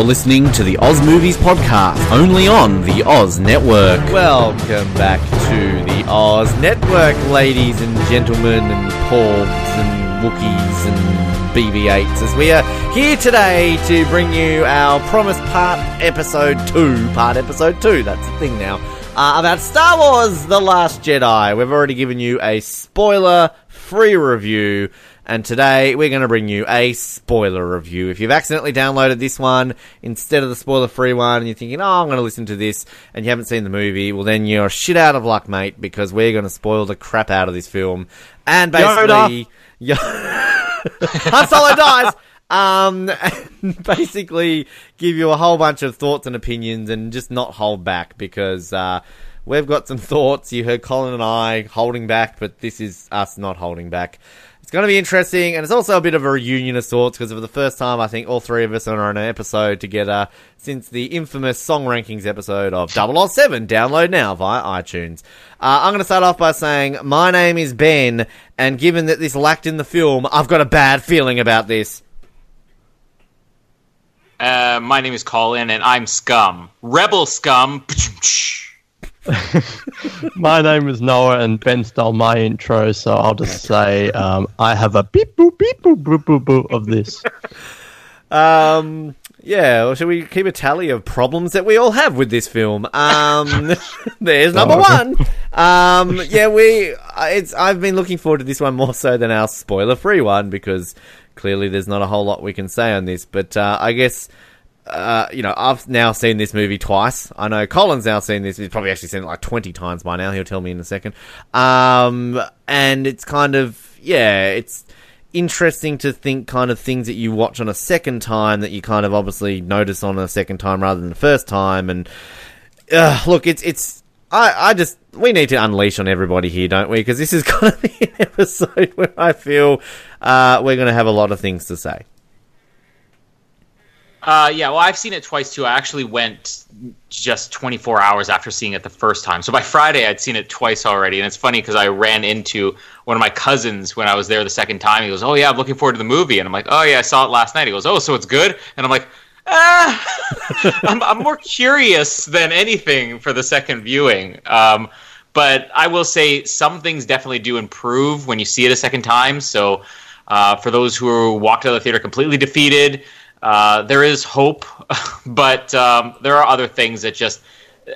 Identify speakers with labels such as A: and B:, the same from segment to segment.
A: You're listening to the Oz Movies Podcast, only on the Oz Network.
B: Welcome back to the Oz Network, ladies and gentlemen, and porgs and Wookiees and BB-8s, as we are here today to bring you our promised part episode two, part episode two. That's the thing now. Uh, about Star Wars: The Last Jedi. We've already given you a spoiler-free review. And today we're going to bring you a spoiler review. If you've accidentally downloaded this one instead of the spoiler free one and you're thinking, oh, I'm going to listen to this and you haven't seen the movie, well, then you're shit out of luck, mate, because we're going to spoil the crap out of this film. And basically, Yo- Han Solo dies! Um, basically give you a whole bunch of thoughts and opinions and just not hold back because, uh, we've got some thoughts. You heard Colin and I holding back, but this is us not holding back. It's going to be interesting, and it's also a bit of a reunion of sorts because for the first time, I think all three of us are on an episode together since the infamous song rankings episode of 007. Download now via iTunes. Uh, I'm going to start off by saying my name is Ben, and given that this lacked in the film, I've got a bad feeling about this.
C: Uh, my name is Colin, and I'm Scum. Rebel Scum.
D: my name is Noah, and Ben stole my intro, so I'll just say um, I have a beep boop beep boop boop boop boop of this.
B: Um, yeah, or should we keep a tally of problems that we all have with this film? Um, there's number one. Um, yeah, we. It's. I've been looking forward to this one more so than our spoiler-free one because clearly there's not a whole lot we can say on this. But uh, I guess uh, you know, I've now seen this movie twice. I know Colin's now seen this. He's probably actually seen it like 20 times by now. He'll tell me in a second. Um, and it's kind of, yeah, it's interesting to think kind of things that you watch on a second time that you kind of obviously notice on a second time rather than the first time. And, uh, look, it's, it's, I, I just, we need to unleash on everybody here, don't we? Because this is going to be an episode where I feel, uh, we're going to have a lot of things to say.
C: Uh, yeah, well, I've seen it twice too. I actually went just 24 hours after seeing it the first time. So by Friday, I'd seen it twice already. And it's funny because I ran into one of my cousins when I was there the second time. He goes, Oh, yeah, I'm looking forward to the movie. And I'm like, Oh, yeah, I saw it last night. He goes, Oh, so it's good? And I'm like, Ah, I'm, I'm, more curious than anything for the second viewing. Um, but I will say some things definitely do improve when you see it a second time. So uh, for those who walked out of the theater completely defeated, uh, there is hope, but um, there are other things that just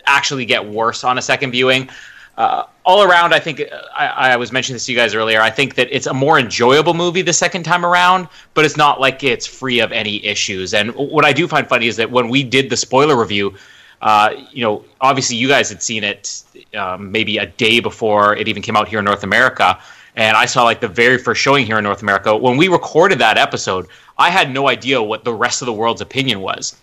C: actually get worse on a second viewing. Uh, all around, I think I, I, was mentioning this to you guys earlier. I think that it's a more enjoyable movie the second time around, but it's not like it's free of any issues. And what I do find funny is that when we did the spoiler review, uh, you know, obviously you guys had seen it um, maybe a day before it even came out here in North America, and I saw like the very first showing here in North America. When we recorded that episode, I had no idea what the rest of the world's opinion was.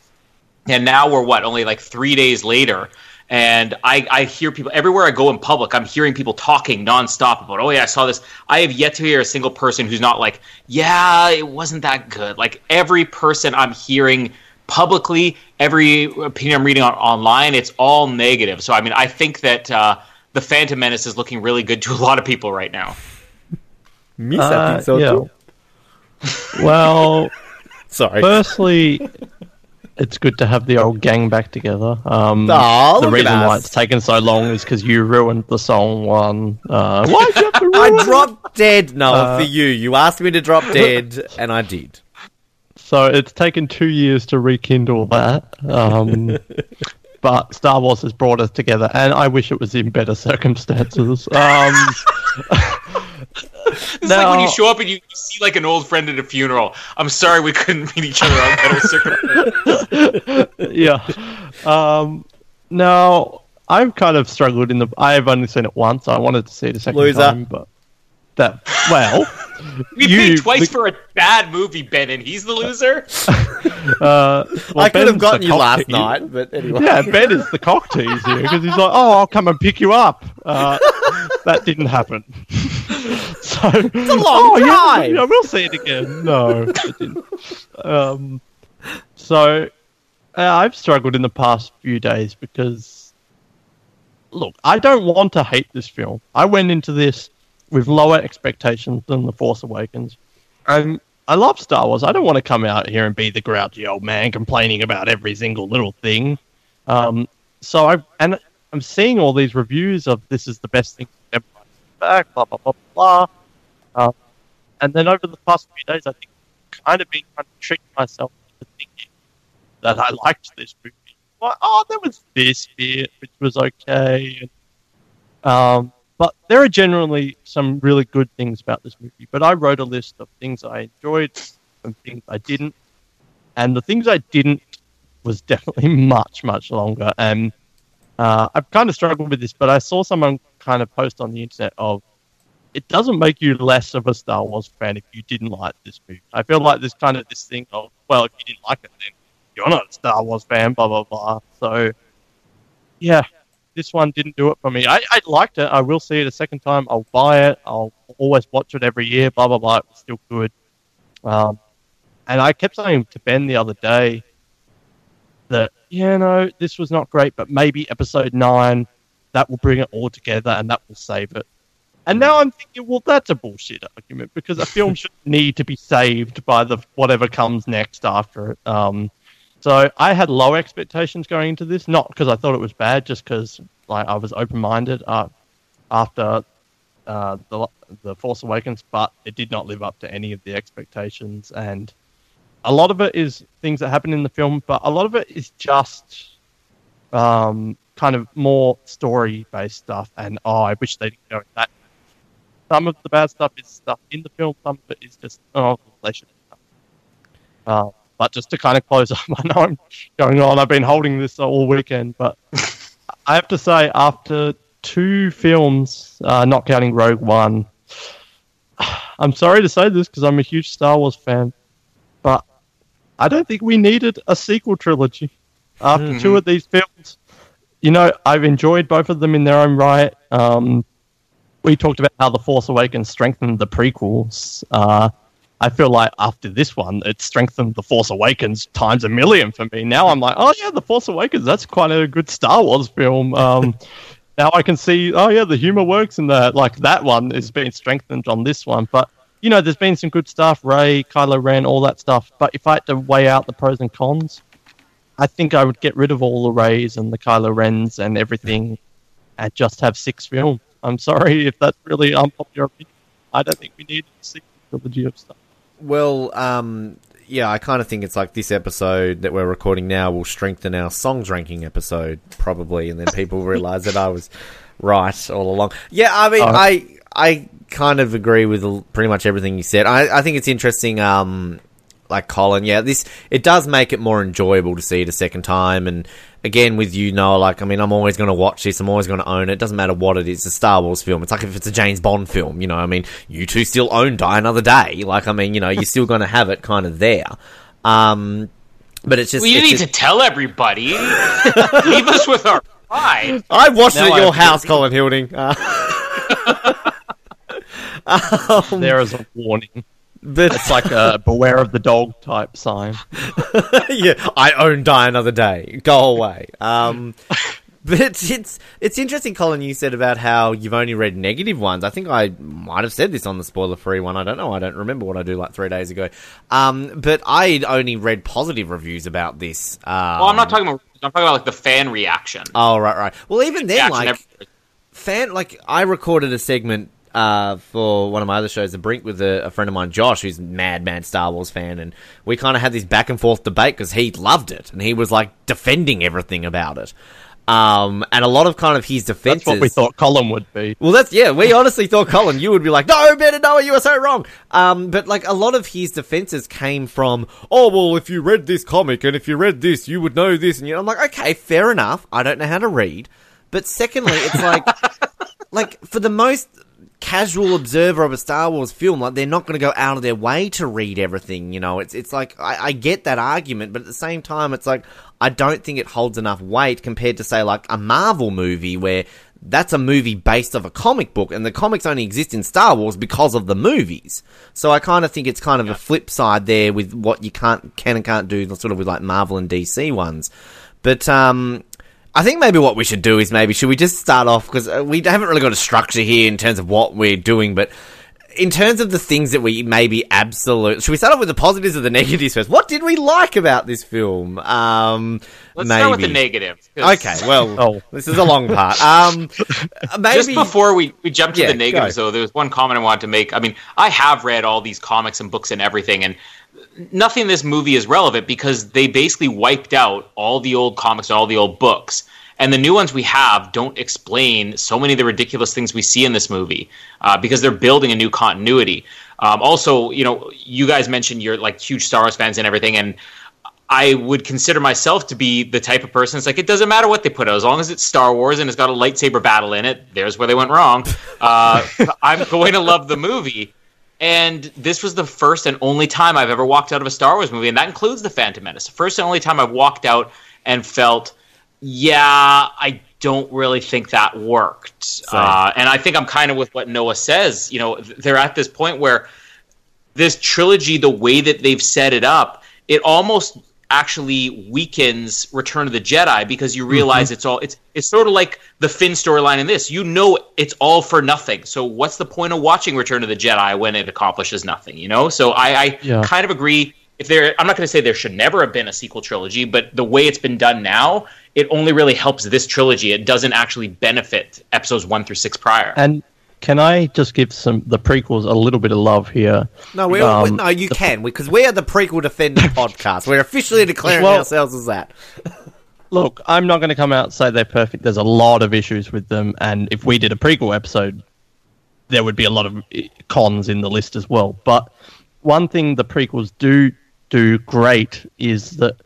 C: And now we're what, only like three days later. And I, I hear people everywhere I go in public, I'm hearing people talking nonstop about, oh, yeah, I saw this. I have yet to hear a single person who's not like, yeah, it wasn't that good. Like every person I'm hearing publicly, every opinion I'm reading on, online, it's all negative. So, I mean, I think that uh, The Phantom Menace is looking really good to a lot of people right now.
B: Uh, I think so yeah. too.
D: Well,
B: sorry.
D: Firstly, it's good to have the old gang back together. Um,
B: oh,
D: the reason why it's taken so long is because you ruined the song one. Uh, why you have to ruin
B: I dropped dead, Noah, uh, for you. You asked me to drop dead, and I did.
D: So it's taken two years to rekindle that. Um, but Star Wars has brought us together, and I wish it was in better circumstances. Um,
C: It's now, like when you show up and you, you, see like an old friend at a funeral. I'm sorry we couldn't meet each other on better
D: circumstances. yeah. Um, now I've kind of struggled in the. I've only seen it once. I wanted to see it a second
B: Loser.
D: time, but that well.
C: We you, paid twice the, for a bad movie, Ben, and he's the loser.
D: uh, well,
B: I could have gotten you last te- night, but anyway.
D: Yeah, Ben is the cock tease here because he's like, "Oh, I'll come and pick you up." Uh, that didn't happen.
B: so it's a long oh,
D: time. Yeah, yeah, we'll see it again. No, it didn't. Um, so uh, I've struggled in the past few days because, look, I don't want to hate this film. I went into this with lower expectations than The Force Awakens. I love Star Wars. I don't want to come out here and be the grouchy old man complaining about every single little thing. Um, so I and I'm seeing all these reviews of this is the best thing ever back, blah blah blah blah. Uh, and then over the past few days, I think I've kind of been kind of tricking myself into thinking that I liked this movie. Like, oh, there was this bit which was okay. And, um, but there are generally some really good things about this movie. But I wrote a list of things I enjoyed and things I didn't. And the things I didn't was definitely much, much longer. And uh, I've kind of struggled with this, but I saw someone kind of post on the internet of it doesn't make you less of a Star Wars fan if you didn't like this movie. I feel like there's kind of this thing of, well, if you didn't like it, then you're not a Star Wars fan, blah, blah, blah. So, yeah, this one didn't do it for me. I, I liked it. I will see it a second time. I'll buy it. I'll always watch it every year. Blah blah blah. It was still good. Um, and I kept saying to Ben the other day that yeah, no, this was not great, but maybe episode nine that will bring it all together and that will save it. And now I'm thinking, well, that's a bullshit argument because a film should need to be saved by the whatever comes next after it. Um, so I had low expectations going into this, not because I thought it was bad, just because like I was open minded uh, after uh, the the Force Awakens, but it did not live up to any of the expectations, and a lot of it is things that happen in the film, but a lot of it is just um, kind of more story based stuff. And oh, I wish they didn't go that. Some of the bad stuff is stuff in the film. Some of it is just oh, they should. Have done. Uh, but just to kind of close up, I know I'm going on. I've been holding this all weekend, but I have to say, after two films, uh, not counting Rogue One, I'm sorry to say this because I'm a huge Star Wars fan, but I don't think we needed a sequel trilogy after mm-hmm. two of these films. You know, I've enjoyed both of them in their own right. Um, we talked about how The Force Awakens strengthened the prequels. Uh, I feel like after this one, it strengthened The Force Awakens times a million for me. Now I'm like, oh yeah, The Force Awakens, that's quite a good Star Wars film. Um, now I can see, oh yeah, the humor works in that. Like that one is being strengthened on this one. But, you know, there's been some good stuff, Rey, Kylo Ren, all that stuff. But if I had to weigh out the pros and cons, I think I would get rid of all the Reys and the Kylo Rens and everything and just have six films. I'm sorry if that's really unpopular opinion. I don't think we need a sequel trilogy of stuff.
B: Well, um, yeah, I kind of think it's like this episode that we're recording now will strengthen our songs ranking episode probably, and then people realize that I was right all along. Yeah, I mean, oh. I I kind of agree with pretty much everything you said. I I think it's interesting. Um, like Colin, yeah, this it does make it more enjoyable to see it a second time. And again, with you, Noah, like I mean, I'm always going to watch this. I'm always going to own it. it. Doesn't matter what it is. It's a Star Wars film. It's like if it's a James Bond film, you know. I mean, you two still own Die Another Day. Like I mean, you know, you're still going to have it kind of there. Um, but it's just
C: we
B: it's
C: need
B: just...
C: to tell everybody. Leave us with our pride.
B: I watched now it at your house, Colin Hilding. Uh...
D: um, there is a warning. But it's like a beware of the dog type sign.
B: yeah, I own Die Another Day. Go away. Um, but it's it's interesting, Colin. You said about how you've only read negative ones. I think I might have said this on the spoiler free one. I don't know. I don't remember what I do like three days ago. Um, but I only read positive reviews about this. Um,
C: well, I'm not talking about. I'm talking about like the fan reaction.
B: Oh right, right. Well, even then, like fan, like I recorded a segment uh, for one of my other shows, The Brink, with a, a, friend of mine, Josh, who's mad, mad Star Wars fan, and we kind of had this back and forth debate because he loved it and he was like defending everything about it. Um, and a lot of kind of his defenses.
D: That's what we thought Colin would be.
B: Well, that's yeah. We honestly thought Colin, you would be like, no, better Noah, you are so wrong. Um, but like a lot of his defenses came from, oh well, if you read this comic and if you read this, you would know this, and you know, I'm like, okay, fair enough. I don't know how to read, but secondly, it's like, like for the most casual observer of a Star Wars film, like they're not going to go out of their way to read everything. You know, it's it's like I, I, get that argument, but at the same time, it's like I don't think it holds enough weight compared to say like a Marvel movie where that's a movie based of a comic book, and the comics only exist in Star Wars because of the movies. So I kind of think it's kind of yeah. a flip side there with what you can't can and can't do, sort of with like Marvel and DC ones. But um, I think maybe what we should do is maybe should we just start off because uh, we haven't really got a structure here in terms of what we're doing, but in terms of the things that we maybe absolute, should we start off with the positives or the negatives first? What did we like about this film? Um,
C: Let's
B: maybe.
C: start with the negative. 'cause
B: Okay, well,
D: Oh.
B: this is a long part. Um, maybe
C: Just before we, we jump to
B: Yeah,
C: the negatives,
B: go.
C: though, there was one comment I wanted to make. I mean, I have read all these comics and books and everything, and nothing in this movie is relevant because they basically wiped out all the old comics and all the old books. And the new ones we have don't explain so many of the ridiculous things we see in this movie uh, because they're building a new continuity. Um, also, you know, you guys mentioned you're like huge Star Wars fans and everything, and I would consider myself to be the type of person. It's like it doesn't matter what they put out as long as it's Star Wars and it's got a lightsaber battle in it. There's where they went wrong. Uh, I'm going to love the movie. And this was the first and only time I've ever walked out of a Star Wars movie, and that includes the Phantom Menace. The first and only time I've walked out and felt, yeah, I don't really think that worked. Uh, and I think I'm kind of with what Noah says. You know, they're at this point where this trilogy, the way that they've set it up, it almost actually weakens Return of the Jedi because you realize mm-hmm. it's all it's it's sort of like the Finn storyline in this. You know it's all for nothing. So what's the point of watching Return of the Jedi when it accomplishes nothing? You know. So I, I
D: Yeah.
C: kind of agree. If there, I'm not going to say there should never have been a sequel trilogy, but the way it's been done now, it only really helps this trilogy. It doesn't actually benefit episodes one through six prior.
D: And can I just give some the prequels a little bit of love here?
B: no, we,
D: Um,
B: no, you can because we are the prequel defender podcast. We're officially declaring
D: Well-
B: ourselves as that.
D: Look, I'm not going to come out and say they're perfect. There's a lot of issues with them, and if we did a prequel episode, there would be a lot of eh, cons in the list as well. But one thing the prequels do do great is that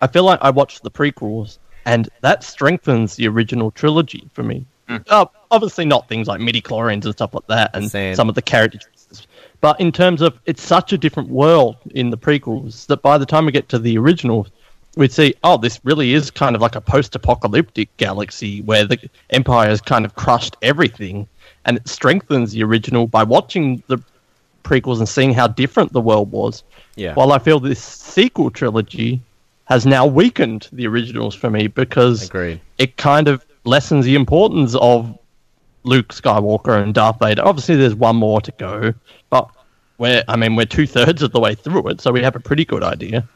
D: I feel like I watched the prequels, and that strengthens the original trilogy for me. Uh, obviously, not things like midi chlorians and stuff like that, and some of the character choices. But in terms of it's such a different world in the prequels that by the time we get to the original, we'd see, oh, this really is kind of like a post-apocalyptic galaxy where the Empire has kind of crushed everything, and it strengthens the original by watching the prequels and seeing how different the world was.
B: Yeah.
D: While I feel this sequel trilogy has now weakened the originals for me because
B: Agreed.
D: it kind of lessens the importance of Luke Skywalker and Darth Vader. Obviously, there's one more to go, but we're I mean we're two thirds of the way through it, so we have a pretty good idea.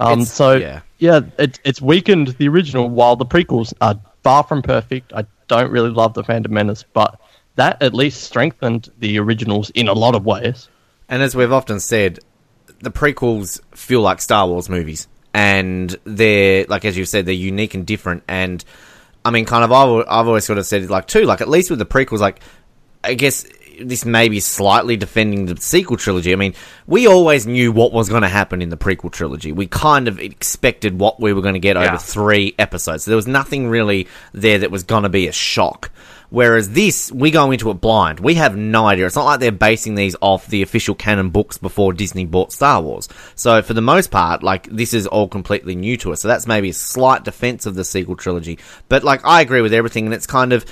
D: Um,
B: It's-
D: so
B: yeah.
D: yeah, it, it's weakened the original, while the prequels are far from perfect. I don't really love the Phantom Menace, but that at least strengthened the originals in a lot of ways.
B: And as we've often said, the prequels feel like Star Wars movies, and they're like as you've said, they're unique and different. And I mean, kind of, I've, I've always sort of said it like too, like at least with the prequels, like I guess this may be slightly defending the sequel trilogy. I mean, we always knew what was going to happen in the prequel trilogy. We kind of expected what we were going to get
C: Yeah.
B: over three episodes. So there was nothing really there that was going to be a shock. Whereas this, we go into it blind. We have no idea. It's not like they're basing these off the official canon books before Disney bought Star Wars. So for the most part, like, this is all completely new to us. So that's maybe a slight defense of the sequel trilogy. But, like, I agree with everything, and it's kind of,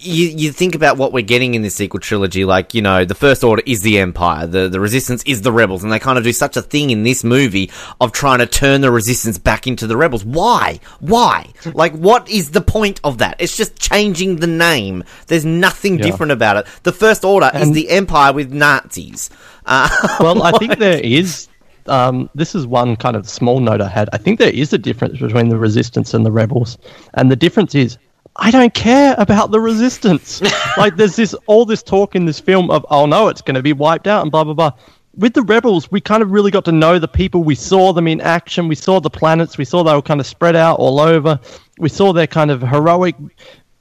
B: you, you think about what we're getting in this sequel trilogy, like, you know, the First Order is the Empire, the, the Resistance is the Rebels, and they kind of do such a thing in this movie of trying to turn the Resistance back into the Rebels. Why? Why? like, what is the point of that? It's just changing the name. There's nothing
D: Yeah.
B: different about it. The First Order is the Empire with Nazis. Uh,
D: Well, I think there is. Um, this is one kind of small note I had. I think there is a difference between the resistance and the rebels, and the difference is I don't care about the resistance. like, there's this all this talk in this film of oh no, it's going to be wiped out and blah blah blah. With the rebels, we kind of really got to know the people. We saw them in action. We saw the planets. We saw they were kind of spread out all over. We saw their kind of heroic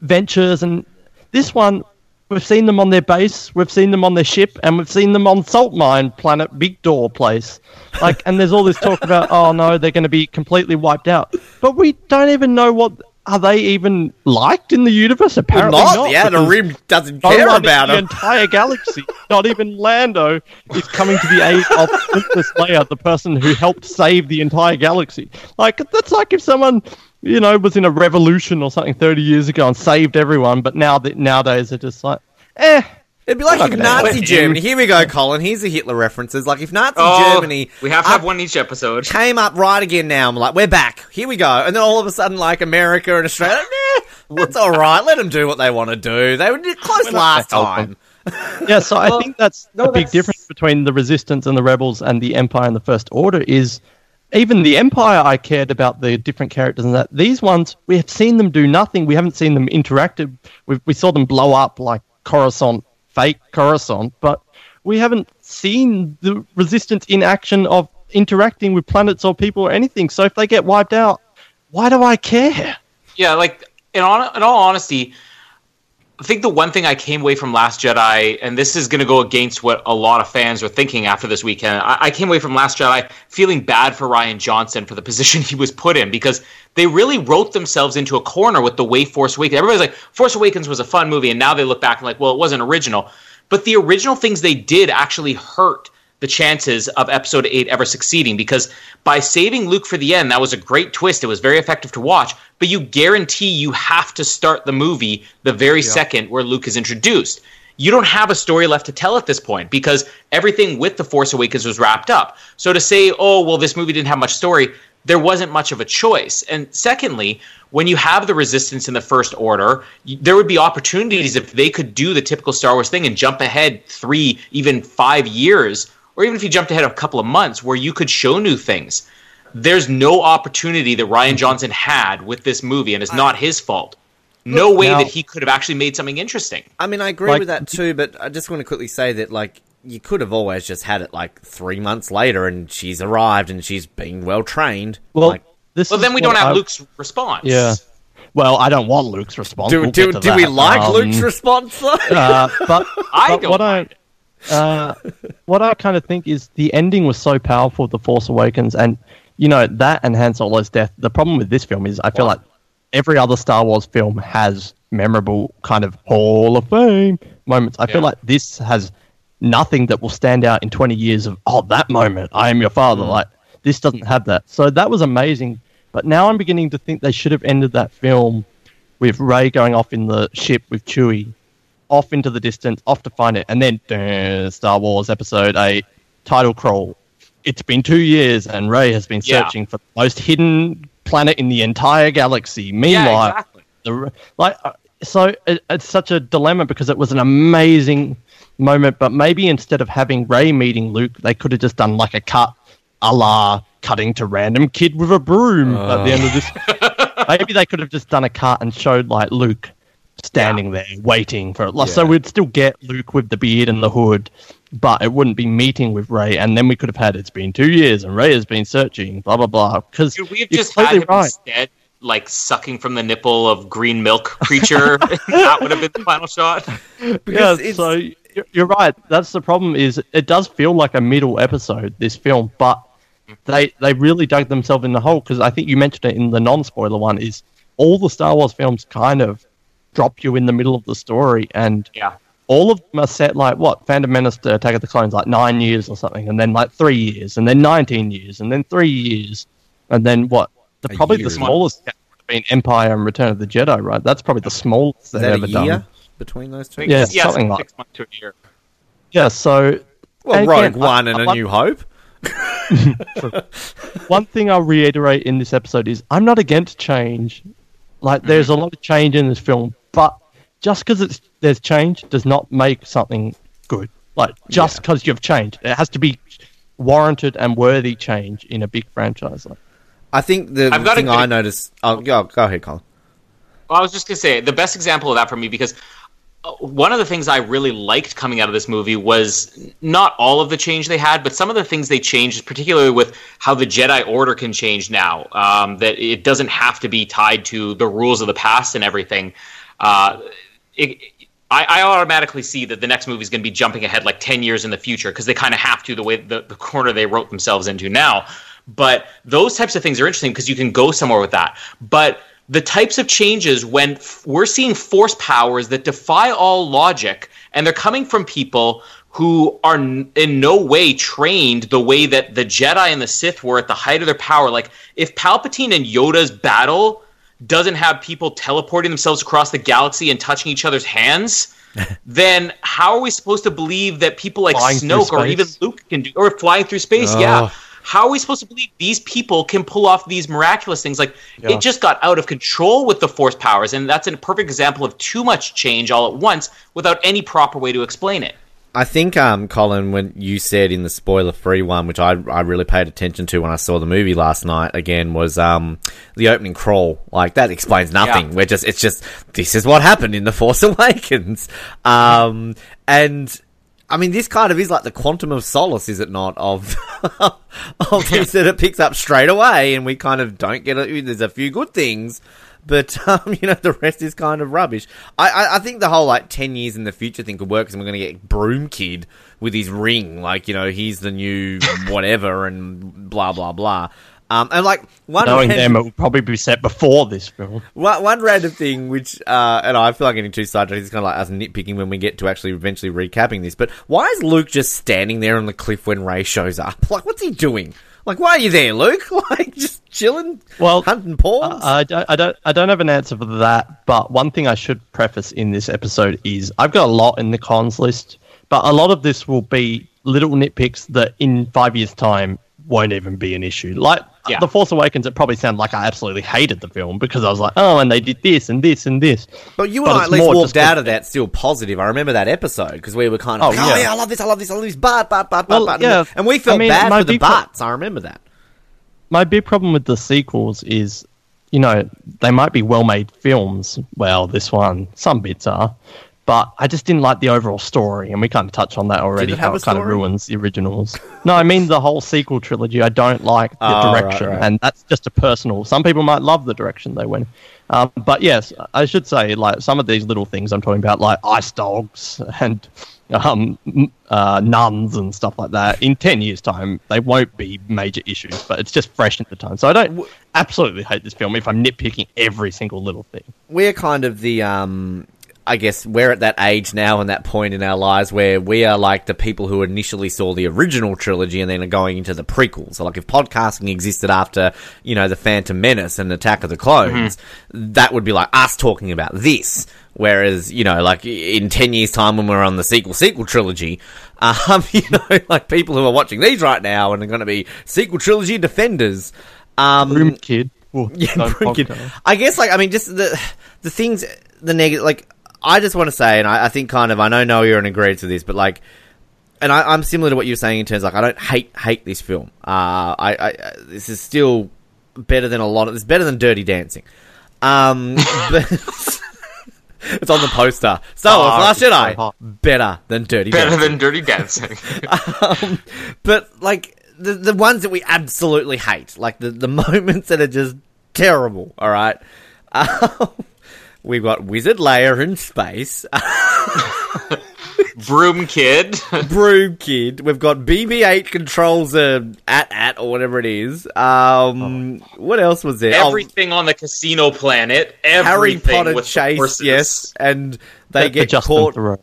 D: ventures, and this one We've seen them on their base, we've seen them on their ship, and we've seen them on Salt Mine Planet Big Door Place. Like, and there's all this talk about, oh no, they're going to be completely wiped out. But we don't even know what are they even liked in the universe. Apparently
B: not,
D: not.
B: the Outer Rim doesn't care about
D: in the entire galaxy, not even Lando, is coming to the aid of Princess Leia, the person who helped save the entire galaxy. Like that's like if someone, you know, was in a revolution or something 30 years ago and saved everyone, but now that nowadays they're just like, eh.
B: It'd be like if Nazi
D: help
B: Germany. Here we go, Colin. Here's the Hitler references. Like if Nazi
C: Oh,
B: Germany,
C: we have to have one each episode.
B: came up right again now. I'm like, we're back. Here we go. And then all of a sudden, like America and Australia, nah, that's all right. Let them do what they want to do. They were close
D: not
B: last time.
D: yeah, so I think that's
B: no,
D: a big
B: that's-
D: difference between the Resistance and the Rebels and the Empire and the First Order is even the Empire I cared about the different characters and that. These ones, we have seen them do nothing. We haven't seen them interacted. We, we saw them blow up like Coruscant, fake Coruscant, but we haven't seen the Resistance in action of interacting with planets or people or anything. So if they get wiped out, why do I care?
C: Yeah, like in on in all honesty, I think the one thing I came away from Last Jedi, and this is going to go against what a lot of fans are thinking after this weekend. I, I came away from Last Jedi feeling bad for Rian Johnson for the position he was put in because they really wrote themselves into a corner with the way Force Awakens. Everybody's like, Force Awakens was a fun movie, and now they look back and like, well, it wasn't original. But the original things they did actually hurt the chances of episode 8 ever succeeding because by saving Luke for the end that was a great twist. It was very effective to watch but you guarantee you have to start the movie the very second where Luke is introduced. You don't have a story left to tell at this point because everything with the Force Awakens was wrapped up. So to say oh well this movie didn't have much story there wasn't much of a choice. And secondly when you have the resistance in the first order there would be opportunities if they could do the typical Star Wars thing and jump ahead 3 even 5 years or even if you jumped ahead a couple of months where you could show new things. There's no opportunity that Rian Johnson had with this movie, and it's not his fault. No way
D: now-
C: that he could have actually made something interesting.
B: I mean, I agree
D: Like-
B: with that too, but I just want to quickly say that, like, you could have always just had it like three months later, and she's arrived and she's been well trained.
D: Well,
B: like,
D: this
C: Well, then we don't have
D: I-
C: Luke's response.
D: Yeah. Well, I don't want Luke's response.
B: do
D: We'll
B: do, do we like
D: Um,
B: Luke's response though?
D: uh, but
C: I don't
D: what I uh, what I kind of think is the ending was so powerful, The Force Awakens, and you know that and Han Solo's death. The problem with this film is I feel like every other Star Wars film has memorable kind of Hall of Fame moments. I feel like this has nothing that will stand out in 20 years of oh that moment I am your father. Like this doesn't have that. So that was amazing. But now I'm beginning to think they should have ended that film with Rey going off in the ship with Chewie off into the distance, off to find it, and then dun, Star Wars Episode 8 title crawl. It's been two years, and Rey has been
C: Yeah.
D: searching for the most hidden planet in the entire galaxy. Meanwhile,
C: Yeah, exactly.
D: the like, uh, so it, it's such a dilemma because it was an amazing moment, but maybe instead of having Rey meeting Luke, they could have just done like a cut, a la cutting to random kid with a broom at the end of this. maybe they could have just done a cut and showed like Luke standing there waiting for it. Like, So we'd still get Luke with the beard and the hood, but it wouldn't be meeting with Rey. And then we could have had it's been two years and Rey has been searching, blah blah blah. Because
C: we have just had
D: totally
C: him
D: right.
C: instead, like sucking from the nipple of green milk creature? that would have been the final shot.
D: yeah,
B: Because it's-
D: so you're- you're right. That's the problem. Is it does feel like a middle episode this film, but they they really dug themselves in the hole because I think you mentioned it in the non spoiler one. Is all the Star Wars films kind of drop you in the middle of the story, and
C: Yeah.
D: all of them are set like what Phantom Menace to Attack of the Clones, like nine years or something, and then like three years, and then nineteen years, and then three years, and then what? The probably
B: year.
D: the smallest gap would have been Empire and Return of the Jedi, right? That's probably the smallest they've
B: that
D: ever
B: a year
D: done.
B: between those two?
D: Yeah,
C: yeah,
D: something
C: six
D: like-
C: months to a year.
D: Yeah, so
B: Well, Rogue
D: again, I-
B: One and
D: I
B: A
D: want-
B: New Hope.
D: one thing I'll reiterate in this episode is I'm not against change. Like, there's mm-hmm. a lot of change in this film, but just because it's there's change does not make something good. Like, just because you've changed, it has to be warranted and worthy change in a big franchise. Like,
B: I think the
C: I've got
B: thing
C: good-
B: I noticed. Oh, go, go ahead, Colin.
C: Well, I was just gonna say the best example of that for me because uh, one of the things I really liked coming out of this movie was not all of the change they had, but some of the things they changed, particularly with how the Jedi Order can change now. Um, that it doesn't have to be tied to the rules of the past and everything. Uh, it, I, I automatically see that the next movie is going to be jumping ahead like 10 years in the future because they kind of have to the way the, the corner they wrote themselves into now. But those types of things are interesting because you can go somewhere with that. But the types of changes when f- we're seeing force powers that defy all logic and they're coming from people who are n- in no way trained the way that the Jedi and the Sith were at the height of their power. Like, if Palpatine and Yoda's battle doesn't have people teleporting themselves across the galaxy and touching each other's hands, then how are we supposed to believe that people like
D: Flying
C: Snoke or even Luke can do, or flying through space?
B: Oh.
C: Yeah. how are we supposed to believe these people can pull off these miraculous things? Like
D: Yeah.
C: it just got out of control with the force powers, and that's a perfect example of too much change all at once without any proper way to explain it.
B: I think, um, Colin, when you said in the spoiler-free one, which I I really paid attention to when I saw the movie last night again, was um the opening crawl. Like that explains nothing.
C: Yeah.
B: We're just it's just this is what happened in the Force Awakens, um, and. I mean, this kind of is like the quantum of solace, is it not? Of of this that it picks up straight away, and we kind of don't get it. There's a few good things, but um, you know the rest is kind of rubbish. I, I, I think the whole like ten years in the future thing could work because we're going to get Broom Kid with his ring, like you know he's the new whatever and blah blah blah. Um, and like one
D: Knowing
B: random-
D: them, it would probably be set before this film.
B: one, one random thing, which, uh, and I feel like getting too sidetracked, it's kind of like us nitpicking when we get to actually eventually recapping this, but why is Luke just standing there on the cliff when Rey shows up? Like, what's he doing? Like, why are you there, Luke? Like, just chilling?
D: Well,
B: hunting pawns?
D: I don't, I don't, I don't have an answer for that. But one thing I should preface in this episode is I've got a lot in the cons list, but a lot of this will be little nitpicks that in five years' time won't even be an issue. Like
C: Yeah.
D: The Force Awakens, it probably sounded like I absolutely hated the film because I was like, oh, and they did this and this and this.
B: But you and
D: But
B: I at least walked out of that still positive. I remember that episode because we were kind of,
D: Oh,
B: like, oh,
D: yeah.
B: yeah. I love this, I love this, I love this, but, but, but,
D: Well,
B: but, but.
D: yeah.
B: And we felt
D: I mean,
B: bad for the
D: big pro-
B: I remember that.
D: my big problem with the sequels is, you know, they might be well made films. Well, this one, some bits are. But I just didn't like the overall story, and we kind of touched on that already.
B: it
D: How it kind of ruins the originals. no, I mean the whole sequel trilogy. I don't like the
B: Oh,
D: direction,
B: right.
D: and that's just a personal. Some people might love the direction they went. Um, but yes, I should say like some of these little things I'm talking about, like ice dogs and um, uh, nuns and stuff like that. In ten years' time, they won't be major issues, but it's just fresh at the time. So I don't absolutely hate this film if I'm nitpicking every single little thing.
B: we're kind of the um I guess we're at that age now and that point in our lives where we are like the people who initially saw the original trilogy and then are going into the prequels. So like if podcasting existed after, you know, the Phantom Menace and Attack of the Clones, that would be like us talking about this. Whereas, you know, like in 10 years time when we're on the sequel sequel trilogy, um, you know, like people who are watching these right now and are going to be sequel trilogy defenders. Um,
D: Room kid. Ooh,
B: yeah,
D: don't
B: I guess like I mean just the the things the negative like I just want to say and I, I think kind of I know Noah you're in agreement with this but like and I, I'm similar to what you're saying in terms of, like I don't hate hate this film. Uh, I, I this is still better than a lot of it's better than Dirty Dancing. Um, but it's on the poster. Star Wars:
C: Oh,
D: it's so
B: better than Dirty
C: Better
B: Dancing
C: than Dirty Dancing.
B: um, but like the the ones that we absolutely hate, like the the moments that are just terrible. All right, um, we've got Wizard Layer in space,
C: Broom Kid.
B: Broom Kid. We've got BB-8 controls a AT-AT or whatever it is. Um, what else was there? Oh,
C: Everything on the casino planet.
B: Harry
C: Everything
B: Potter
C: with the
B: chase, yes, and they
D: The- the
B: get
D: Justin
B: caught.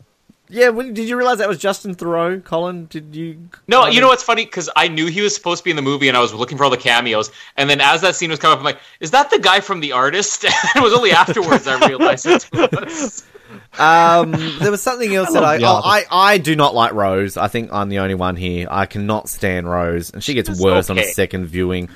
D: Theroux.
B: Yeah, well, did you realize that was Justin Theroux? Colin, did you?
C: No, you know what's funny? Because I knew he was supposed to be in the movie, and I was looking for all the cameos. And then as that scene was coming up, I'm like, "Is that the guy from The Artist?" it was only afterwards I realized it was.
B: Um, there was something else that I, oh, I. I do not like Rose. I think I'm the only one here. I cannot stand Rose, and she gets
C: She's
B: worse on a second viewing.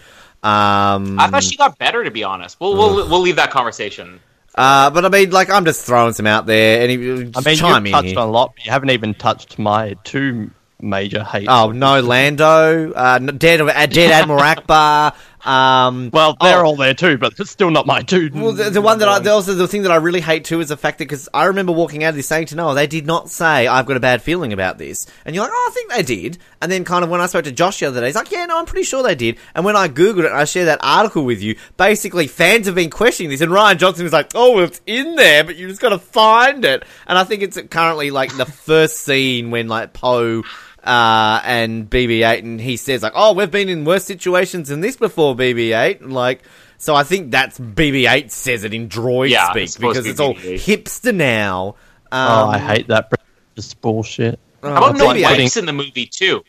B: Um,
C: I thought she got better, to be honest. We'll we'll, we'll leave that conversation.
B: Uh, but I mean, like, I'm just throwing some out there. and Any,
D: I mean,
B: chime
D: you've touched
B: here.
D: on a lot, but you haven't even touched my two major hates.
B: Oh no, Lando, uh, dead, uh, dead Admiral Ackbar. Um,
D: Well, they're
B: oh,
D: all there too, but it's still not my two.
B: Well, the, the one that I, the, also the thing that I really hate too is the fact that because I remember walking out of this saying to Noah, they did not say I've got a bad feeling about this, and you're like, oh, I think they did, and then kind of when I spoke to Josh the other day, he's like, yeah, no, I'm pretty sure they did, and when I googled it, and I shared that article with you. Basically, fans have been questioning this, and Rian Johnson is like, oh, it's in there, but you just got to find it, and I think it's currently like the first scene when like Poe uh, and BB-8, and he says like, "Oh, we've been in worse situations than this before, BB-8." Like, so I think that's BB-8 says it in droid
C: Yeah,
B: speak
C: it's
B: because it's all
C: BB-8.
B: hipster now. Um,
D: oh, I hate that just bullshit.
B: oh,
C: How about no
B: BB-8.
C: wipes in the movie too?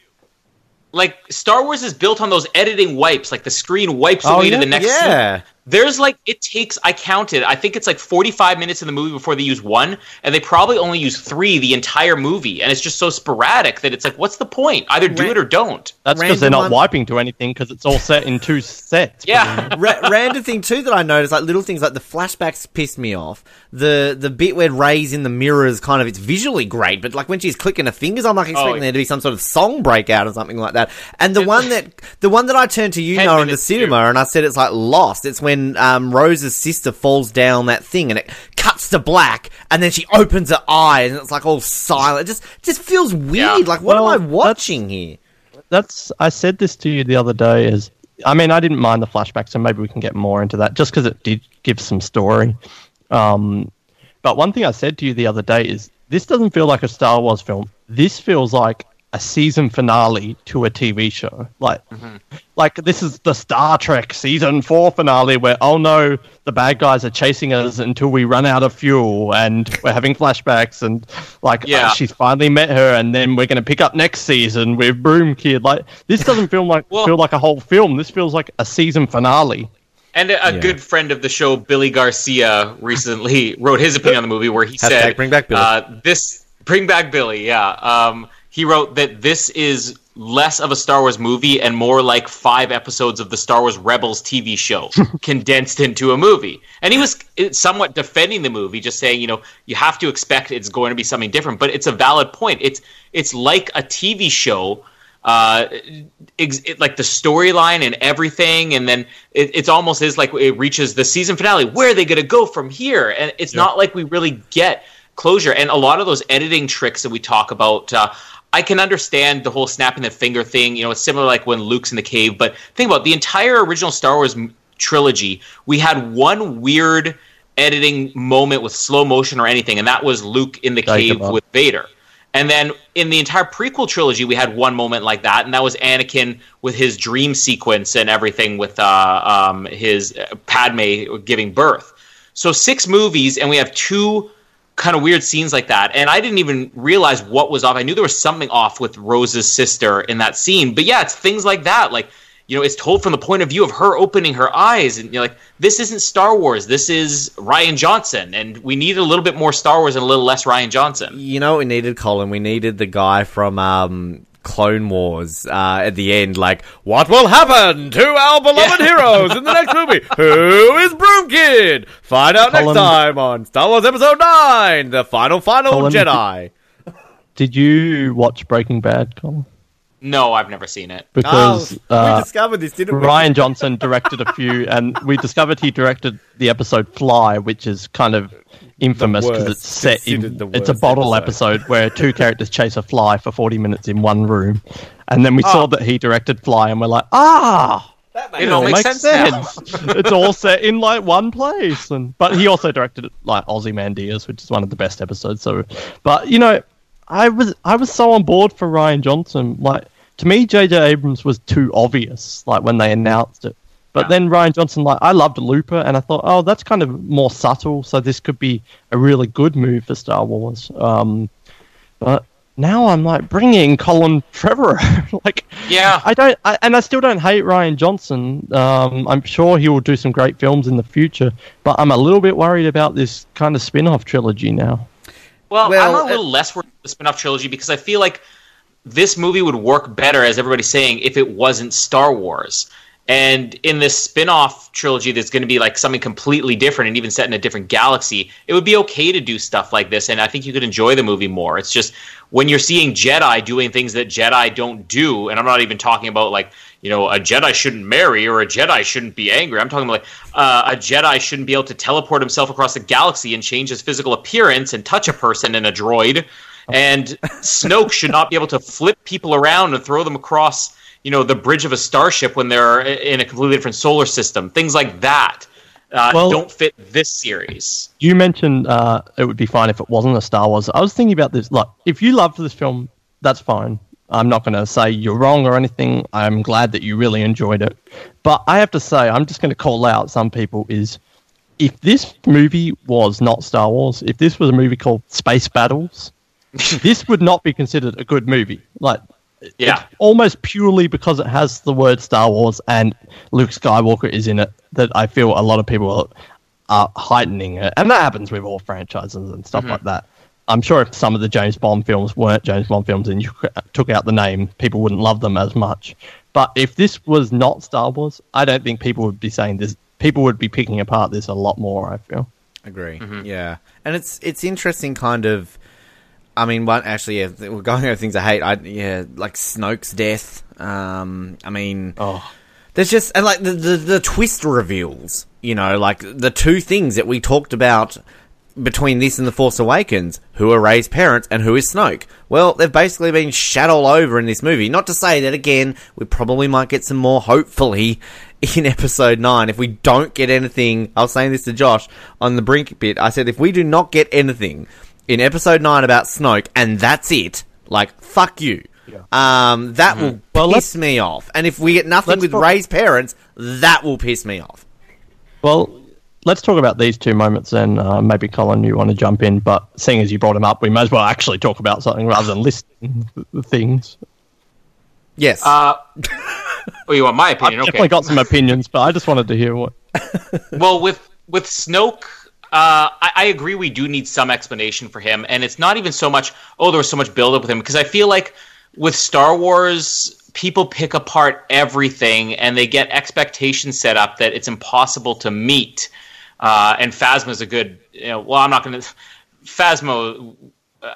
C: Like Star Wars is built on those editing wipes. Like the screen wipes
D: Oh,
C: away
D: yeah?
C: to the next. scene.
B: Yeah,
C: There's like it takes I counted. I think it's like 45 minutes in the movie before they use one, and they probably only use three the entire movie, and it's just so sporadic that it's like, what's the point? Either do
B: Ra-
C: it or don't.
D: That's because they're not
B: one-
D: wiping to anything because it's all set in two sets.
C: Yeah,
B: Ra- random thing too that I noticed, like little things like the flashbacks pissed me off. The the bit where Rey's in the mirrors, kind of, it's visually great, but like when she's clicking her fingers, I'm like oh, expecting
C: Oh,
B: there to be some sort of song breakout or something like that. And the one that the one that I turned to you, know in the cinema,
C: too.
B: and I said it's like lost. It's when um, Rose's sister falls down that thing, and it cuts to black, and then she opens her eyes, and it's like all silent. It just just feels weird.
C: Yeah.
B: Like what
D: Well,
B: am I
D: that's-
B: watching here?
D: that's I said this to you the other day is I mean I didn't mind the flashback so maybe we can get more into that just because it did give some story um, but one thing I said to you the other day is this doesn't feel like a Star Wars film this feels like a season finale to a TV show like like this is the Star Trek season 4 finale where oh no the bad guys are chasing us until we run out of fuel and we're having flashbacks and like
C: Yeah.
D: uh, she's finally met her and then we're going to pick up next season with Broom Kid like this doesn't feel like
C: Well-
D: feel like a whole film this feels like a season finale
C: And a, a
B: Yeah.
C: good friend of the show, Billy Garcia, recently wrote his opinion on the movie where he
B: Hashtag
C: said,
B: bring back Billy.
C: Uh, "This bring back Billy." Yeah, um, he wrote that this is less of a Star Wars movie and more like five episodes of the Star Wars Rebels TV show condensed into a movie. And he was uh, somewhat defending the movie, just saying, you know, you have to expect it's going to be something different. But it's a valid point. It's it's like a TV show uh, ex- it, like the storyline and everything, and then it, it's almost is like it reaches the season finale. Where are they going to go from here? And it's not like we really get closure. And a lot of those editing tricks that we talk about, uh, I can understand the whole snapping the finger thing. You know, it's similar like when Luke's in the cave. But think about the entire original Star Wars trilogy. We had one weird editing moment with slow motion or anything, and that was Luke in the cave with Vader. And then in the entire prequel trilogy, we had one moment like that, and that was Anakin with his dream sequence and everything with uh, um, his uh, Padme giving birth. So six movies, and we have two kind of weird scenes like that. And I didn't even realize what was off. I knew there was something off with Rose's sister in that scene, but yeah, it's things like that. Like you know, it's told from the point of view of her opening her eyes, and you're like, this isn't Star Wars. This is Rian Johnson, and we need a little bit more Star Wars and a little less Rian Johnson.
B: You know what we needed, Colin? We needed the guy from um, Clone Wars uh, at the end, like, what will happen to our beloved heroes in the next movie? Who is Broom Kid? Find out next time on Star Wars Episode 9, The Final Final
D: Colin-
B: Jedi.
D: did you watch Breaking Bad Colin?
C: No, I've never seen it.
D: because
B: oh,
D: uh,
B: we discovered this, didn't we?
D: Rian Johnson directed a few, and we discovered he directed the episode Fly, which is kind of infamous because it's set in
B: the
D: it's a bottle
B: episode.
D: episode. where two characters chase a fly for forty minutes in one room, and then we
B: Oh.
D: saw that he directed Fly, and we're like, ah,
C: It all makes, sense, now.
D: it's all set in like one place, and but he also directed like Ozymandias, which is one of the best episodes. So, but you know, I was I was so on board for Rian Johnson. Like to me, J.J. Abrams was too obvious. Like when they announced it, but
C: Yeah.
D: then Rian Johnson, like I loved Looper, and I thought, oh, that's kind of more subtle. So this could be a really good move for Star Wars. Um, but now I'm like bringing Colin Trevorrow. like
C: Yeah.
D: I don't, I, and I still don't hate Rian Johnson. Um, I'm sure he will do some great films in the future, but I'm a little bit worried about this kind of spin-off trilogy now.
C: Well,
B: Well,
C: I'm a little less worried about the spin-off trilogy because I feel like this movie would work better, as everybody's saying, if it wasn't Star Wars. And in this spin-off trilogy that's going to be like something completely different and even set in a different galaxy, it would be okay to do stuff like this and I think you could enjoy the movie more. It's just when you're seeing Jedi doing things that Jedi don't do, and I'm not even talking about like, you know, a Jedi shouldn't marry or a Jedi shouldn't be angry. I'm talking about like uh, a Jedi shouldn't be able to teleport himself across the galaxy and change his physical appearance and touch a person in a droid. And Snoke should not be able to flip people around and throw them across, you know, the bridge of a starship when they're in a completely different solar system. Things like that uh,
D: Well-
C: don't fit this series.
D: You mentioned uh, it would be fine if it wasn't a Star Wars. I was thinking about this. Like, if you love this film, that's fine. I'm not going to say you're wrong or anything. I'm glad that you really enjoyed it. But I have to say, I'm just going to call out some people is if this movie was not Star Wars, if this was a movie called Space Battles, this would not be considered a good movie. Like,
C: Yeah.
D: It's almost purely because it has the word Star Wars and Luke Skywalker is in it that I feel a lot of people are heightening it, and that happens with all franchises and stuff mm-hmm. like that. I'm sure if some of the James Bond films weren't James Bond films and you took out the name, people wouldn't love them as much. But if this was not Star Wars, I don't think people would be saying this. People would be picking apart this a lot more. I feel.
B: Agree. Mm-hmm. Yeah, and it's it's interesting, kind of. I mean, one actually, yeah, we're going over things I hate. I yeah, like Snoke's death. Um, I mean,
D: Oh,
B: there's just and like the, the the twist reveals. You know, like the two things that we talked about between this and the Force Awakens: who are Rey's parents and who is Snoke. Well, they've basically been shat all over in this movie. Not to say that again, we probably might get some more. Hopefully, in Episode Nine, if we don't get anything, I was saying this to Josh on the brink bit. I said if we do not get anything in Episode Nine about Snoke, and that's it, like fuck you. Um, that will
D: Well,
B: piss me off. And if we get nothing with
D: talk-
B: Rey's parents, that will piss me off.
D: Well, let's talk about these two moments and Uh, maybe Colin, you want to jump in, but seeing as you brought them up, we may as well actually talk about something rather than listing the- the things.
B: Yes.
C: Uh, oh, you want my
D: I've
C: opinion? Okay.
D: definitely got some opinions, but I just wanted to hear what.
C: well, with with Snoke, uh, I, I agree. We do need some explanation for him, and it's not even so much. Oh, there was so much buildup with him because I feel like with Star Wars, people pick apart everything and they get expectations set up that it's impossible to meet. Uh, and Phasma's a good. You know, well, I'm not going to. Phasma,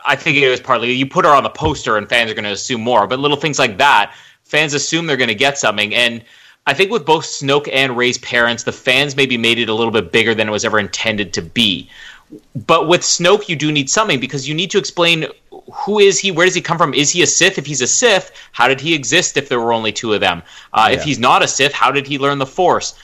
C: I think it was partly you put her on the poster and fans are going to assume more, but little things like that, fans assume they're going to get something. And I think with both Snoke and Rey's parents, the fans maybe made it a little bit bigger than it was ever intended to be. But with Snoke, you do need something because you need to explain who is he, where does he come from? Is he a Sith? If he's a Sith, how did he exist if there were only two of them? Uh, If he's not a Sith, how did he learn the Force?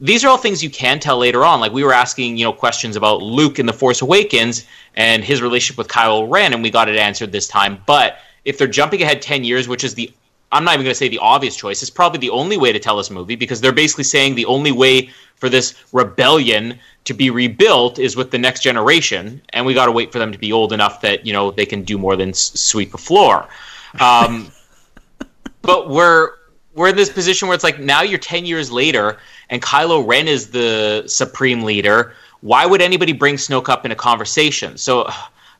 C: these are all things you can tell later on. Like we were asking, you know, questions about Luke in The Force Awakens and his relationship with Kylo Ren, and we got it answered this time. But if they're jumping ahead ten years, which is the I'm not even going to say the obvious choice. It's probably the only way to tell this movie because they're basically saying the only way for this rebellion to be rebuilt is with the next generation, and we got to wait for them to be old enough that you know they can do more than s- sweep a floor. Um, but we're we're in this position where it's like now you're 10 years later and Kylo Ren is the supreme leader. Why would anybody bring Snoke up in a conversation? So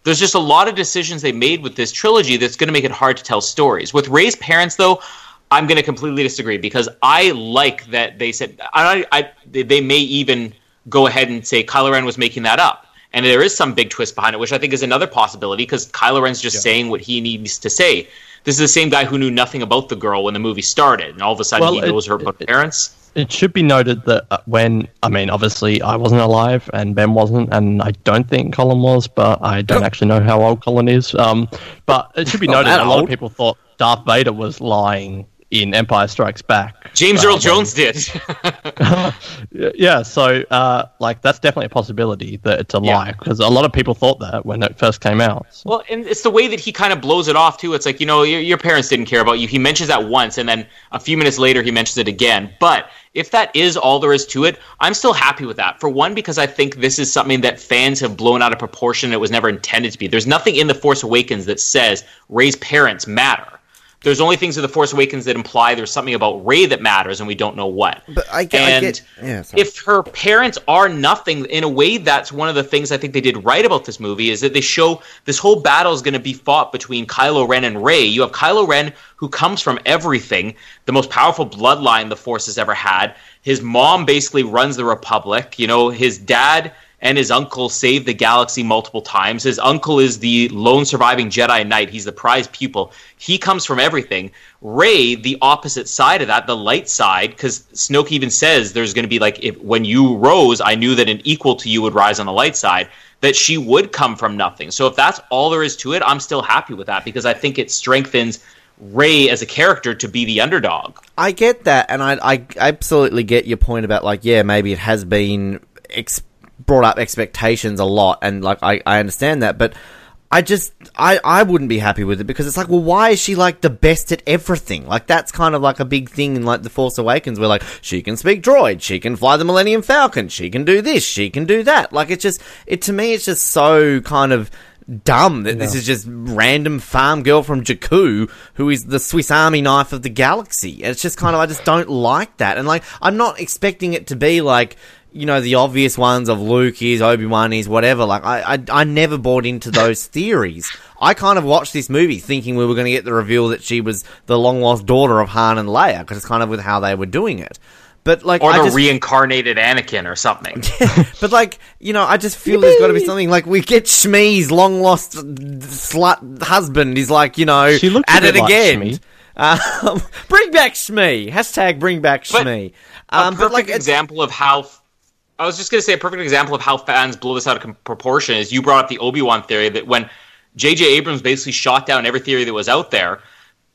C: there's just a lot of decisions they made with this trilogy that's going to make it hard to tell stories. With Rey's parents, though, I'm going to completely disagree because I like that they said I, I they may even go ahead and say Kylo Ren was making that up. And there is some big twist behind it, which I think is another possibility because Kylo Ren's just saying what he needs to say. This is the same guy who knew nothing about the girl when the movie started, and all of a sudden
D: Well,
C: he
D: it-
C: knows her
D: it-
C: parents.
D: It should be noted that uh, when, I mean, obviously I wasn't alive and Ben wasn't, and I don't think Colin was, but I don't actually know how old Colin is. Um, but it should be noted
B: that
D: that a lot of people thought Darth Vader was lying in Empire Strikes Back.
C: James Earl Jones did.
D: Yeah, so uh, like that's definitely a possibility that it's a
C: Yeah.
D: lie because a lot of people thought that when it first came out. So-
C: well, and it's the way that he kind of blows it off too. It's like you know your, your parents didn't care about you. He mentions that once, and then a few minutes later he mentions it again. But if that is all there is to it, I'm still happy with that. For one, because I think this is something that fans have blown out of proportion. It was never intended to be. There's nothing in the Force Awakens that says Rey's parents matter. There's only things in the Force Awakens that imply there's something about Rey that matters, and we don't know what.
B: But I get- I
C: and
B: get- yeah,
C: if her parents are nothing, in a way, that's one of the things I think they did right about this movie is that they show this whole battle is going to be fought between Kylo Ren and Rey. You have Kylo Ren who comes from everything, the most powerful bloodline the Force has ever had. His mom basically runs the Republic. You know, his dad and his uncle saved the galaxy multiple times. His uncle is the lone surviving Jedi Knight. He's the prized pupil. He comes from everything. Rey, the opposite side of that, the light side, because Snoke even says there's going to be like, if when you rose, I knew that an equal to you would rise on the light side. That she would come from nothing. So if that's all there is to it, I'm still happy with that because I think it strengthens Rey as a character to be the underdog.
B: I get that, and I, I absolutely get your point about like, yeah, maybe it has been ex- brought up expectations a lot, and like I, I understand that, but I just I, I wouldn't be happy with it because it's like, well, why is she like the best at everything? Like that's kind of like a big thing in like the Force Awakens, where like she can speak droid, she can fly the Millennium Falcon, she can do this, she can do that. Like it's just it to me, it's just so kind of dumb that this is just random farm girl from Jakku who is the Swiss Army knife of the galaxy. And it's just kind of I just don't like that. And like I'm not expecting it to be like you know the obvious ones of Luke is Obi Wan is whatever. Like I, I I never bought into those theories. I kind of watched this movie thinking we were going to get the reveal that she was the long lost daughter of Han and Leia because it's kind of with how they were doing it. But like,
C: or
B: I
C: the
B: just,
C: reincarnated Anakin or something.
B: but like, you know, I just feel there's got to be something like we get Shmi's long lost slut husband is like, you know,
D: She looked
B: at it
D: like
B: again.
D: Shmi.
B: Um, bring back Shmi. Hashtag bring back
C: But
B: Shmi.
C: a
B: Um,
C: perfect
B: but like,
C: example of how. I was just going to say a perfect example of how fans blow this out of proportion is you brought up the Obi Wan theory that when J.J. Abrams basically shot down every theory that was out there,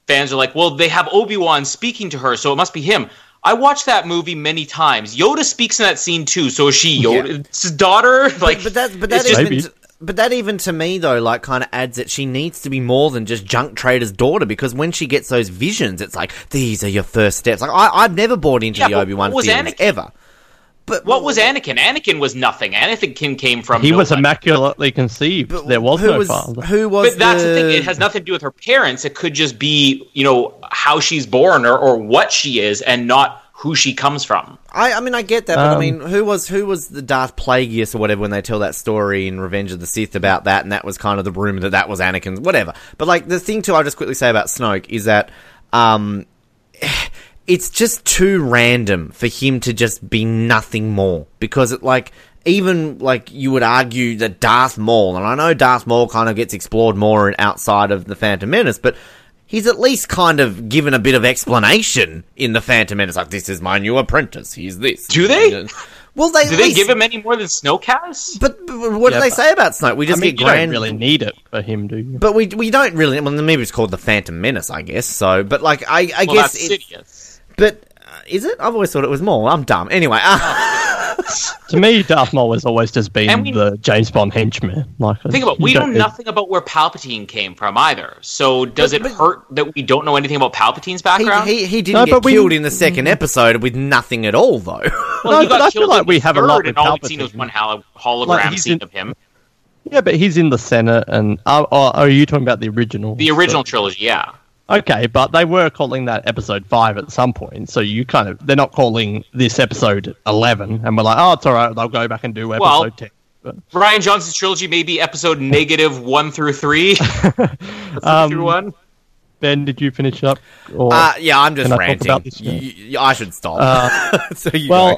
C: fans are like, well, they have Obi Wan speaking to her, so it must be him. I watched that movie many times. Yoda speaks in that scene too, so is she Yoda's daughter? Like,
B: but that, but that
C: just-
D: Maybe.
B: even, but that even to me though, like, kind of adds that she needs to be more than just junk trader's daughter because when she gets those visions, it's like these are your first steps. Like, I, I've never bought into
C: Yeah,
B: the Obi Wan
C: what
B: theories
C: Anakin?
B: ever. But
C: what was Anakin? Anakin was nothing. Anakin came from.
D: He
C: no
D: was
C: one.
D: immaculately conceived.
B: but
D: there was
B: who
D: no
B: was,
D: father.
B: Who was?
C: But that's the... thing. It has nothing to do with her parents. It could just be, you know, how she's born or, or what she is, and not who she comes from.
B: I, I mean, I get that, but I
D: Um,
B: mean, who was who was the Darth Plagueis or whatever when they tell that story in Revenge of the Sith about that, and that was kind of the rumor that that was Anakin's, whatever. But like the thing too, I'll just quickly say about Snoke is that, um, it's just too random for him to just be nothing more because it like. Even like you would argue that Darth Maul, and I know Darth Maul kind of gets explored more outside of the Phantom Menace, but he's at least kind of given a bit of explanation in the Phantom Menace. Like, this is my new apprentice. He's this.
C: Do they?
B: Uh, well, they
C: Do they
B: least-
C: give him any more than Snoke has?
B: But, but what
D: Yeah,
B: do they say about Snoke? We
D: I
B: just
D: mean,
B: get
D: you
B: grand.
D: don't really need it for him, do you?
B: But we we don't really. Well, maybe it's called the Phantom Menace, I guess. So, but like, I I
C: Well,
B: guess
C: that's
B: it. But uh, is it? I've always thought it was more. I'm dumb. Anyway, uh,
D: To me, Darth Maul has always just been
C: we-
D: the James Bond henchman. Like,
C: Think about we know nothing about where Palpatine came from either. So does
B: But-
C: it
B: but-
C: hurt that we don't know anything about Palpatine's background?
B: he he didn't
D: No,
B: get
D: but we-
B: killed in the second episode with nothing at all, though.
C: well,
D: No,
C: he
D: but
C: got
D: I feel
C: killed
D: like
C: in
D: we have a lot
C: third,
D: with
C: and all we've seen was one hol- hologram
D: Like, he's
C: scene
D: in-
C: of him.
D: Yeah, but he's in the Senate, and uh, or are you talking about the original?
C: The original trilogy, yeah.
D: Okay, but they were calling that episode five at some point, so you kind of they're not calling this episode eleven, and we're like, oh, it's all right, they'll go back and do episode
C: Well,
D: ten. But,
C: Rian Johnson's trilogy may be episode negative one through three.
D: Um,
C: through one.
D: ben, did you finish up? Or,
B: Uh, yeah, I'm just
D: Can I
B: ranting.
D: about this
B: You- you- I should stop.
D: Uh,
B: so you
D: well,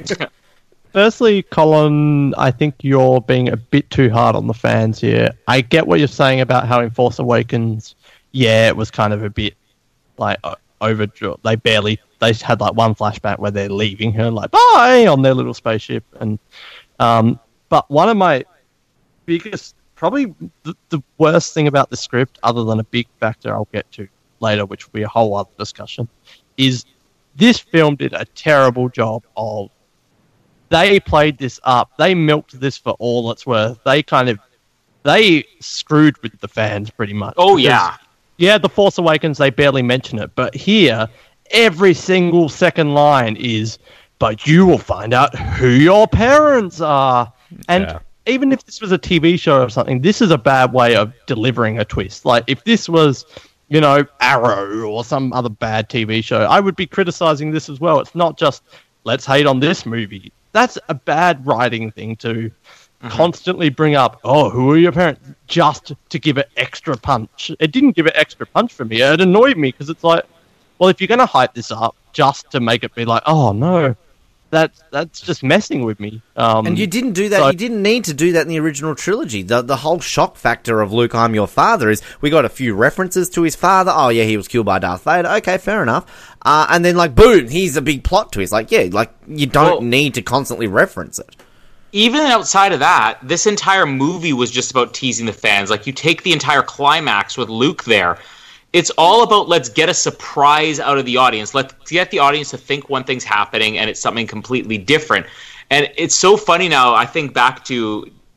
D: firstly, Colin, I think you're being a bit too hard on the fans here. I get what you're saying about how in Force Awakens, yeah, it was kind of a bit like o- overdrawn. They barely they had like one flashback where they're leaving her like bye on their little spaceship, and um, but one of my biggest, probably the, the worst thing about the script, other than a big factor I'll get to later, which will be a whole other discussion, is this film did a terrible job of they played this up. They milked this for all it's worth. They kind of they screwed with the fans pretty much.
C: Oh yeah.
D: Yeah. The Force Awakens they barely mention it, but here every single second line is, "But you will find out who your parents are." And
E: Yeah.
D: even if this was a TV show or something, this is a bad way of delivering a twist. Like if this was. You know, Arrow or some other bad TV show. I would be criticizing this as well. It's not just let's hate on this movie. That's a bad writing thing to constantly bring up. Oh, who are your parents? Just to give it extra punch. It didn't give it extra punch for me. It annoyed me because it's like, well, if you're going to hype this up just to make it be like, oh no, that's that's just messing with me. Um,
B: And you didn't do that.
D: so-
B: you didn't need to do that in the original trilogy. The the whole shock factor of Luke, I'm your father, is we got a few references to his father. Oh yeah, he was killed by Darth Vader. Okay, fair enough. Uh, and then like boom, he's a big plot twist. Like yeah, like you don't
C: Well-
B: need to constantly reference it.
C: Even outside of that, this entire movie was just about teasing the fans. Like you take the entire climax with Luke there. It's all about let's get a surprise out of the audience. Let's get the audience to think one thing's happening and it's something completely different. And it's so funny now. I think back to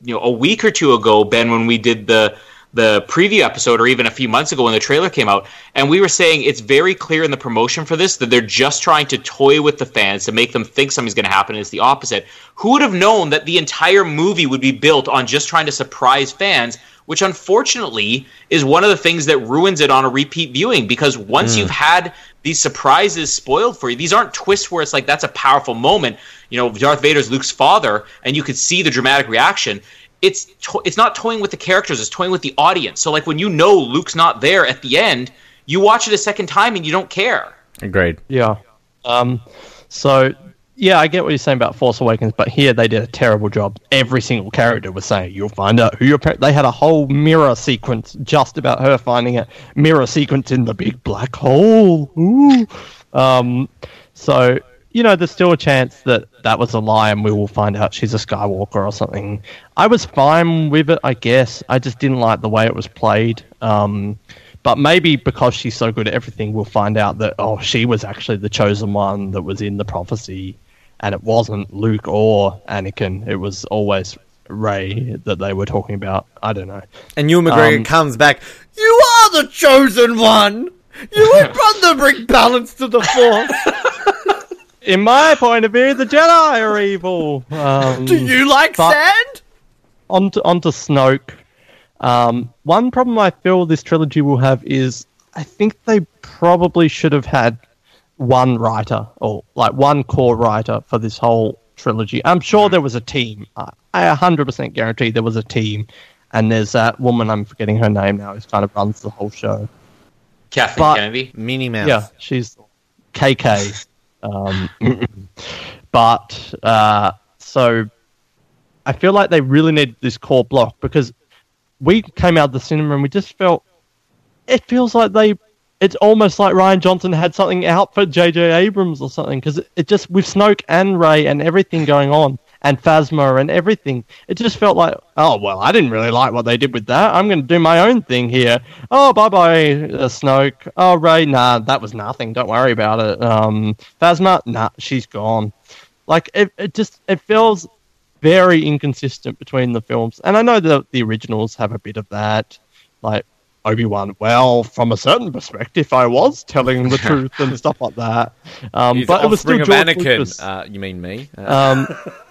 C: you know a week or two ago, Ben, when we did the the preview episode, or even a few months ago when the trailer came out, and we were saying it's very clear in the promotion for this that they're just trying to toy with the fans to make them think something's going to happen. And it's the opposite. Who would have known that the entire movie would be built on just trying to surprise fans which unfortunately is one of the things that ruins it on a repeat viewing because once you've hmm. had these surprises spoiled for you, these aren't twists where it's like that's a powerful moment. You know, Darth Vader's Luke's father, and you could see the dramatic reaction. It's to- it's not toying with the characters; it's toying with the audience. So, like when you know Luke's not there at the end, you watch it a second time and you don't care.
B: Agreed.
D: Yeah. Um, so yeah, I get what you're saying about Force Awakens, but here they did a terrible job. Every single character was saying, "You'll find out who your parent." They had a whole mirror sequence just about her finding it. Mirror sequence in the big black hole. Ooh. Um, so you know, there's still a chance that that was a lie, and we will find out she's a Skywalker or something. I was fine with it, I guess. I just didn't like the way it was played. Um, but maybe because she's so good at everything, we'll find out that oh, she was actually the chosen one that was in the prophecy, and it wasn't Luke or Anakin. It was always Rey that they were talking about. I don't know.
B: And Ewan McGregor
D: Um,
B: comes back. You are the chosen one. You the bring balance to the force.
D: In my point of view, the Jedi are evil. Um,
B: Do you like
D: but-
B: sand?
D: onto onto Snoke. Um, one problem I feel this trilogy will have is I think they probably should have had one writer or like one core writer for this whole trilogy. I'm sure there was a team. I I 100% guarantee there was a team. And there's that woman, I'm forgetting her name now, who kind of runs the whole show.
C: Kathleen
D: But-
C: Kennedy.
B: Minnie Mouse.
D: Yeah, she's KK. Um, but uh, so I feel like they really need this core block because we came out of the cinema and we just felt it feels like they. It's almost like Rian Johnson had something out for J.J. Abrams or something because it, it just with Snoke and Rey and everything going on and Phasma and everything, it just felt like oh well, I didn't really like what they did with that. I'm going to do my own thing here. Oh bye bye uh, Snoke. Oh Rey, nah, that was nothing. Don't worry about it. Um, Phasma, nah, she's gone. Like it, it just it feels very inconsistent between the films. And I know that the originals have a bit of that. Like Obi Wan, well, from a certain perspective, I was telling the truth and stuff like that. Um, but it was still George
B: Anakin.
D: Lucas.
B: Uh, you mean me? Uh,
D: Um,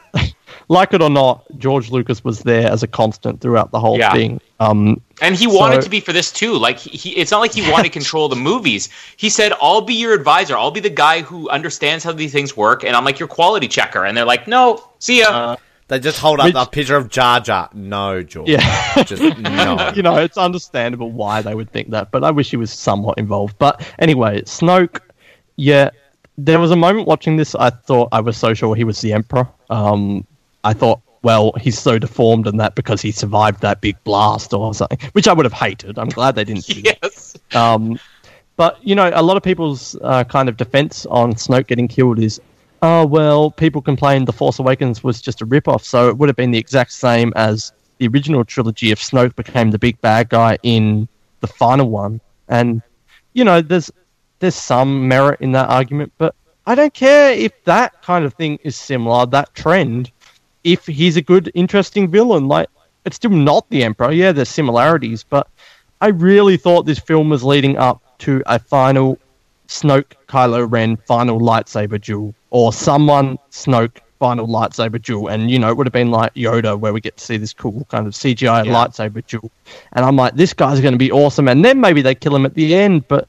D: like it or not, George Lucas was there as a constant throughout the whole
C: Yeah.
D: thing. Um,
C: And he wanted to be for this too. Like he, he- it's not like he wanted to control the movies. He said, "I'll be your advisor. I'll be the guy who understands how these things work, and I'm like your quality checker." And they're like, "No, see ya."
B: they just hold up
D: which-
B: a picture of Jar Jar. No, George.
D: Yeah.
B: Just no.
D: you know, it's understandable why they would think that, but I wish he was somewhat involved. But anyway, Snoke, yeah, there was a moment watching this I thought I was so sure he was the Emperor. Um, I thought, well, he's so deformed and that because he survived that big blast or something, which I would have hated. I'm glad they didn't
C: yes.
D: Um, but you know, a lot of people's uh, kind of defense on Snoke getting killed is, oh well, people complained the Force Awakens was just a rip-off, so it would have been the exact same as the original trilogy if Snoke became the big bad guy in the final one. And you know, there's there's some merit in that argument, but I don't care if that kind of thing is similar, that trend. If he's a good, interesting villain, like it's still not the Emperor. Yeah, there's similarities, but I really thought this film was leading up to a final Snoke Kylo Ren final lightsaber duel, or someone Snoke final lightsaber duel, and you know it would have been like Yoda, where we get to see this cool kind of CGI
C: Yeah.
D: lightsaber duel, and I'm like, this guy's going to be awesome, and then maybe they kill him at the end, but.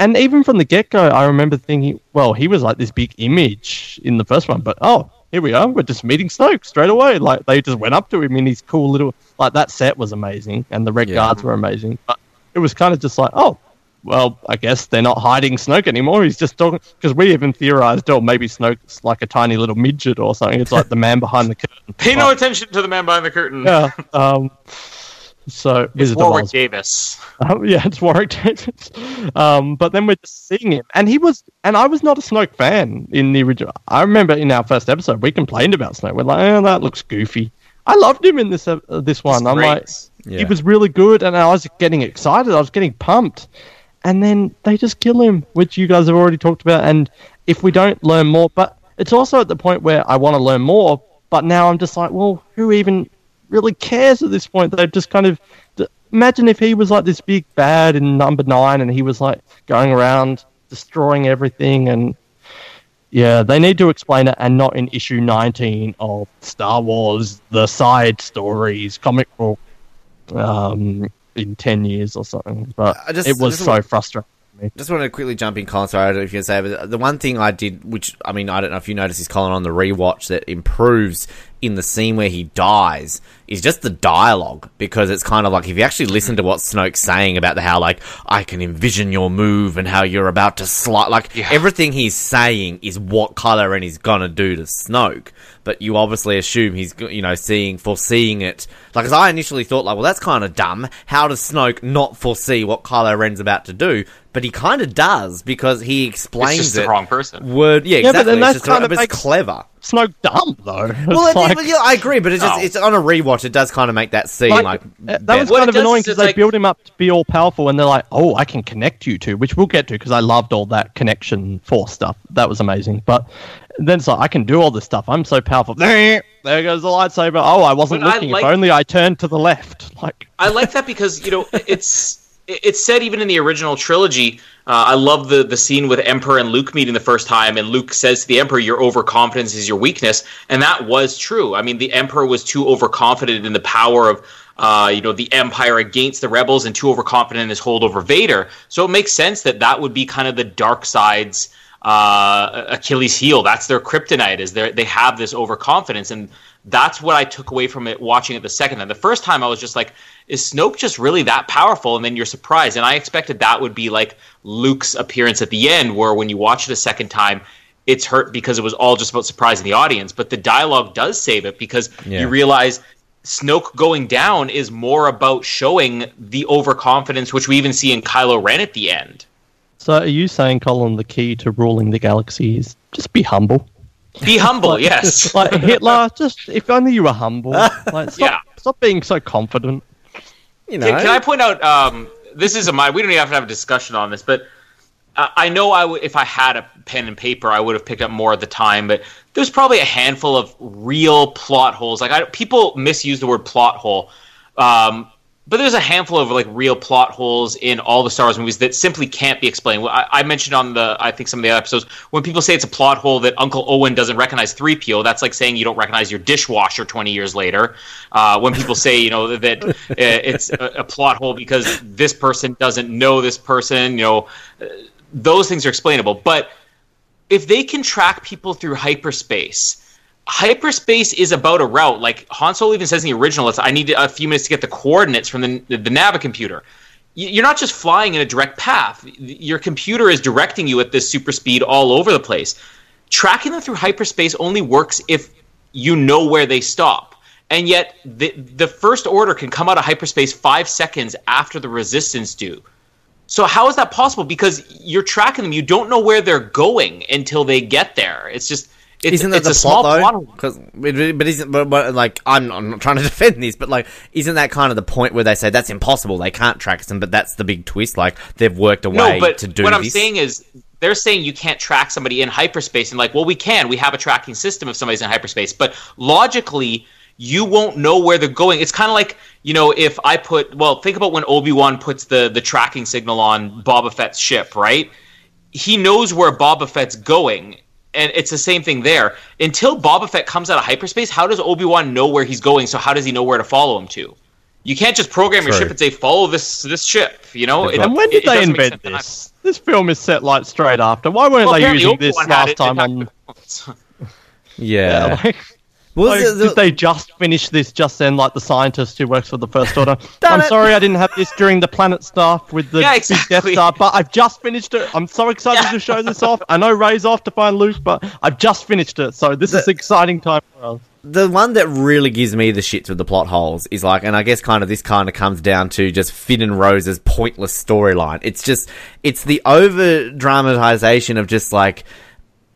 D: And even from the get go, I remember thinking, well, he was like this big image in the first one, but oh, here we are. We're just meeting Snoke straight away. Like they just went up to him in his cool little like that set was amazing and the red
B: Yeah.
D: guards were amazing. But it was kind of just like, oh, well, I guess they're not hiding Snoke anymore. He's just talking because we even theorized, oh, maybe Snoke's like a tiny little midget or something. It's like the man behind the curtain.
C: Pay no attention to the man behind the curtain.
D: Yeah. Um, so
C: It's
D: Wizard of
C: Warwick
D: Oz.
C: Davis.
D: Um, yeah, it's Warwick Davis. Um, but then we're just seeing him, and he was, and I was not a Snoke fan in the original. I remember in our first episode we complained about Snoke. We're like, oh, that looks goofy. I loved him in this uh, this one. I'm
C: Great.
D: like,
B: Yeah.
D: he was really good, and I was getting excited. I was getting pumped, and then they just kill him, which you guys have already talked about. And if we don't learn more, but it's also at the point where I want to learn more, but now I'm just like, well, who even really cares at this point? They've just kind of imagine if he was like this big bad in number nine, and he was like going around destroying everything and. Yeah, they need to explain it and not in issue 19 of Star Wars, the side stories, comic book um, in ten years or something. But
B: I just-
D: it was so frustrating. For me.
B: Just wanted to quickly jump in, Colin. Sorry, I don't know if you can say, but the one thing I did, which I mean, I don't know if you noticed this, Colin, on the rewatch that improves in the scene where he dies is just the dialogue because it's kind of like if you actually listen to what Snoke's saying about the how like I can envision your move and how you're about to slide, like
C: Yeah.
B: everything he's saying is what Kylo Ren is gonna do to Snoke. But you obviously assume he's you know seeing foreseeing it. Like as I initially thought, like well that's kind of dumb. How does Snoke not foresee what Kylo Ren's about to do? But he kind of does because he
C: It's
B: explains
C: just
B: it.
C: the wrong person.
B: Word, yeah,
D: Yeah, but
B: exactly.
D: then
B: It's
D: that's
B: just
D: kind
B: a-
D: of
B: but it's
D: makes-
B: clever.
D: Snoke dumb though.
B: Well,
D: It's
B: it-
D: like-
B: yeah, I agree, but it's just
C: Oh.
B: it's on a rewatch. It does kind of make that scene like,
D: Like, uh, that was.
C: What
D: kind
C: it
D: of
C: does
D: annoying
C: is
D: because
C: it's
D: they
C: like-
D: build him up to be all powerful, and they're like, "Oh, I can connect you to," which we'll get to because I loved all that connection force stuff. That was amazing. But then it's like, I can do all this stuff. I'm so powerful. There goes the lightsaber. Oh, I wasn't
C: But I
D: looking.
C: like-
D: If only I turned to the left. Like,
C: I like that because you know it's it's said even in the original trilogy. Uh, I love the the scene with Emperor and Luke meeting the first time, and Luke says to the Emperor, "Your overconfidence is your weakness," and that was true. I mean, the Emperor was too overconfident in the power of. Uh, you know the Empire against the rebels, and too overconfident in his hold over Vader. So it makes sense that that would be kind of the dark side's uh, Achilles' heel. That's their kryptonite. Is they have this overconfidence, and that's what I took away from it watching it the second time. The first time I was just like, is Snoke just really that powerful? And then you're surprised. And I expected that would be like Luke's appearance at the end, where when you watch it a second time, it's hurt because it was all just about surprising the audience. But the dialogue does save it because
B: Yeah.
C: you realize Snoke going down is more about showing the overconfidence, which we even see in Kylo Ren at the end.
D: so are you saying, Colin, the key to ruling the galaxy is just be humble?
C: Be humble, yes.
D: Like Hitler, just if only you were humble. Like, stop,
C: Yeah.
D: stop being so confident.
B: you know,
C: Can, can I point out? Um, this is a my. We don't even have to have a discussion on this, but I, I know I would if I had a pen and paper, I would have picked up more at the time. But there's probably a handful of real plot holes. Like I, people misuse the word plot hole, um, but there's a handful of like real plot holes in all the Star Wars movies that simply can't be explained. I, I mentioned on the I think some of the episodes when people say it's a plot hole that Uncle Owen doesn't recognize three PO. That's like saying you don't recognize your dishwasher 20 years later. Uh, when people say you know that uh, it's a, a plot hole because this person doesn't know this person, you know, those things are explainable. But if they can track people through hyperspace hyperspace is about a route. Like Han Solo even says in the original, it's I need a few minutes to get the coordinates from the the, Navicomputer. Y- You're not just flying in a direct path. Your computer is directing you at this super speed all over the place. Tracking them through hyperspace only works if you know where they stop. And yet, the the first order can come out of hyperspace five seconds after the resistance do. So how is that possible? Because you're tracking them, you don't know where they're going until they get there. It's just it's,
B: isn't that
C: it's
B: the
C: a small
B: plot
C: plot
B: though? Because but isn't but, but like I'm I'm not trying to defend this, but like isn't that kind of the point where they say that's impossible? They can't track them, but that's the big twist. Like they've worked a way
C: No, but
B: to do
C: what I'm
B: this.
C: saying is they're saying you can't track somebody in hyperspace, and like, well, we can. We have a tracking system if somebody's in hyperspace, but logically, you won't know where they're going. It's kind of like you know, if I put well, think about when Obi Wan puts the the tracking signal on Boba Fett's ship, right? He knows where Boba Fett's going. And it's the same thing there. Until Boba Fett comes out of hyperspace, how does Obi Wan know where he's going? So how does he know where to follow him to? You can't just program your ship and say follow this this ship. You know, It-
D: And when did
C: it
D: they
C: doesn't
D: invent
C: sense.
D: this? This film is set like straight after. Why weren't
C: Well,
D: they using this
C: Obi-Wan had
D: last
C: it
D: time
C: back
D: on?
C: before.
B: yeah.
D: Like,
B: Well,
D: like,
B: the- the-
D: did they just finish this just then, like the scientist who works for the First Order? I'm
B: it.
D: sorry I didn't have this during the planet stuff with the
C: Yeah,
D: big Death. Star, but I've just finished it. I'm so excited
C: Yeah.
D: to show this off. I know Rey's off to find Luke, but I've just finished it, so this is exciting time for us.
B: the one that really gives me the shits with the plot holes is like, and I guess kind of this kind of comes down to just Finn and Rose's pointless storyline. It's just, it's the over dramatization of just like,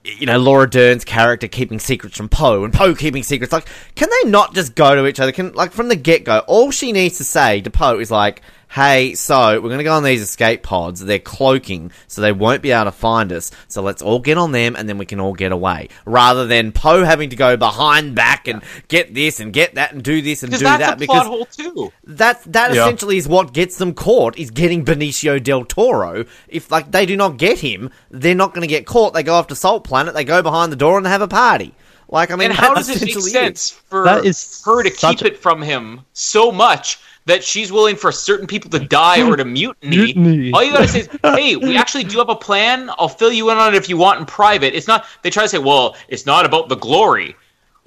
B: you know, Laura Dern's character keeping secrets from Poe and Poe keeping secrets. Like, can they not just go to each other? Can, like, from the get go, all she needs to say to Poe is like, hey, so we're going to go on these escape pods. They're cloaking, so they won't be able to find us. So let's all get on them and then we can all get away. Rather than Poe having to go behind back and get this and get that and do this and do
C: Because that's
B: that.
C: a
B: because
C: plot hole too.
B: that that
D: Yeah.
B: essentially is what gets them caught is getting Benicio del Toro. If like they do not get him, they're not going to get caught. They go off to Salt Planet, they go behind the door and they have a party. Like I mean,
C: And how does it make
B: essentially
C: sense for
D: That is
C: her to keep
D: a-
C: it from him so much that she's willing for certain people to die or to mutiny.
D: Mutiny.
C: All you gotta say is, "Hey, we actually do have a plan. I'll fill you in on it if you want in private." It's not. They try to say, "Well, it's not about the glory."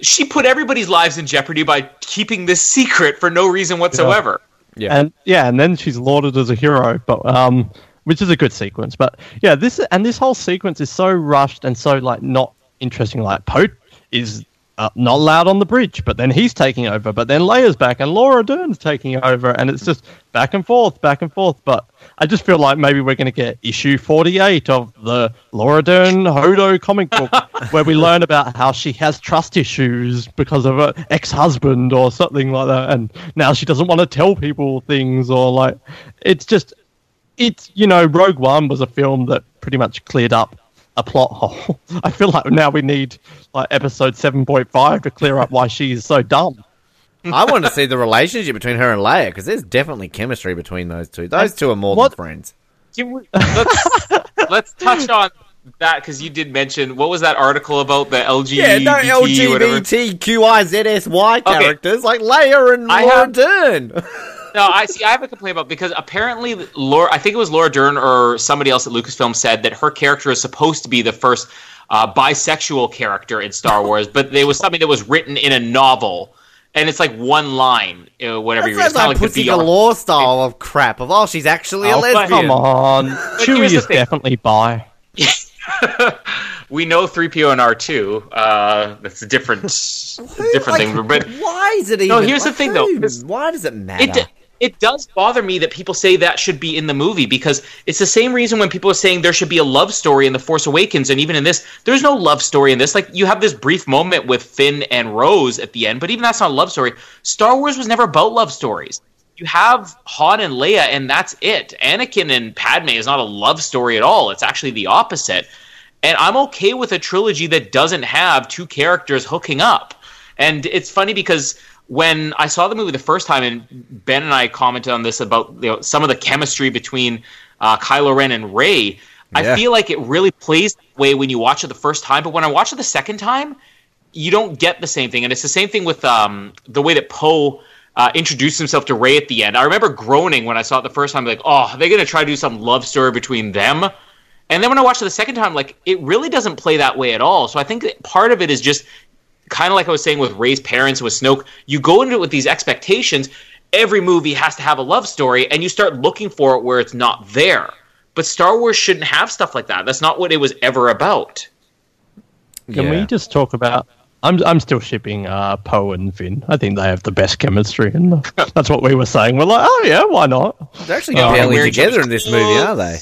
C: She put everybody's lives in jeopardy by keeping this secret for no reason whatsoever.
B: Yeah.
D: and yeah, and then she's lauded as a hero, but um, which is a good sequence. But yeah, this and this whole sequence is so rushed and so like not interesting. Like Poe is uh, not loud on the bridge, but then he's taking over. But then Leia's back and Laura Dern's taking over, and it's just back and forth, back and forth. But I just feel like maybe we're going to get issue forty-eight of the Laura Dern Holdo comic book, where we learn about how she has trust issues because of her ex-husband or something like that, and now she doesn't want to tell people things or like it's just it's you know Rogue One was a film that pretty much cleared up a plot hole. I feel like now we need like episode seven point five to clear up why she is so dumb.
B: I want to see the relationship between her and Leia because there's definitely chemistry between those two. Those two are more
D: What-
B: than friends.
C: We, let's let's touch on that because you did mention what was that article about the LGBT
B: Yeah, no
C: whatever.
B: LGBTQIZSY characters like Leia and
C: I
B: Laura
C: have-
B: Dern.
C: No, I see. I have a complaint about because apparently Laura, I think it was Laura Dern or somebody else at Lucasfilm said that her character is supposed to be the first uh, bisexual character in Star Wars, but there was something that was written in a novel, and it's like one line, uh, whatever
B: That
C: you read.
B: sounds
C: It's
B: like
C: the
B: Pussy
C: VR.
B: Galore style of crap. Of oh, she's actually a
D: Oh,
B: lesbian.
D: come on, Chewie is
C: thing.
D: definitely bi.
C: we know three PO and R two. Uh, that's a different, different
B: Like,
C: thing. But
B: why is it even?
C: No, here's the
B: like,
C: thing, though,
B: Why does it matter?
C: it d- it does bother me that people say that should be in the movie because it's the same reason when people are saying there should be a love story in the Force Awakens and even in this there's no love story in this. Like you have this brief moment with Finn and Rose at the end but even that's not a love story. Star Wars was never about love stories. You have Han and Leia and that's it. Anakin and Padme is not a love story at all. It's actually the opposite. And I'm okay with a trilogy that doesn't have two characters hooking up. And it's funny because when I saw the movie the first time, and Ben and I commented on this about you know, some of the chemistry between uh, Kylo Ren and Rey, I feel like it really plays that way when you watch it the first time. But when I watch it the second time, you don't get the same thing. And it's the same thing with um, the way that Poe uh, introduced himself to Rey at the end. I remember groaning when I saw it the first time, like, oh, are they're going to try to do some love story between them. And then when I watched it the second time, like, it really doesn't play that way at all. So I think that part of it is just kind of like I was saying with Rey's parents with Snoke. You go into it with these expectations. Every movie has to have a love story, and you start looking for it where it's not there. But Star Wars shouldn't have stuff like that. That's not what it was ever about.
D: Can
B: Yeah.
D: we just talk about? I'm I'm still shipping uh, Poe and Finn. I think they have the best chemistry, and that's what we were saying. We're like, oh yeah, why not?
B: They're actually barely
C: wearing
B: together in this movie, are they?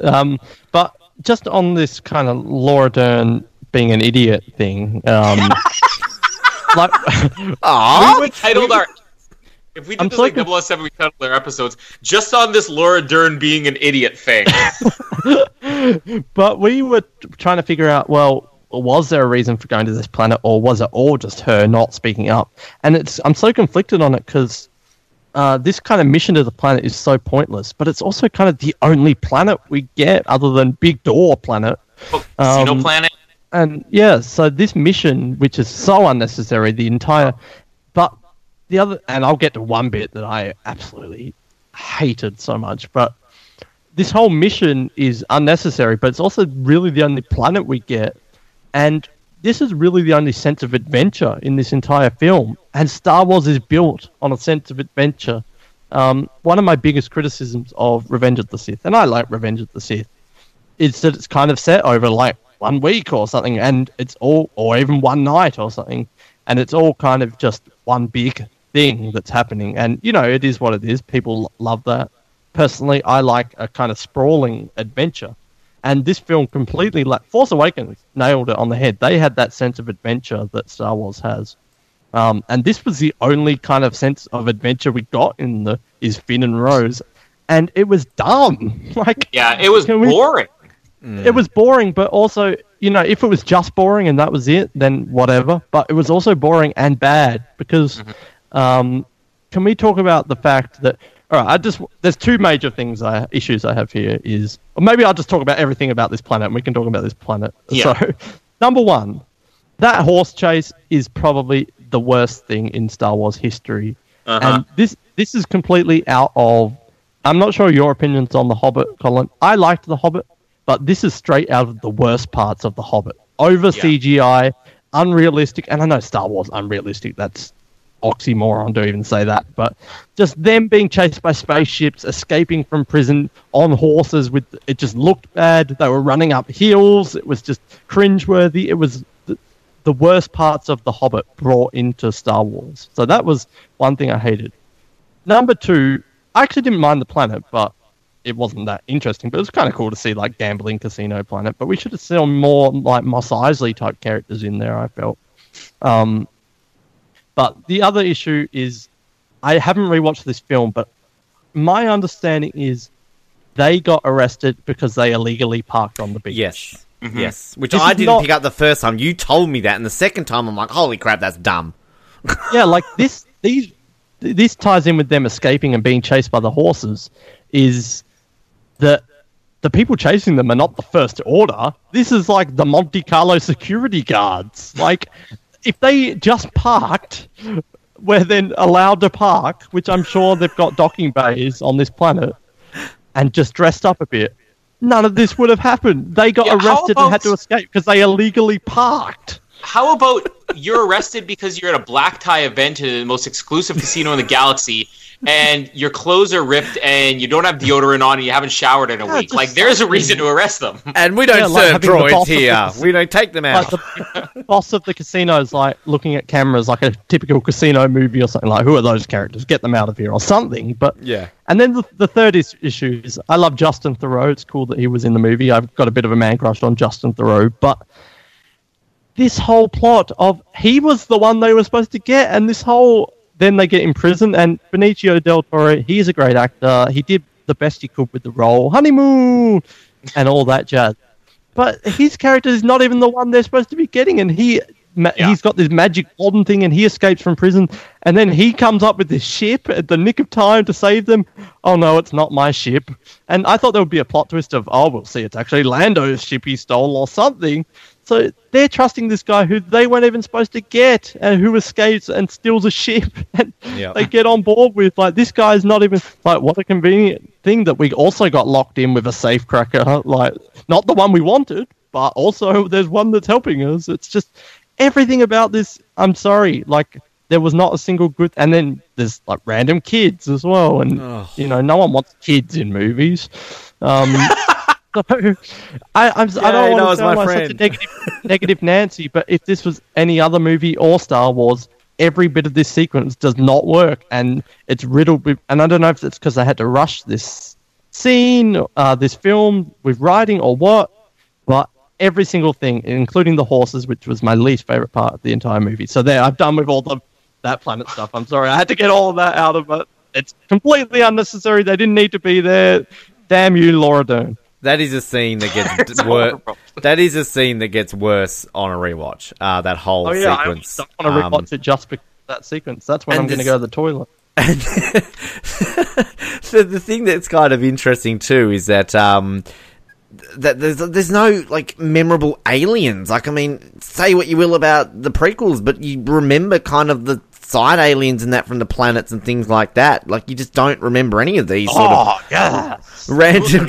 D: Um, but just on this kind of Laura Dern being an idiot thing, um, like
B: Aw,
C: we titled our. If we did
D: I'm
C: this like
D: talking-
C: 007, we titled our episodes just on this Laura Dern being an idiot thing.
D: But we were trying to figure out, well, was there a reason for going to this planet, or was it all just her not speaking up? And it's I'm so conflicted on it because uh, this kind of mission to the planet is so pointless, but it's also kind of the only planet we get other than Big Door Planet.
C: Casino
D: Um,
C: Planet.
D: And yeah, so this mission, which is so unnecessary, the entire, but the other, and I'll get to one bit that I absolutely hated so much, but this whole mission is unnecessary, but it's also really the only planet we get, and this is really the only sense of adventure in this entire film. And Star Wars is built on a sense of adventure. Um, one of my biggest criticisms of Revenge of the Sith, and I like Revenge of the Sith, is that it's kind of set over like one week or something, and it's all, or even one night or something, and it's all kind of just one big thing that's happening. And you know, it is what it is. People love that. Personally, I like a kind of sprawling adventure, and this film completely like Force Awakens nailed it on the head. They had that sense of adventure that Star Wars has. Um, and this was the only kind of sense of adventure we got in the is Finn and Rose, and it was dumb. Like
C: Yeah, it was
D: Can
C: boring.
D: it was boring, but also, you know, if it was just boring and that was it, then whatever. But it was also boring and bad because, um, can we talk about the fact that? All right, I just there's two major things I issues I have here is, or maybe I'll just talk about everything about this planet, and we can talk about this planet.
C: Yeah.
D: So, number one, that horse chase is probably the worst thing in Star Wars history.
C: Uh-huh.
D: And this this is completely out of. I'm not sure your opinions on The Hobbit, Colin. I liked The Hobbit, but this is straight out of the worst parts of The Hobbit. Over CGI, unrealistic, and I know Star Wars unrealistic. That's oxymoron to even say that, but just them being chased by spaceships, escaping from prison on horses with it just looked bad. They were running up hills. It was just cringeworthy. It was the, the worst parts of The Hobbit brought into Star Wars. So that was one thing I hated. Number two, I actually didn't mind the planet, but it wasn't that interesting. But it was kind of cool to see like gambling casino planet. But we should have seen more like Mos Eisley type characters in there. I felt. Um, but the other issue is, I haven't rewatched this film, but my understanding is they got arrested because they illegally parked on the beach.
B: Yes. Yes. Which
D: This
B: I didn't
D: not-
B: pick up the first time. You told me that, and the second time I'm like, holy crap, that's dumb.
D: yeah, like this these this ties in with them escaping and being chased by the horses is that the people chasing them are not the first order. This is like the Monte Carlo security guards. Like if they just parked where they're allowed to park, which I'm sure they've got docking bays on this planet, and just dressed up a bit, none of this would have happened. They got
C: Yeah,
D: arrested and had to escape because they illegally parked.
C: How about you're arrested because you're at a black tie event in the most exclusive casino in the galaxy, and your clothes are ripped, and you don't have deodorant on, and you haven't showered in a
D: Yeah,
C: week? Like, there's a reason to arrest them.
B: And we don't
D: Yeah, like
B: serve
D: having the boss
B: droids
D: of
B: here.
D: the-
B: We don't take them out.
D: like the boss of the casino is like looking at cameras like a typical casino movie or something like who are those characters get them out of here or something but
B: Yeah.
D: and then the, the third is, issue is i love justin theroux it's cool that he was in the movie i've got a bit of a man crush on justin theroux but this whole plot of he was the one they were supposed to get and this whole then they get in prison and benicio del toro he's a great actor he did the best he could with the role honeymoon and all that jazz but his character is not even the one they're supposed to be getting, and he ma-
C: Yeah.
D: he's got this magic wand thing, and he escapes from prison, and then he comes up with this ship at the nick of time to save them. Oh no, it's not my ship. And I thought there would be a plot twist of, oh, we'll see, it's actually Lando's ship he stole or something. So they're trusting this guy who they weren't even supposed to get, and who escapes and steals a ship, and
B: Yeah.
D: they get on board with like this guy's not even like what a convenient thing that we also got locked in with a safe cracker, like not the one we wanted, but also there's one that's helping us. It's just everything about this. I'm sorry, like there was not a single good, and then there's like random kids as well, and you know no one wants kids in movies. Um, so I, I'm, I don't want to sound
B: my
D: like such a negative, negative Nancy, but if this was any other movie or Star Wars, every bit of this sequence does not work, and it's riddled with. And I don't know if it's because they had to rush this scene, uh, this film with writing or what, but every single thing, including the horses, which was my least favorite part of the entire movie. So there, I've done with all the that planet stuff. I'm sorry, I had to get all of that out of it. It's completely unnecessary. They didn't need to be there. Damn you, Laura Dern.
B: That is a scene that gets worse. That is a scene that gets worse on a rewatch. Uh, that whole
D: Oh yeah,
B: sequence.
D: I don't want to
B: Um,
D: rewatch it just because of that sequence. That's when I'm going to go to the toilet.
B: so the thing that's kind of interesting too is that um, that there's there's no like memorable aliens. Like I mean, say what you will about the prequels, but you remember kind of the side aliens and that from the planets and things like that. Like you just don't remember any of these sort
D: Oh yeah,
B: of random.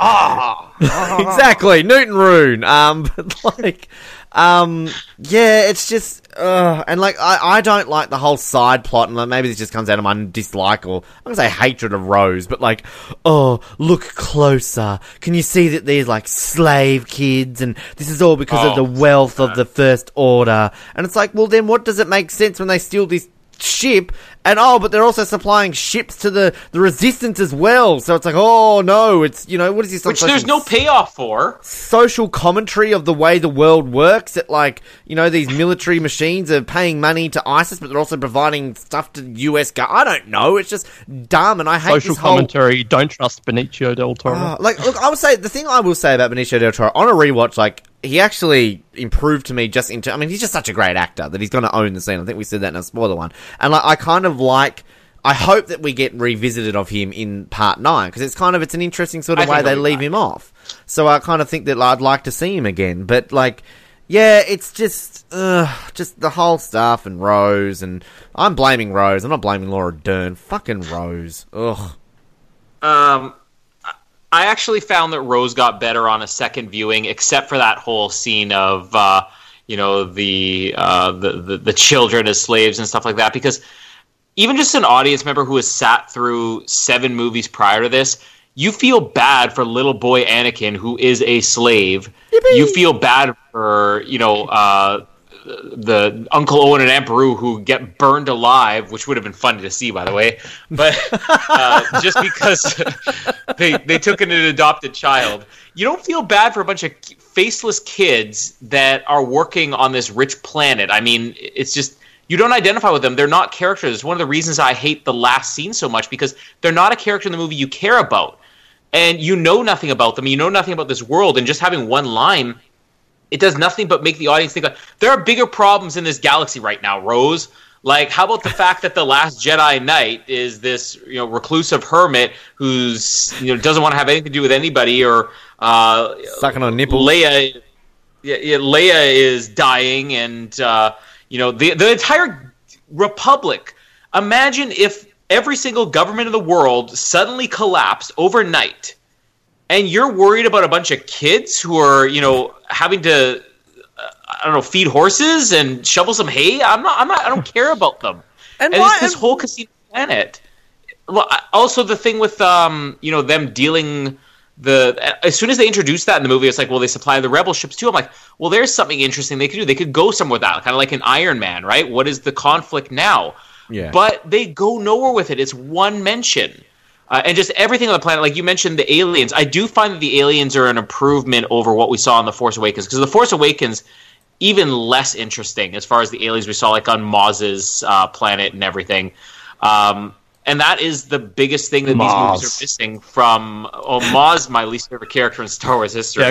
B: exactly, Newton Rune. Um, but like, um, yeah, it's just, uh, and like, I, I don't like the whole side plot, and like, maybe this just comes out of my dislike or I'm gonna say hatred of Rose, but like, oh, look closer. Can you see that there's like slave kids, and this is all because of
C: Oh,
B: the wealth of the First Order, and it's like, well, then what does it make sense when they steal this? ship and oh but they're also supplying ships to the the resistance as well so it's like oh no it's you know what is this
C: Which there's no payoff for.
B: social commentary of the way the world works that like you know these military machines are paying money to ISIS but they're also providing stuff to US go- I don't know it's just dumb and I hate
D: social
B: this whole
D: commentary. Don't trust Benicio del Toro.
B: Ah, like, look, I would say the thing I will say about Benicio del Toro on a rewatch, like he actually improved to me just into. I mean, he's just such a great actor that he's going to own the scene. I think we said that in a spoiler one, and like I kind of like. I hope that we get revisited of him in part nine because it's kind of it's an interesting sort
C: I
B: of way they leave
C: back.
B: him off. So I kind of think that I'd like to see him again, but like. Yeah, it's just, uh, just the whole stuff and Rose, and I'm blaming Rose. I'm not blaming Laura Dern. Fucking Rose. Ugh.
C: Um, I actually found that Rose got better on a second viewing, except for that whole scene of, uh, you know, the, uh, the the the children as slaves and stuff like that. Because even just an audience member who has sat through seven movies prior to this, you feel bad for little boy Anakin, who is a slave. You feel bad for you know. Uh, the Uncle Owen and Aunt Beru who get burned alive, which would have been funny to see, by the way. But uh, just because they they took in an adopted child, you don't feel bad for a bunch of faceless kids that are working on this rich planet. I mean, it's just you don't identify with them. They're not characters. It's one of the reasons I hate the last scene so much because they're not a character in the movie you care about. And you know nothing about them. You know nothing about this world. And just having one line it does nothing but make the audience think like, there are bigger problems in this galaxy right now, Rose. Like, how about the fact that the last Jedi Knight is this, you know, reclusive hermit who's, you know, doesn't want to have anything to do with anybody, or uh,
B: Sucking on nipples.
C: Leia, yeah, yeah, Leia is dying, and uh, you know, the the entire Republic. Imagine if every single government in the world suddenly collapsed overnight and you're worried about a bunch of kids who are, you know, having to, uh, I don't know, feed horses and shovel some hay. I'm not. I'm not. I don't care about them.
B: And
C: And,
B: why-
C: it's this whole casino planet. Well, also the thing with, um, you know, them dealing the as soon as they introduced that in the movie, it's like, well, they supply the rebel ships too. I'm like, well, there's something interesting they could do. They could go somewhere with that, kind of like an Iron Man, right? What is the conflict now?
B: Yeah.
C: But they go nowhere with it. It's one mention. Uh, and just everything on the planet, like you mentioned, the aliens. I do find that the aliens are an improvement over what we saw in the Force Awakens because the Force Awakens even less interesting as far as the aliens we saw, like on Maz's uh, planet and everything. Um, and that is the biggest thing that these movies are missing from. Oh, Maz, my least favorite character in Star Wars history.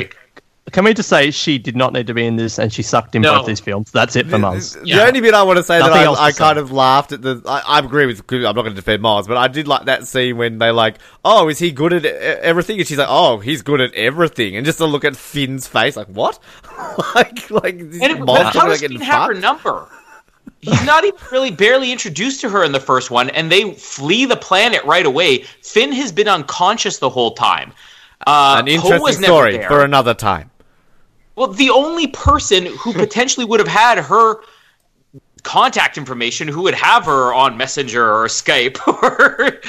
D: Can we just say she did not need to be in this, and she sucked in
C: No.
D: both these films? That's it for Maz.
B: The only bit I want to say
D: Nothing
B: that I, I
D: say.
B: kind of laughed at the. I, I agree with. I'm not going to defend Maz, but I did like that scene when they like, oh, is he good at everything? And she's like, oh, he's good at everything. And just to look at Finn's face, like what? like, like this
C: And it,
B: Maz
C: but how does Finn
B: getting
C: have her number? He's not even really barely introduced to her in the first one, and they flee the planet right away. Finn has been unconscious the whole time. Uh,
B: An interesting
C: was never
B: story
C: there.
B: for another time.
C: Well, the only person who potentially would have had her contact information, who would have her on Messenger or Skype or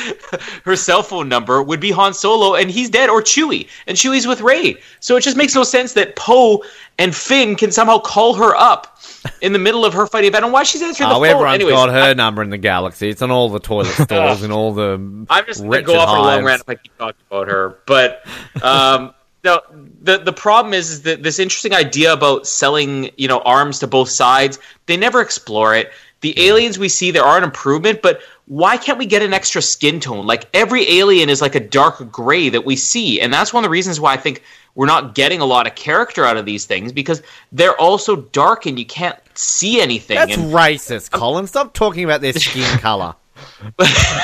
C: her cell phone number, would be Han Solo, and he's dead, or Chewie, and Chewie's with Rey. So it just makes no sense that Poe and Finn can somehow call her up in the middle of her fighting. I don't know why she's answering the
B: Oh,
C: phone.
B: everyone's
C: Anyways,
B: got her number in the galaxy. It's on all the toilet stalls and all the.
C: I'm just gonna go off on a long
B: hives.
C: rant if I keep talking about her. But um, no, the the problem is, is that this interesting idea about selling, you know, arms to both sides. They never explore it. The aliens we see, there are an improvement, but why can't we get an extra skin tone? Like every alien is like a dark gray that we see, and that's one of the reasons why I think we're not getting a lot of character out of these things because they're all so dark and you can't see anything.
B: That's
C: and
B: racist, Colin. Stop talking about their skin color.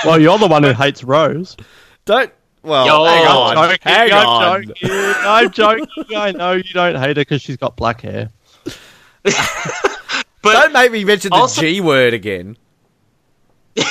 D: Well, you're the one who hates Rose.
B: Don't. Well,
C: Yo.
B: hang on.
D: Joking,
B: hang
D: I'm
B: on.
D: joking. I'm joking. I know you don't hate her because she's got black hair.
C: but
B: Don't make me mention the
C: Also-
B: G word again.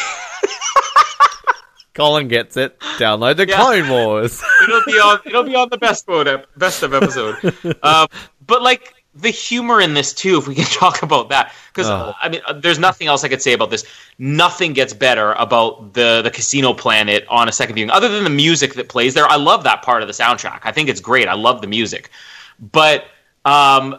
B: Colin gets it. Download the
C: Yeah.
B: Clone Wars.
C: it'll be on it'll be on the best mode best of episode um, but like the humor in this too if we can talk about that. Because
B: Oh.
C: i mean uh, there's nothing else i could say about this. Nothing gets better about the the casino planet on a second viewing other than the music that plays there. I love that part of the soundtrack. I think it's great. I love the music. But um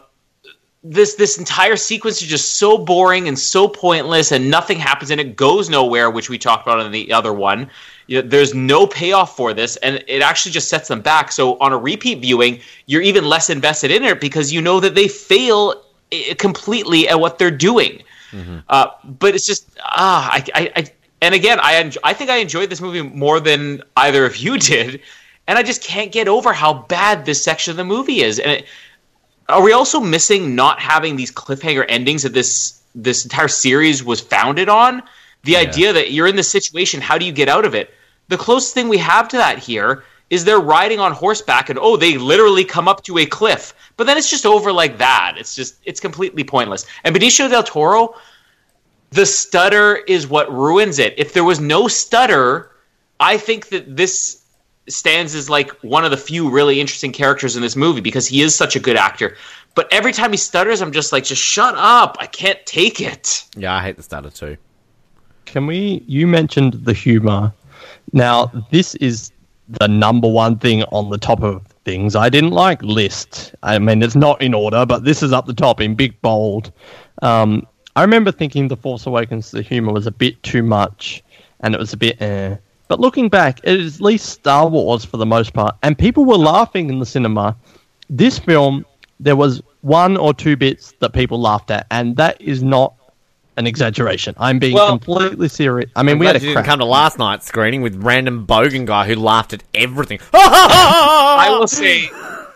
C: this this entire sequence is just so boring and so pointless and nothing happens and it goes nowhere which we talked about in the other one you know, there's no payoff for this and it actually just sets them back. So on a repeat viewing you're even less invested in it because you know that they fail completely at what they're doing. Uh, but it's just ah I, I, I and again I I think I enjoyed this movie more than either of you did and I just can't get over how bad this section of the movie is. And it, are we also missing not having these cliffhanger endings that this this entire series was founded on? The idea that you're in this situation, how do you get out of it? The closest thing we have to that here is they're riding on horseback and oh they literally come up to a cliff. But then it's just over like that. It's just it's completely pointless. And benicio del toro the stutter is what ruins it. If there was no stutter i think that this stands as like one of the few really interesting characters in this movie because he is such a good actor. But every time he stutters i'm just like just shut up. I can't take it.
B: Yeah, I hate the stutter too.
D: Can we? You mentioned the humor. Now, this is the number one thing on the top of things I didn't like list. I mean, it's not in order, but this is up the top in big bold. Um, I remember thinking The Force Awakens, the humor was a bit too much, and it was a bit eh. But looking back, it is at least Star Wars for the most part, and people were laughing in the cinema. This film, there was one or two bits that people laughed at, and that is not an exaggeration. I'm being
C: Well-
D: completely serious. I mean,
B: I'm
D: we
B: glad
D: had a
B: you didn't come to last night's screening with random bogan guy who laughed at everything.
C: I will say,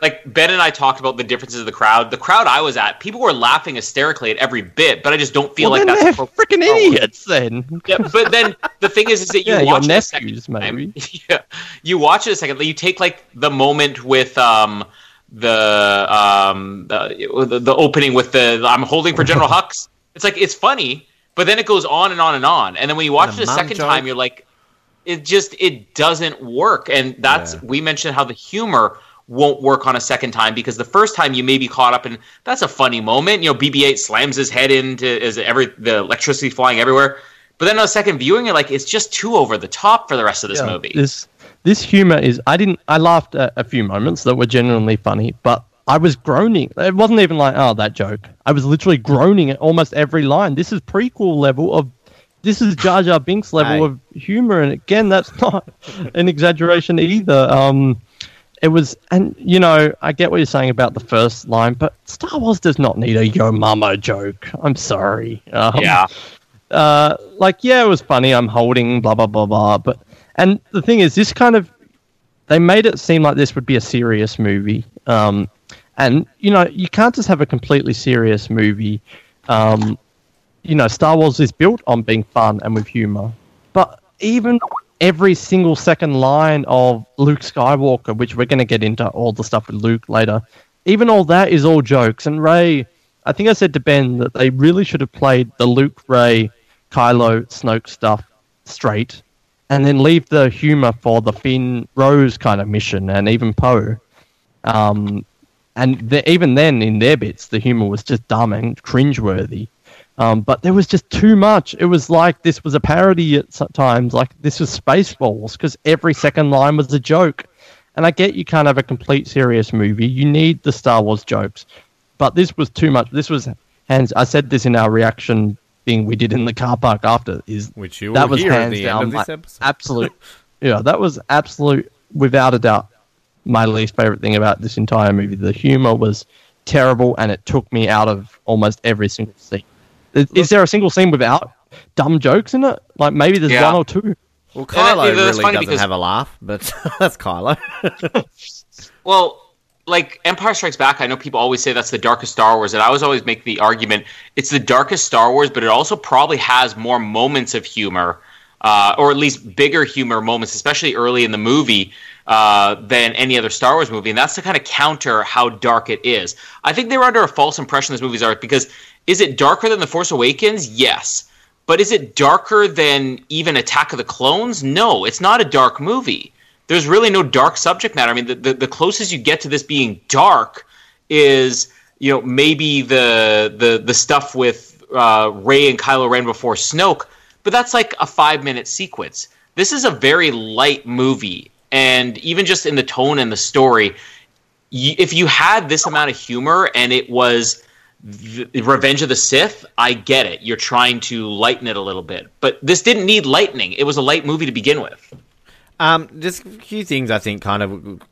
C: like Ben and I talked about the differences of the crowd. The crowd I was at, people were laughing hysterically at every bit, but I just don't feel
D: well,
C: like
D: then
C: that's
D: they're freaking idiots. Then
C: Yeah, but then the thing is, is that you
D: Yeah, your
C: watch it a second
D: nephews,
C: time.
D: maybe.
C: Yeah, you watch it a second. You take like the moment with um the um the, the, the opening with the I'm holding for General Hux. It's like it's funny, but then it goes on and on and on. And then when you watch it a second
B: joke.
C: time, you're like, it just it doesn't work. And that's
B: Yeah.
C: we mentioned how the humor won't work on a second time because the first time you may be caught up in that's a funny moment. You know, BB-8 slams his head into is every the electricity flying everywhere. But then on a second viewing, you're like, it's just too over the top for the rest of this
D: Yeah,
C: movie.
D: This this humor is. I didn't. I laughed at a few moments that were genuinely funny, but I was groaning. It wasn't even like, oh, that joke. I was literally groaning at almost every line. This is prequel level of. This is Jar Jar Binks level of humor, and again, that's not an exaggeration either. Um, it was, and you know, I get what you're saying about the first line, but Star Wars does not need a Yo Mama joke. I'm sorry. Um,
C: yeah.
D: uh, like yeah, it was funny. I'm holding blah blah blah blah. But and the thing is, this kind of they made it seem like this would be a serious movie. Um, and you know, you can't just have a completely serious movie. Um, you know, Star Wars is built on being fun and with humor. But even every single second line of Luke Skywalker, which we're going to get into all the stuff with Luke later, even all that is all jokes. And Rey, I think I said to Ben that they really should have played the Luke, Rey, Kylo, Snoke stuff straight, and then leave the humor for the Finn Rose kind of mission, and even Poe. Um, and the, even then, in their bits, the humor was just dumb and cringeworthy. Um, but there was just too much. It was like this was a parody at times, like this was Spaceballs, because every second line was a joke. And I get you can't have a complete serious movie. You need the Star Wars jokes, but this was too much. This was hands. I said this in our reaction thing we did in the car park after. Is
B: Which you
D: that was hands
B: the
D: down
B: end of this episode.
D: absolute. yeah, that was absolute, without a doubt, my least favorite thing about this entire movie. The humor was terrible, and it took me out of almost every single scene. Is, is there a single scene without dumb jokes in it? Like maybe there's
C: Yeah.
D: one or two.
B: Well,
C: And
B: Kylo
C: that-
B: really
C: funny
B: doesn't
C: because-
B: have a laugh, but that's Kylo.
C: Well, like Empire Strikes Back, I know people always say that's the darkest Star Wars, and I was always make the argument it's the darkest Star Wars, but it also probably has more moments of humor, uh, or at least bigger humor moments, especially early in the movie, uh, than any other Star Wars movie, and that's to kind of counter how dark it is. I think they were under a false impression this movies are because is it darker than The Force Awakens? Yes. But is it darker than even Attack of the Clones? No, it's not a dark movie. There's really no dark subject matter. I mean, the, the, the closest you get to this being dark is, you know, maybe the the the stuff with uh, Rey and Kylo Ren before Snoke, but that's like a five minute sequence. This is a very light movie, and even just in the tone and the story, y- if you had this amount of humor and it was Revenge of the Sith, I get it. You're trying to lighten it a little bit, but this didn't need lightening. It was a light movie to begin with.
B: Um, just a few things I think kind of.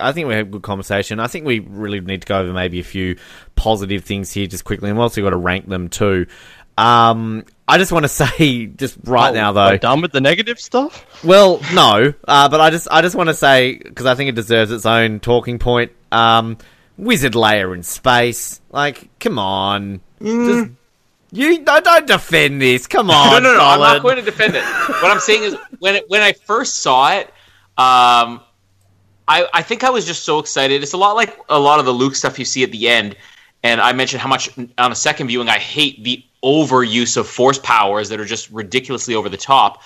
B: I think we had a good conversation. I think we really need to go over maybe a few positive things here just quickly, and we've also got to rank them too. Um, I just want to say just right
D: Oh,
B: now though.
D: done with the negative stuff.
B: Well, no, uh, but I just I just want to say because I think it deserves its own talking point. Um, Wizard Leia in space, like, come on, just, you no, don't defend this. Come on,
C: no, no, no. I'm not going to defend it. What I'm saying is, when it, when I first saw it, um, I, I think I was just so excited. It's a lot like a lot of the Luke stuff you see at the end. And I mentioned how much on a second viewing I hate the overuse of force powers that are just ridiculously over the top.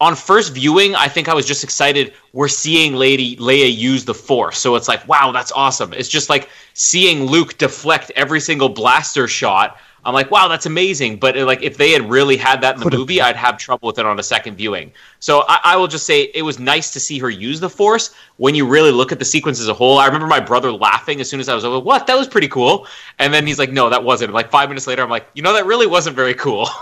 C: On first viewing, I think I was just excited. We're seeing Lady Leia use the force, so it's like, wow, that's awesome. It's just like seeing Luke deflect every single blaster shot. I'm like, wow, that's amazing. But like, if they had really had that in the movie, I'd have trouble with it on a second viewing. So I, I will just say it was nice to see her use the Force. When you really look at the sequence as a whole, I remember my brother laughing as soon as I was over. What? That was pretty cool. And then he's like, no, that wasn't. Like five minutes later, I'm like, you know, that really wasn't very cool.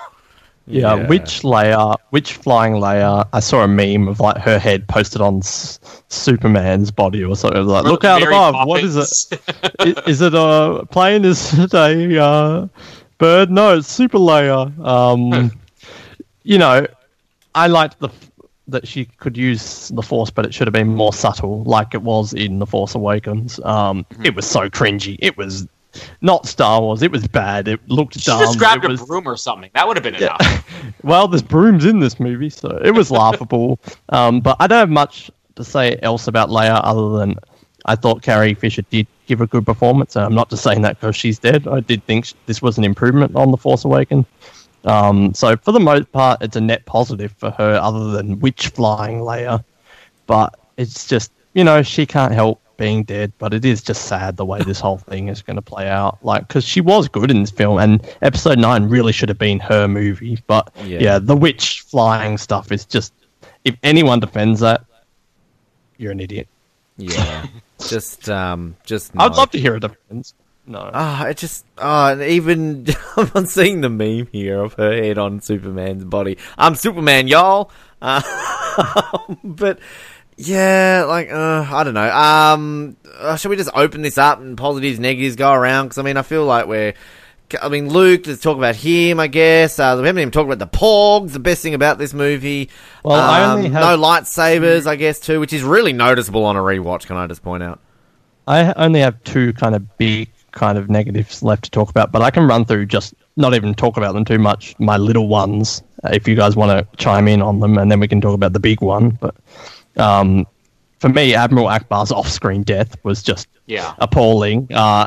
D: Yeah,
B: Yeah.
D: which Leia, which flying Leia? I saw a meme of like her head posted on S- Superman's body or something. It was like, look out
C: Mary
D: above. What is it? is, is it a plane? Is it a uh, bird? No, it's Super Leia. Um, you know, I liked the that she could use the Force, but it should have been more subtle, like it was in The Force Awakens. Um,
C: Mm-hmm.
D: It was so cringy. It was not Star Wars. It was bad. It looked
C: She
D: dumb.
C: just grabbed
D: it
C: a
D: was,
C: broom or something. That would have been enough.
D: well, there's brooms in this movie, so it was laughable. Um, but I don't have much to say else about Leia other than I thought Carrie Fisher did give a good performance. I'm not just saying that because she's dead. I did think sh- this was an improvement on The Force Awakens. Um, so for the most part, it's a net positive for her, other than witch flying Leia. But it's just you know she can't help being dead. But it is just sad the way this whole thing is going to play out. Like because she was good in this film, and Episode Nine really should have been her movie. But
B: Yeah.
D: yeah, the witch flying stuff is just if anyone defends that, you're an idiot.
B: Yeah. Just, um, just.
D: I'd love to hear defense. No.
B: Ah, it just ah, even I'm seeing the meme here of her head on Superman's body. I'm Superman, y'all. Uh, but yeah, like uh, I don't know. Um, uh, shall we just open this up and positives, negatives go around? Because I mean, I feel like we're. I mean, Luke. Let's talk about him. I guess uh, we haven't even talked about the Porgs, The best thing about this movie.
D: Well, I
B: Um,
D: only have-
B: no lightsabers, I guess too, which is really noticeable on a rewatch. Can I just point out?
D: I only have two kind of big kind of negatives left to talk about, but I can run through just not even talk about them too much. My little ones, uh, if you guys want to chime in on them, and then we can talk about the big one. But um, for me, Admiral Ackbar's off-screen death was just
C: Yeah.
D: appalling. Uh,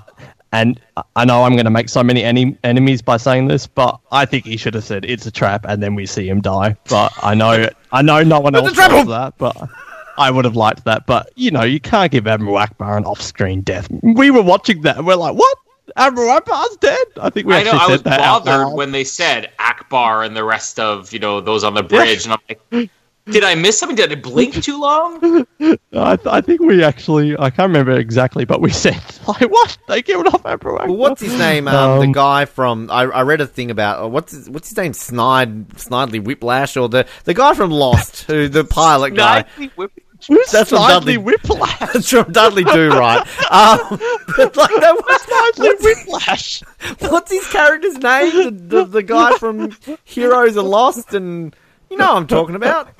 D: and I- I know I'm going to make so many eni- enemies by saying this, but I think he should have said it's a trap, and then we see him die. But I know, I know, no one else
B: trap
D: wants that, but. I would have liked that, but you know, you can't give Admiral Ackbar an off-screen death. We were watching that, and we're like, "What? Admiral Ackbar's dead?" I think we
C: I
D: actually
C: know. I was
D: that. out
C: bothered
D: loud.
C: when they said Ackbar and the rest of you know those on the bridge, and I'm like, did I miss something? Did I blink too long?
D: I, th- I think we actually, I can't remember exactly, but we said, "Like, what? They killed off Admiral
B: Well, what's his name? Um, the
D: Um,
B: guy from I, I read a thing about uh, what's his, what's his name? Snide Snidely Whiplash or the the guy from Lost, who the pilot guy.
C: Nicely
D: Who's
B: That's from
D: Snidely
B: Dudley-
D: Whiplash?
B: That's from Dudley Do Right. Um, but like, that was,
D: Snidely Whiplash.
B: what's his character's name? The, the, the guy from Heroes and Lost, and you know what I'm talking about.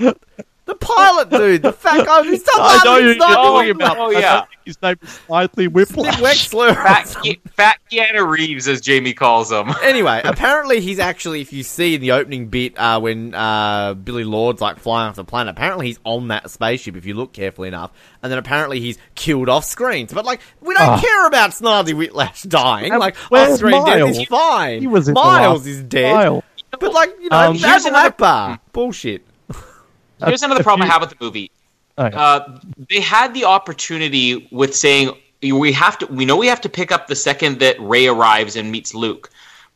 B: The pilot dude, the fat guy who's
D: I know you're talking about.
C: Oh, yeah.
D: don't think his name is Snidely Whiplash.
B: Wexley. or
C: Fat,
B: something.
C: Ke- fat Keanu Reeves, as Jamie calls him.
B: anyway, apparently he's actually, if you see in the opening bit uh, when uh, Billie Lourd's like flying off the planet, apparently he's on that spaceship if you look carefully enough, and then apparently he's killed off screen. But like, we don't
D: Ah.
B: care about Snidely Whiplash dying.
D: And
B: Like,
D: where's
B: off screen death is
D: Miles?
B: fine.
D: He was in the
B: Miles
D: last
B: is dead,
D: trial.
B: but like you know,
D: Um,
C: Here's another-
B: Ackbar. bullshit.
C: Here's another problem
D: few-
C: I have with the movie.
D: Okay.
C: Uh, they had the opportunity with saying we have to. We know we have to pick up the second that Rey arrives and meets Luke,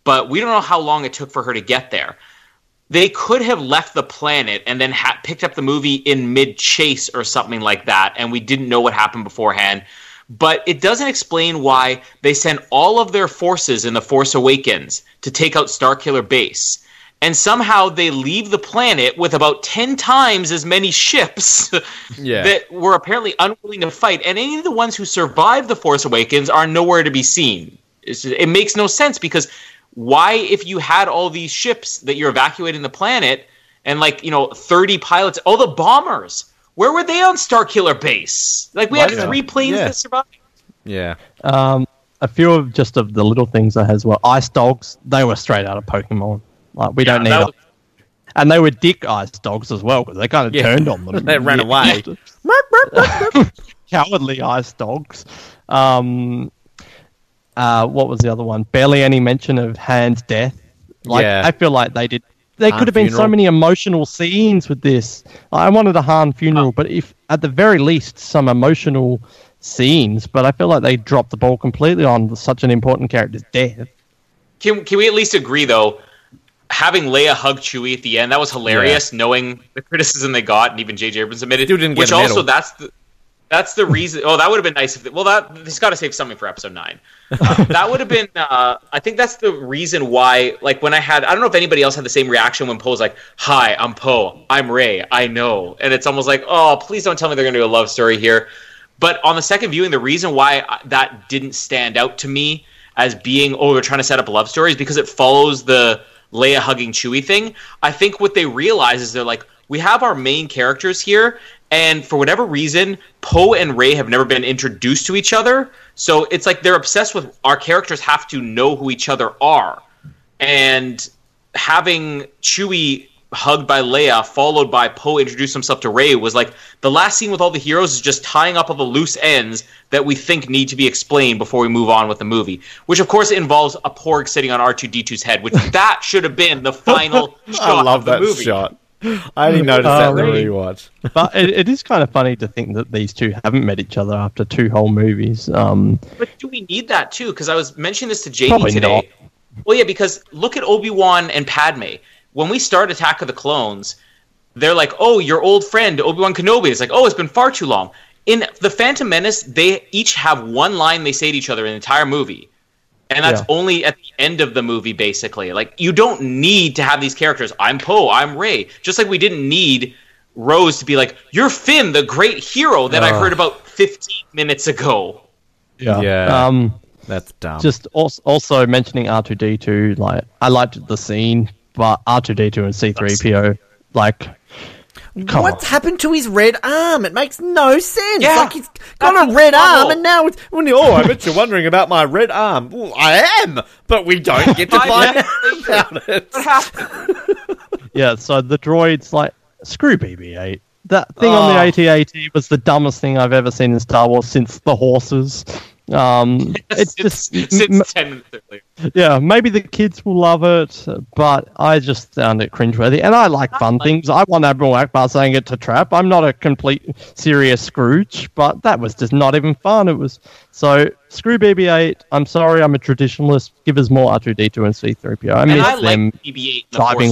C: but we don't know how long it took for her to get there. They could have left the planet and then ha- picked up the movie in mid chase or something like that, and we didn't know what happened beforehand. But it doesn't explain why they sent all of their forces in The Force Awakens to take out Starkiller Base. And somehow they leave the planet with about 10 times as many ships
B: Yeah.
C: that were apparently unwilling to fight. And any of the ones who survived The Force Awakens are nowhere to be seen. It's just- it makes no sense because why, if you had all these ships that you're evacuating the planet and like, you know, 30 pilots, all the bombers, where were they on Starkiller Base? Like, we
B: Why
C: have
B: did-
C: three planes
B: yeah.
C: that survived.
B: Yeah.
D: Um, a few of just of the little things I had as well. Ice dogs, they were straight out of Pokemon. Like we don't need,
C: that
D: and they were dick ice dogs as well because they kind of
B: Yeah.
D: turned on them.
B: They ran away.
D: cowardly ice dogs. Um, uh, what was the other one? Barely any mention of Han's death. Like
B: Yeah.
D: I feel like they did. There could have been so many emotional scenes with this. I wanted a Han funeral, but if at the very least some emotional scenes. But I feel like they dropped the ball completely on such an important character's death.
C: Can can we at least agree though? Having Leia hug Chewie at the end that was hilarious. Knowing the criticism they got, and even J.J. Abrams admitted,
B: Still didn't get
C: which also that's the that's the reason. Oh, that would have been nice. If they, well, that he's got to save something for episode nine. Uh, that would have been. Uh, I think that's the reason why. Like when I had, I don't know if anybody else had the same reaction when Poe's like, "Hi, I'm Poe. I'm Rey. I know," and it's almost like, "Oh, please don't tell me they're going to do a love story here." But on the second viewing, the reason why that didn't stand out to me as being, oh, they're trying to set up a love story is because it follows the Leia hugging Chewie thing. I think what they realize is they're like, we have our main characters here, and for whatever reason, Poe and Rey have never been introduced to each other. So it's like they're obsessed with our characters have to know who each other are. And having Chewie hugged by Leia, followed by Poe introduced himself to Rey, was like the last scene with all the heroes is just tying up all the loose ends that we think need to be explained before we move on with the movie. Which, of course, involves a Porg sitting on R2D2's head, which that should have been the final shot
B: I love
C: of the
B: that
C: movie.
B: shot. I only noticed that in the
D: Um,
B: rewatch.
D: But it, it is kind of funny to think that these two haven't met each other after two whole movies. Um,
C: But do we need that too? Because I was mentioning this to Jamie today.
D: not.
C: Well, yeah, because look at Obi Wan and Padme. When we start Attack of the Clones, they're like, "Oh, your old friend Obi Wan Kenobi." It's like, "Oh, it's been far too long." In the Phantom Menace, they each have one line they say to each other in the entire movie, and that's
D: Yeah.
C: only at the end of the movie, basically. Like, you don't need to have these characters. I'm Poe. I'm Rey. Just like we didn't need Rose to be like, "You're Finn, the great hero that I heard about 15 minutes ago."
D: yeah.
B: Yeah.
D: Um,
B: That's dumb.
D: just also, also mentioning R2D2, like I liked the scene, but R2D2 and C3PO, like, come
B: What's
D: on.
B: happened to his red arm? It makes no sense.
C: Yeah.
B: like he's got a red
C: trouble.
B: arm, and now it's oh, I bet you're wondering about my red arm. Well, I am, but we don't get to find out about it.
D: Yeah, so the droids, like, screw BB-8. That thing on the
B: Oh.
D: AT-AT was the dumbest thing I've ever seen in Star Wars since the horses. Um, it's
C: since,
D: just,
C: since
D: m-
C: 10 minutes earlier.
D: yeah, maybe the kids will love it, but I just found it cringeworthy. And I like fun things. I want Admiral Ackbar saying it to Trap. I'm not a complete serious Scrooge, but that was just not even fun. It was so screw BB-8. I'm sorry, I'm a traditionalist. Give us more R2D2 and C3PO. I
C: And
D: miss
C: I like
D: them
C: BB-8 in The
D: driving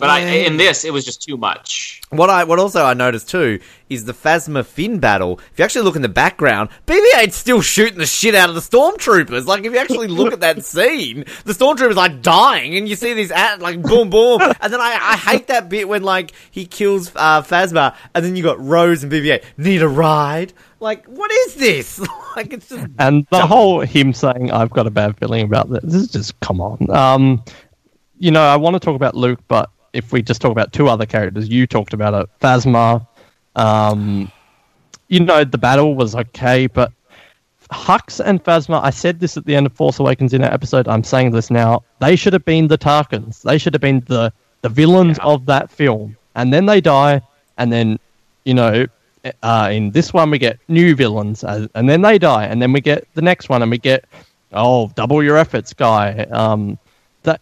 C: But I, in this, it was just too much.
B: What I what also I noticed too is the Phasma Finn battle. If you actually look in the background, BB-8's still shooting the shit out of the stormtroopers. Like if you actually look at that scene, the stormtroopers like dying, and you see these at like boom boom, and then I, I hate that bit when like he kills uh, Phasma, and then you got Rose and BB-8 need a ride. Like what is this? like it's just
D: And the whole him saying, I've got a bad feeling about this, this is just, come on. Um, you know, I want to talk about Luke, but if we just talk about two other characters, you talked about it. Phasma, um, you know, the battle was okay, but Hux and Phasma, I said this at the end of Force Awakens in our episode, I'm saying this now, they should have been the Tarkins. They should have been the, the villains of that film. And then they die, and then, you know, uh, in this one we get new villains, uh, and then they die, and then we get the next one, and we get, oh, double your efforts guy. Um, that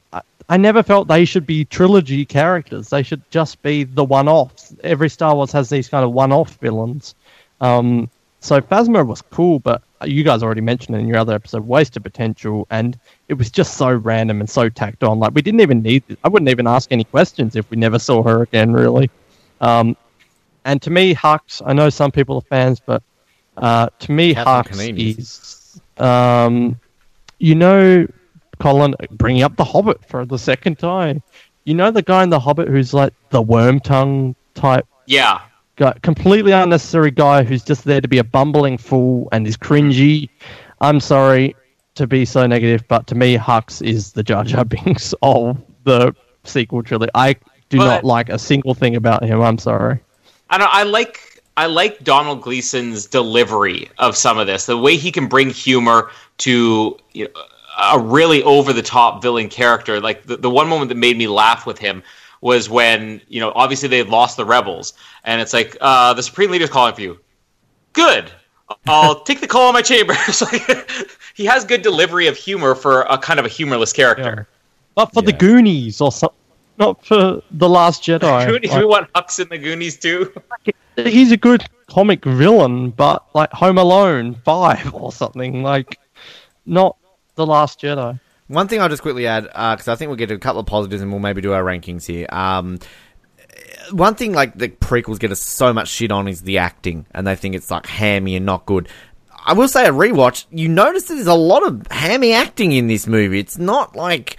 D: I, never felt they should be trilogy characters. They should just be the one-offs. Every Star Wars has these kind of one-off villains. Um, so Phasma was cool, but you guys already mentioned it in your other episode, wasted potential, and it was just so random and so tacked on. Like we didn't even need. I wouldn't even ask any questions if we never saw her again, really. Um, and to me, Hux. I know some people are fans, but uh, to me,
B: Catherine
D: Hux is. Um, you know, Colin, bringing up the Hobbit for the second time. You know the guy in the Hobbit who's like the worm tongue type
C: Yeah.
D: guy, completely unnecessary guy who's just there to be a bumbling fool and is cringy. I'm sorry to be so negative, but to me, Hux is the Jar Jar Binks of the sequel trilogy. I do
C: But-
D: not like a single thing about him. I'm sorry.
C: I don't. I like. I like Domhnall Gleeson's delivery of some of this. The way he can bring humor to you know, a really over the top villain character. Like the, the one moment that made me laugh with him was when you know obviously they had lost the rebels, and it's like uh, the supreme leader's calling for you. good. I'll take the call in my chambers. He has good delivery of humor for a kind of a humorless character.
D: But for the Goonies or something, not for the Last Jedi.
C: Goonies,
D: Like,
C: we want Hux in the Goonies too.
D: he's a good comic villain, but like Home Alone Five or something like, not the Last Jedi.
B: One thing I'll just quickly add, because I think we'll get a couple of positives and we'll maybe do our rankings here. Um, one thing like the prequels get us so much shit on is the acting, and they think it's like hammy and not good. I will say a rewatch, you notice that there's a lot of hammy acting in this movie. It's not like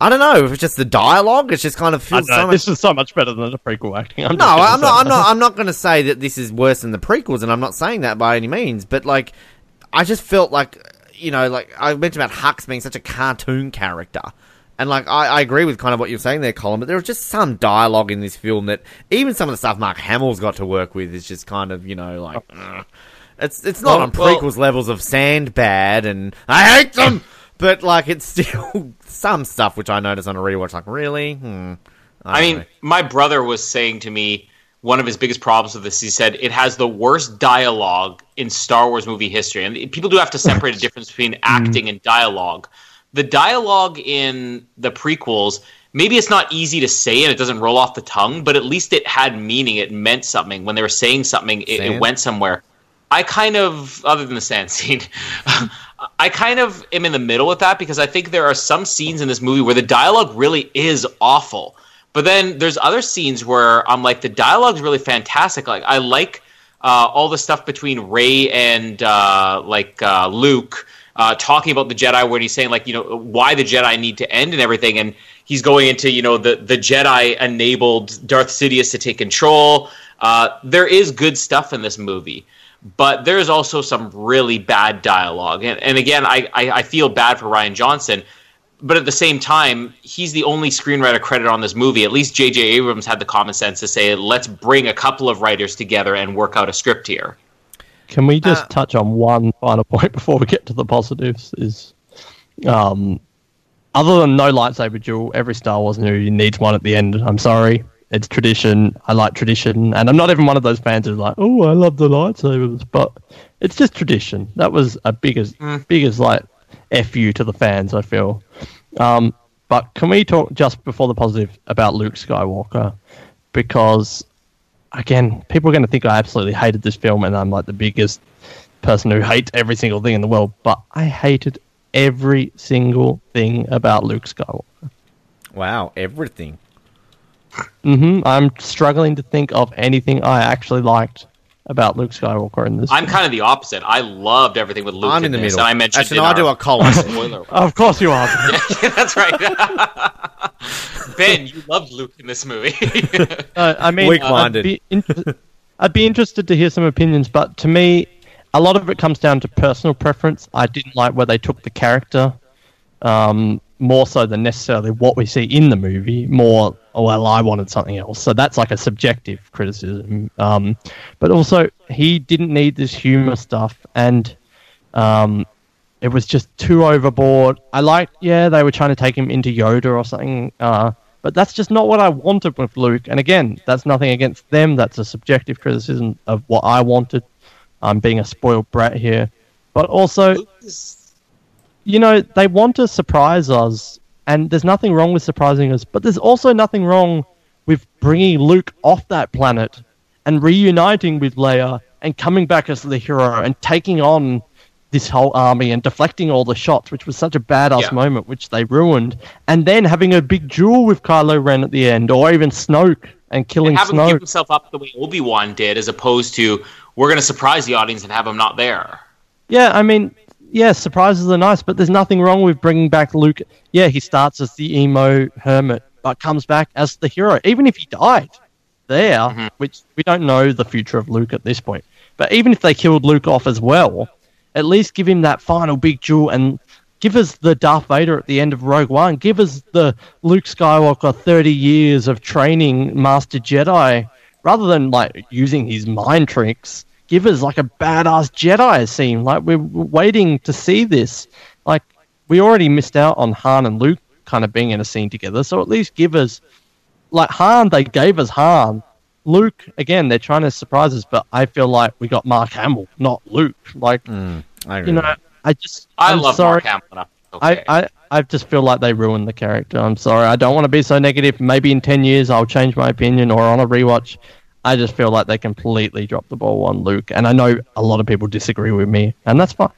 B: I don't know if it's just the dialogue. It's just kind of feels so much
D: this is so much better than the prequel acting. I'm
B: no,
D: just gonna
B: I'm not. I'm not. I'm not going to say that this is worse than the prequels, and I'm not saying that by any means. But like, I just felt like, you know, like I mentioned about Hux being such a cartoon character, and like I, I agree with kind of what you're saying there, Colin. But there was just some dialogue in this film that even some of the stuff Mark Hamill's got to work with is just kind of, you know, like. It's it's not
C: Well,
B: on
C: well-
B: prequels levels of sand bad, and I hate them. But like, it's still some stuff which I noticed on a rewatch. Like, really? Hmm.
C: I
B: don't
C: mean,
B: know.
C: my brother was saying to me one of his biggest problems with this. He said it has the worst dialogue in Star Wars movie history, and people do have to separate a difference between acting and dialogue. The dialogue in the prequels, maybe it's not easy to say and it doesn't roll off the tongue, but at least it had meaning. It meant something when they were saying something. It, it went somewhere. I kind of, other than the sand scene, I kind of am in the middle with that because I think there are some scenes in this movie where the dialogue really is awful. But then there's other scenes where I'm like, the dialogue's really fantastic. Like, I like uh, all the stuff between Rey and uh, like uh, Luke uh, talking about the Jedi, when he's saying like, you know, why the Jedi need to end and everything, and he's going into you know the the Jedi enabled Darth Sidious to take control. Uh, there is good stuff in this movie but there's also some really bad dialogue. And, and again, I, I, I feel bad for Rian Johnson, but at the same time, he's the only screenwriter credit on this movie. At least J.J. Abrams had the common sense to say, let's bring a couple of writers together and work out a script here.
D: Can we just
B: Uh,
D: touch on one final point before we get to the positives? Is um, other than no lightsaber duel, every Star Wars movie needs one at the end. I'm sorry, it's tradition. I like tradition, and I'm not even one of those fans who's like, "Oh, I love the lightsabers," but it's just tradition. That was a biggest, biggest like fu to the fans. I feel. Um, but can we talk just before the positive about Luke Skywalker? Because again, people are going to think I absolutely hated this film and I'm like the biggest person who hates every single thing in the world, but I hated every single thing about Luke Skywalker.
B: wow, everything.
D: Mm-hmm. I'm struggling to think of anything I actually liked about Luke Skywalker in this.
C: I'm kind of the opposite. I loved everything with Luke
B: I'm in the
C: this,
B: middle.
C: and I mentioned
B: Actually,
C: in
B: no, I
C: our-
B: do a colon.
C: spoiler.
D: of course you are.
C: That's right. ben, you loved Luke in this movie.
D: Uh, I mean,
B: Weak-minded.
D: I'd be, inter- I'd be interested to hear some opinions, but to me, a lot of it comes down to personal preference. I didn't like where they took the character, um, more so than necessarily what we see in the movie. More, oh, well, I wanted something else. So that's like a subjective criticism. Um, but also, he didn't need this humor stuff, and um, it was just too overboard. I liked, yeah, they were trying to take him into Yoda or something, uh, but that's just not what I wanted with Luke. And again, that's nothing against them. That's a subjective criticism of what I wanted. I'm being a spoiled brat here, but also,
C: Luke is-
D: you know, they want to surprise us, and there's nothing wrong with surprising us, but there's also nothing wrong with bringing Luke off that planet and reuniting with Leia and coming back as the hero and taking on this whole army and deflecting all the shots, which was such a badass
C: Yeah.
D: moment, which they ruined, and then having a big duel with Kylo Ren at the end, or even Snoke and killing
C: have him give
D: Snoke.
C: himself up the way Obi Wan did, as opposed to we're going to surprise the audience and have him not there.
D: Yeah, I mean, yeah, surprises are nice, but there's nothing wrong with bringing back Luke. Yeah, he starts as the emo hermit, but comes back as the hero, even if he died there, mm-hmm. which we don't know the future of Luke at this point. But even if they killed Luke off as well, at least give him that final big duel and give us the Darth Vader at the end of Rogue One. Give us the Luke Skywalker 30 years of training Master Jedi rather than like using his mind tricks. Give us like a badass Jedi scene. Like we're waiting to see this. Like we already missed out on Han and Luke kind of being in a scene together. So at least give us like Han. They gave us Han, Luke again, they're trying to surprise us, but I feel like we got Mark Hamill, not Luke. Like hmm,
B: I agree.
D: you know, I just
C: I
D: I'm
C: love
D: sorry.
C: Mark Hamill. Okay.
D: I, I, I just feel like they ruined the character. I'm sorry. I don't want to be so negative. Maybe in 10 years I'll change my opinion or on a rewatch. I just feel like they completely dropped the ball on Luke. And I know a lot of people disagree with me, and that's fine.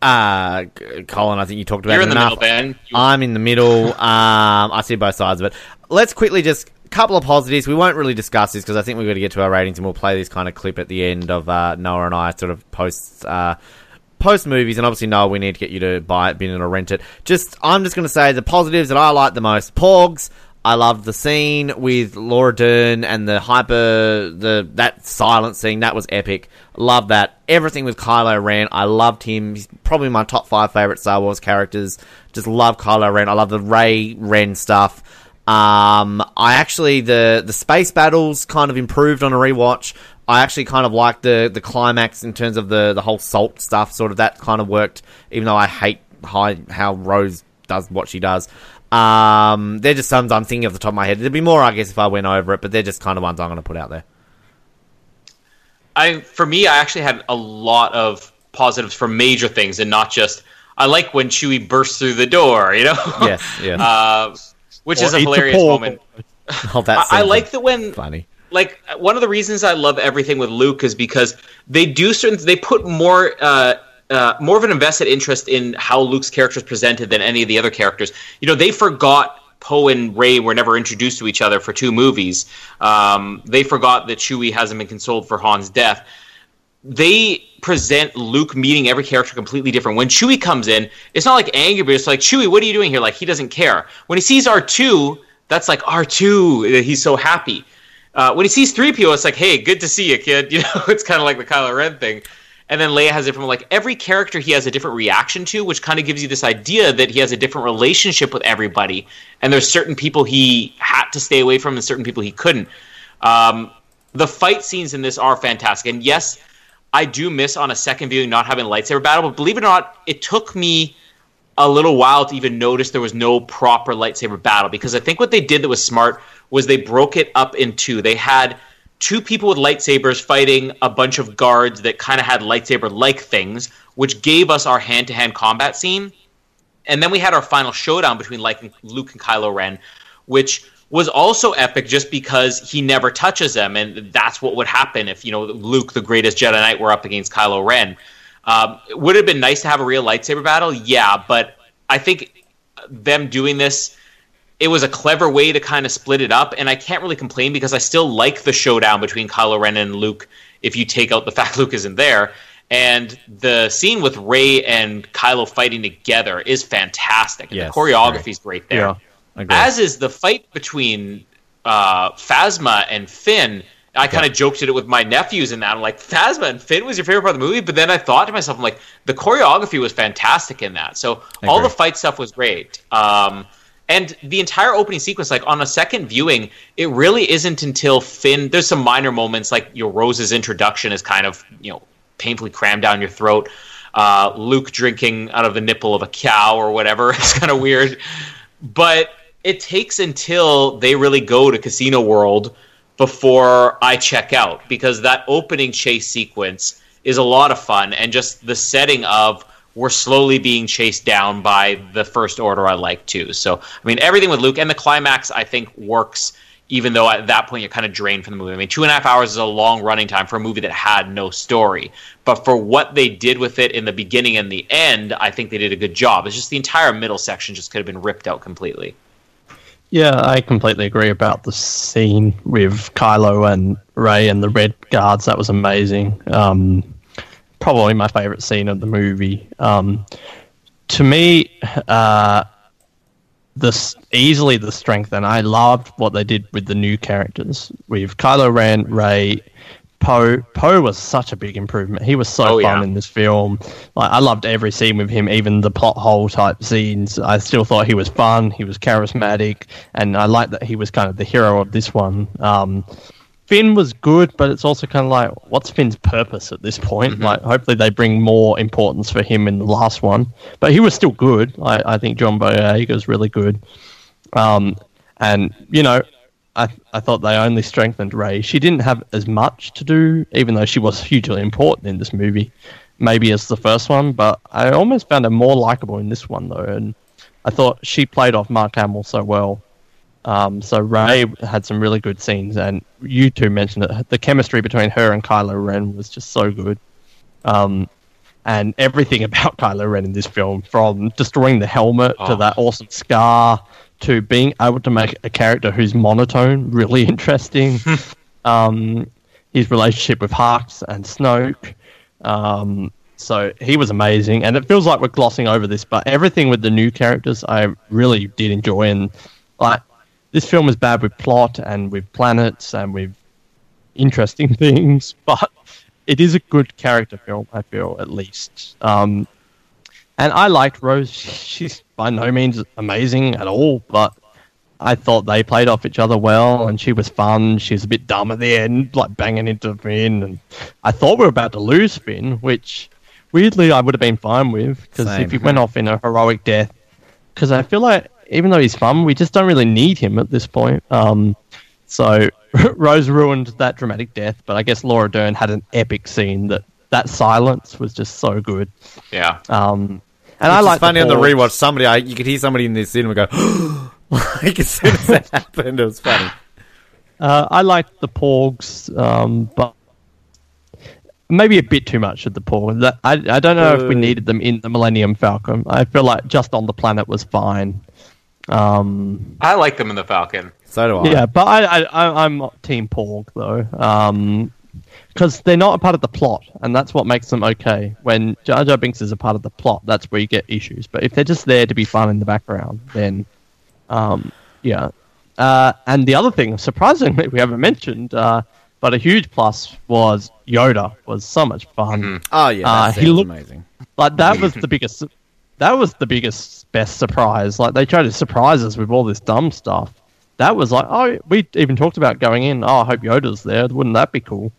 B: Uh, Colin, I think you talked about
C: You're
B: it
C: in the
B: enough.
C: middle, Ben. You-
B: I'm in the middle. Um, I see both sides of it. Let's quickly just couple of positives. We won't really discuss this because I think we've got to get to our ratings, and we'll play this kind of clip at the end of uh, Noah and I sort of post uh, post movies. And obviously, Noah, we need to get you to buy it, bin it, or rent it. Just I'm just going to say the positives that I like the most. Porgs. I loved the scene with Laura Dern and the hyper the that silent scene. That was epic. Love that. Everything with Kylo Ren. I loved him. He's probably my top five favorite Star Wars characters. Just love Kylo Ren. I love the Rey Ren stuff. Um, I actually the the space battles kind of improved on a rewatch. I actually kind of liked the the climax in terms of the the whole salt stuff. Sort of that kind of worked, even though I hate how, how Rose does what she does. Um, they're just some I'm thinking off the top of my head. There'd be more, I guess, if I went over it, but they're just kind of ones I'm going to put out there.
C: I for me, I actually had a lot of positives for major things, and not just. I like when Chewie bursts through the door, you know.
B: Yes, yes.
C: uh, which is a hilarious
D: pork.
C: moment.
B: oh, that
C: I, I like that when
B: funny.
C: like one of the reasons I love everything with Luke is because they do certain they put more uh, uh, more of an invested interest in how Luke's character is presented than any of the other characters. You know, they forgot Poe and Rey were never introduced to each other for two movies. Um, they forgot that Chewie hasn't been consoled for Han's death. They present Luke meeting every character completely different. When Chewie comes in, it's not like anger, but it's like Chewie, what are you doing here? Like he doesn't care. When he sees R two, that's like R two. He's so happy. Uh, when he sees 3PO, it's like, hey, good to see you, kid. You know, it's kind of like the Kylo Ren thing. And then Leia has a different, like, every character he has a different reaction to, which kind of gives you this idea that he has a different relationship with everybody. And there's certain people he had to stay away from and certain people he couldn't. Um, the fight scenes in this are fantastic. And yes, I do miss on a second viewing not having lightsaber battle, but believe it or not, it took me a little while to even notice there was no proper lightsaber battle because I think what they did that was smart was they broke it up in two. They had two people with lightsabers fighting a bunch of guards that kind of had lightsaber like things, which gave us our hand to hand combat scene. And then we had our final showdown between Luke and Kylo Ren, which was also epic just because he never touches them, and that's what would happen if you know Luke, the greatest Jedi Knight, were up against Kylo Ren. Um, would it have been nice to have a real lightsaber battle? Yeah, but I think them doing this, it was a clever way to kind of split it up, and I can't really complain because I still like the showdown between Kylo Ren and Luke. If you take out the fact Luke isn't there, and the scene with Rey and Kylo fighting together is fantastic. And
B: Yes,
C: the choreography is great there.
D: Yeah.
C: As is the fight between uh, Phasma and Finn. I kind of joked at it with my nephews and that. I'm like, Phasma and Finn was your favorite part of the movie? But then I thought to myself, I'm like, the choreography was fantastic in that. So all the fight stuff was great. Um, and the entire opening sequence, like on a second viewing, it really isn't until Finn. There's some minor moments, like your Rose's introduction is kind of, you know, painfully crammed down your throat. Uh, Luke drinking out of the nipple of a cow or whatever. It's kind of weird. But it takes until they really go to Casino World before I check out because that opening chase sequence is a lot of fun and just the setting of we're slowly being chased down by the first order I like too. So I mean everything with Luke and the climax I think works even though at that point you're kind of drained from the movie. I mean two and a half hours is a long running time for a movie that had no story. But for what they did with it in the beginning and the end, I think they did a good job. It's just the entire middle section just could have been ripped out completely.
D: Yeah, I completely agree about the scene with Kylo and Rey and the Red Guards. That was amazing. Um, probably my favorite scene of the movie. Um, to me, uh, this easily the strength, and I loved what they did with the new characters with Kylo Ren, Rey, Poe. Poe was such a big improvement. He was so
C: Oh,
D: fun
C: yeah.
D: in this film. Like I loved every scene with him, even the plot hole type scenes. I still thought he was fun. He was charismatic, and I liked that he was kind of the hero of this one. Um, Finn was good, but it's also kind of like, what's Finn's purpose at this point?
C: Mm-hmm.
D: Like, hopefully they bring more importance for him in the last one. But he was still good. I, I think John Boyega is really good. Um, and you know, I I thought they only strengthened Rey. She didn't have as much to do, even though she was hugely important in this movie. Maybe as the first one, but I almost found her more likable in this one though, and I thought she played off Mark Hamill so well. Um, so Rey had some really good scenes, and you two mentioned it. The chemistry between her and Kylo Ren was just so good. Um, and everything about Kylo Ren in this film, from destroying the helmet to
C: Oh.
D: that awesome scar to being able to make a character who's monotone really interesting. um, his relationship with Hux and Snoke. Um, so he was amazing, and it feels like we're glossing over this, but everything with the new characters I really did enjoy. And like this film is bad with plot and with planets and with interesting things, but it is a good character film. I feel at least. Um, and I liked Rose. She's by no means amazing at all, but I thought they played off each other well, and she was fun. She was a bit dumb at the end, like banging into Finn, and I thought we were about to lose Finn, which weirdly I would have been fine with because if he went off in a heroic death, because I feel like even though he's fun, we just don't really need him at this point. Um, so Rose ruined that dramatic death, but I guess Laura Dern had an epic scene that that silence was just so good.
C: Yeah.
D: Um, and
B: Which
D: I like
B: funny on the rewatch. Somebody, I, you could hear somebody in the cinema go, like as soon as that happened, it was funny.
D: Uh, I liked the Porgs, um, but maybe a bit too much of the Porgs. I, I don't know if we
B: Uh.
D: needed them in the Millennium Falcon. I feel like just on the planet was fine. Um,
C: I like them in the Falcon.
B: So do I.
D: yeah, but I, I, I, I'm Team Porg though, because they're not a part of the plot, and that's what makes them okay. When Jar Jar Binks is a part of the plot, that's where you get issues. But if they're just there to be fun in the background, then um, yeah. Uh, and the other thing, surprisingly, we haven't mentioned, uh, but a huge plus was Yoda was so much fun.
B: Oh yeah,
D: Uh, he looked-
B: amazing.
D: Like that was the biggest. That was the biggest best surprise. Like they tried to surprise us with all this dumb stuff. That was like, oh, we even talked about going in. Oh, I hope Yoda's there. Wouldn't that be cool?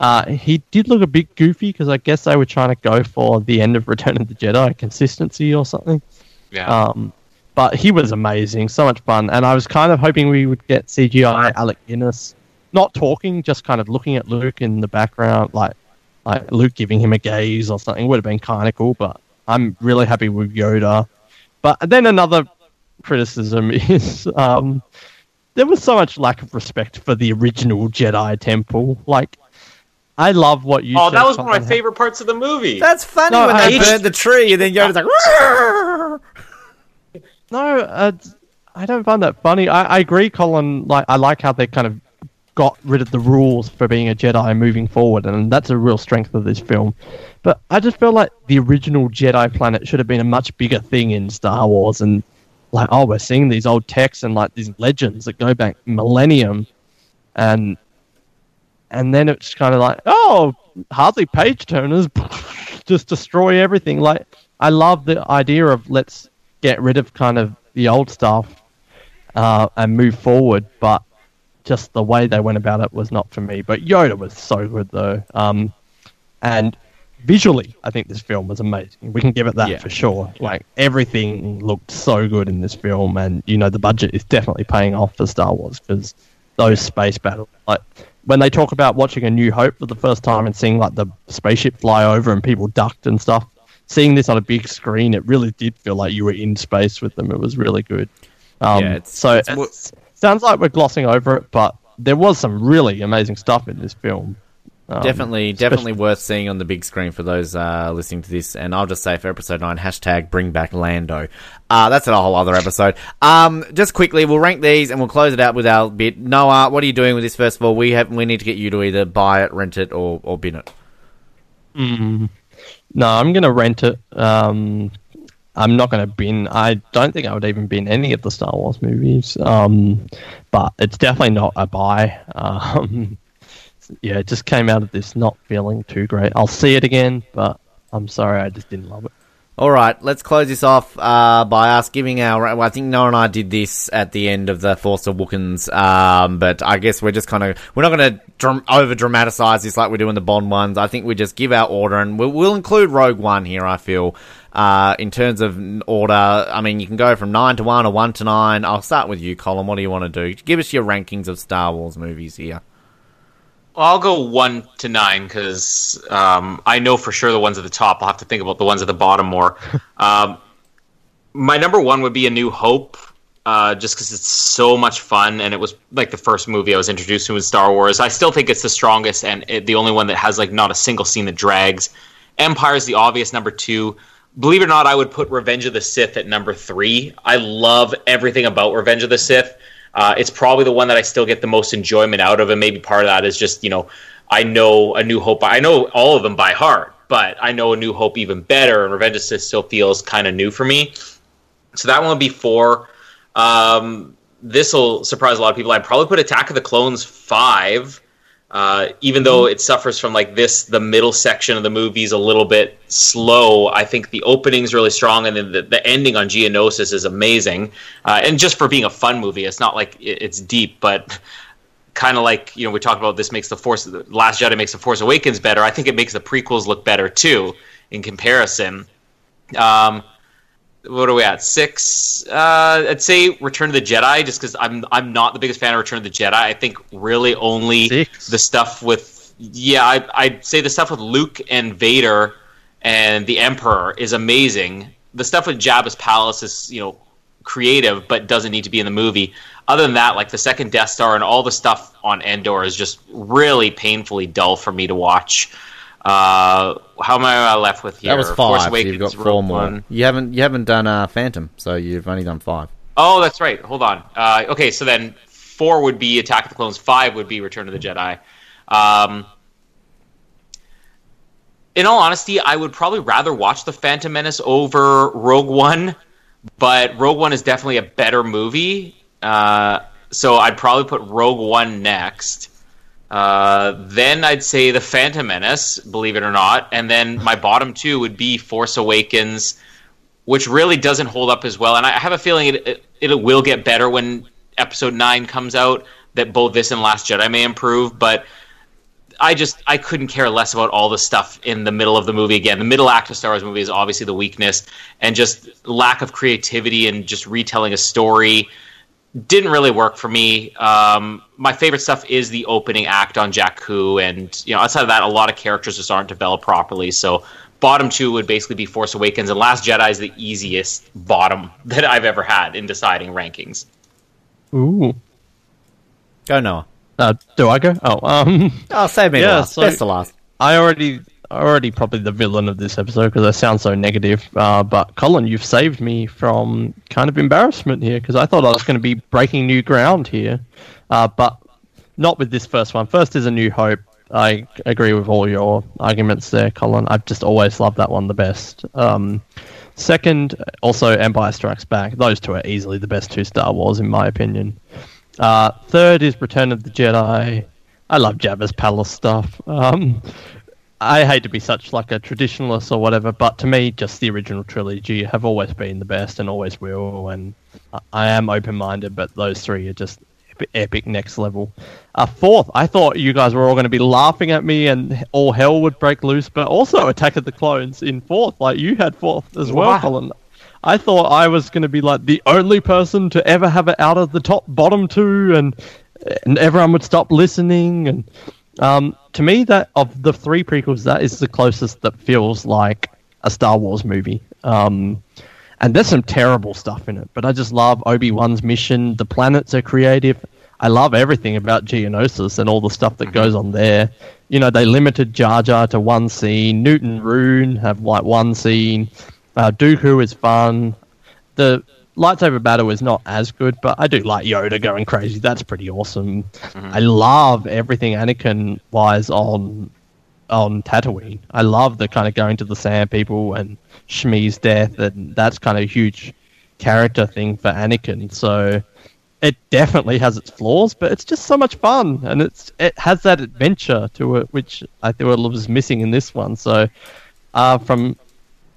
D: Uh, he did look a bit goofy because I guess they were trying to go for the end of Return of the Jedi consistency or something.
C: Yeah.
D: Um, but he was amazing, so much fun, and I was kind of hoping we would get CGI Alec Guinness, not talking, just kind of looking at Luke in the background, like like Luke giving him a gaze or something. Would have been kind of cool, but I'm really happy with Yoda. But then another criticism is um, there was so much lack of respect for the original Jedi Temple. Like, I love what you.
C: oh,
D: said,
C: that was one of my favorite parts of the movie.
B: That's funny
D: No,
B: when
D: I-
B: they burnt the tree and then Yoda's like, "Roar!"
D: No, uh, I don't find that funny. I, I agree, Colin. Like, I like how they kind of got rid of the rules for being a Jedi moving forward, and that's a real strength of this film. But I just feel like the original Jedi planet should have been a much bigger thing in Star Wars, and like, oh, we're seeing these old texts and like these legends that go back millennium, and and then it's kind of like, oh, hardly page turners, just destroy everything. Like, I love the idea of let's get rid of kind of the old stuff uh, and move forward, but just the way they went about it was not for me. But Yoda was so good though, um, and visually, I think this film was amazing. We can give it that
B: Yeah.
D: for sure. Like everything looked so good in this film, and you know the budget is definitely paying off for Star Wars because those space battles, like when they talk about watching A New Hope for the first time and seeing like the spaceship fly over and people ducked and stuff. Seeing this on a big screen, it really did feel like you were in space with them. It was really good. Um,
B: Yeah, it's-
D: so
B: it's
D: it
B: mo-
D: sounds like we're glossing over it, but there was some really amazing stuff in this film. Um,
B: definitely, definitely worth seeing on the big screen for those uh, listening to this. And I'll just say for episode nine, hashtag bring back Lando. Uh, that's a whole other episode. Um, just quickly, we'll rank these and we'll close it out with our bit. Noah, what are you doing with this? First of all, we have we need to get you to either buy it, rent it, or or bin it.
D: No, I'm gonna rent it. Um, I'm not gonna bin. I don't think I would even bin any of the Star Wars movies. Um, but it's definitely not a buy. Um, yeah, it just came out of this not feeling too great. I'll see it again, but I'm sorry, I just didn't love it.
B: All right, let's close this off uh, by us giving our. Well, I think Noah and I did this at the end of the Force Awakens, um, but I guess we're just kind of we're not going to dram- over dramatize this like we're doing the Bond ones. I think we just give our order, and we'll, we'll include Rogue One here. I feel uh, in terms of order. I mean, you can go from nine to one or one to nine. I'll start with you, Colin. What do you want to do? Give us your rankings of Star Wars movies here.
C: I'll go one to nine because um, I know for sure the ones at the top. I'll have to think about the ones at the bottom more. um, my number one would be A New Hope, uh, just because it's so much fun, and it was like the first movie I was introduced to in Star Wars. I still think it's the strongest and it, the only one that has like not a single scene that drags. Empire is the obvious number two. Believe it or not, I would put Revenge of the Sith at number three. I love everything about Revenge of the Sith. Uh, it's probably the one that I still get the most enjoyment out of, and maybe part of that is just you know I know A New Hope. I know all of them by heart, but I know A New Hope even better, and Revenge of Sith still feels kind of new for me. So that one would be four. Um, this will surprise a lot of people. I'd probably put Attack of the Clones five. Uh, even though it suffers from like this, the middle section of the movie is a little bit slow. I think the opening's really strong, and then the, the ending on Geonosis is amazing. Uh, and just for being a fun movie, it's not like it, it's deep, but kind of like you know we talked about. This makes the Force, the Last Jedi makes the Force Awakens better. I think it makes the prequels look better too in comparison. Um, what are we at six? Uh, I'd say Return of the Jedi, just because I'm I'm not the biggest fan of Return of the Jedi. I think really only
F: Six.
C: the stuff with yeah, I, I'd say the stuff with Luke and Vader and the Emperor is amazing. The stuff with Jabba's palace is you know creative, but doesn't need to be in the movie. Other than that, like the second Death Star and all the stuff on Endor is just really painfully dull for me to watch. Uh, how am I left with here?
B: That was
C: Force
B: five. So you've got four more.
C: One.
B: You haven't you haven't done uh, Phantom, so you've only done five.
C: Oh, that's right. Hold on. Uh, okay, so then four would be Attack of the Clones. Five would be Return of the Jedi. Um, in all honesty, I would probably rather watch The Phantom Menace over Rogue One, but Rogue One is definitely a better movie. Uh, so I'd probably put Rogue One next. Uh, then I'd say The Phantom Menace, believe it or not. And then my bottom two would be Force Awakens, which really doesn't hold up as well. And I have a feeling it, it, it will get better when Episode 9 comes out, that both this and Last Jedi may improve. But I just I couldn't care less about all the stuff in the middle of the movie. Again, the middle act of Star Wars movie is obviously the weakness, and just lack of creativity and just retelling a story didn't really work for me. Um, my favorite stuff is the opening act on Jakku, and you know outside of that, a lot of characters just aren't developed properly. So bottom two would basically be Force Awakens, and Last Jedi is the easiest bottom that I've ever had in deciding rankings.
F: Ooh.
B: Go Noah.
F: Uh, do I go? Oh, um,
B: Oh, save me
F: Yeah,
B: last.
F: so-
B: Best to last.
F: I already, already probably the villain of this episode because I sound so negative. Uh, but Colin, you've saved me from kind of embarrassment here because I thought I was going to be breaking new ground here, uh, but not with this first one. First is a New Hope. I agree with all your arguments there, Colin. I've just always loved that one the best. Um, second, also Empire Strikes Back. Those two are easily the best two Star Wars in my opinion. Uh, third is Return of the Jedi. I love Jabba's palace stuff. Um, I hate to be such like a traditionalist or whatever, but to me, just the original trilogy have always been the best and always will. And I- am open-minded, but those three are just epic, next level. Uh, fourth, I thought you guys were all going to be laughing at me and all hell would break loose, but also Attack of the Clones in fourth. Like you had fourth as well,
C: Wow.
F: Colin. I thought I was going to be like the only person to ever have it out of the top bottom two, and and everyone would stop listening. And um, to me, that of the three prequels, that is the closest that feels like a Star Wars movie. Um, and there's some terrible stuff in it, but I just love Obi Wan's mission. The planets are creative. I love everything about Geonosis and all the stuff that goes on there. You know, they limited Jar Jar to one scene. Nute Gunray have like one scene. Uh, Dooku is fun. The lightsaber battle is not as good, but I do like Yoda going crazy. That's pretty awesome. I love everything Anakin wise on on Tatooine. I love the kind of going to the Sand People and Shmi's death, and that's kind of a huge character thing for Anakin. So it definitely has its flaws, but it's just so much fun, and it's it has that adventure to it, which I think was missing in this one. So uh, from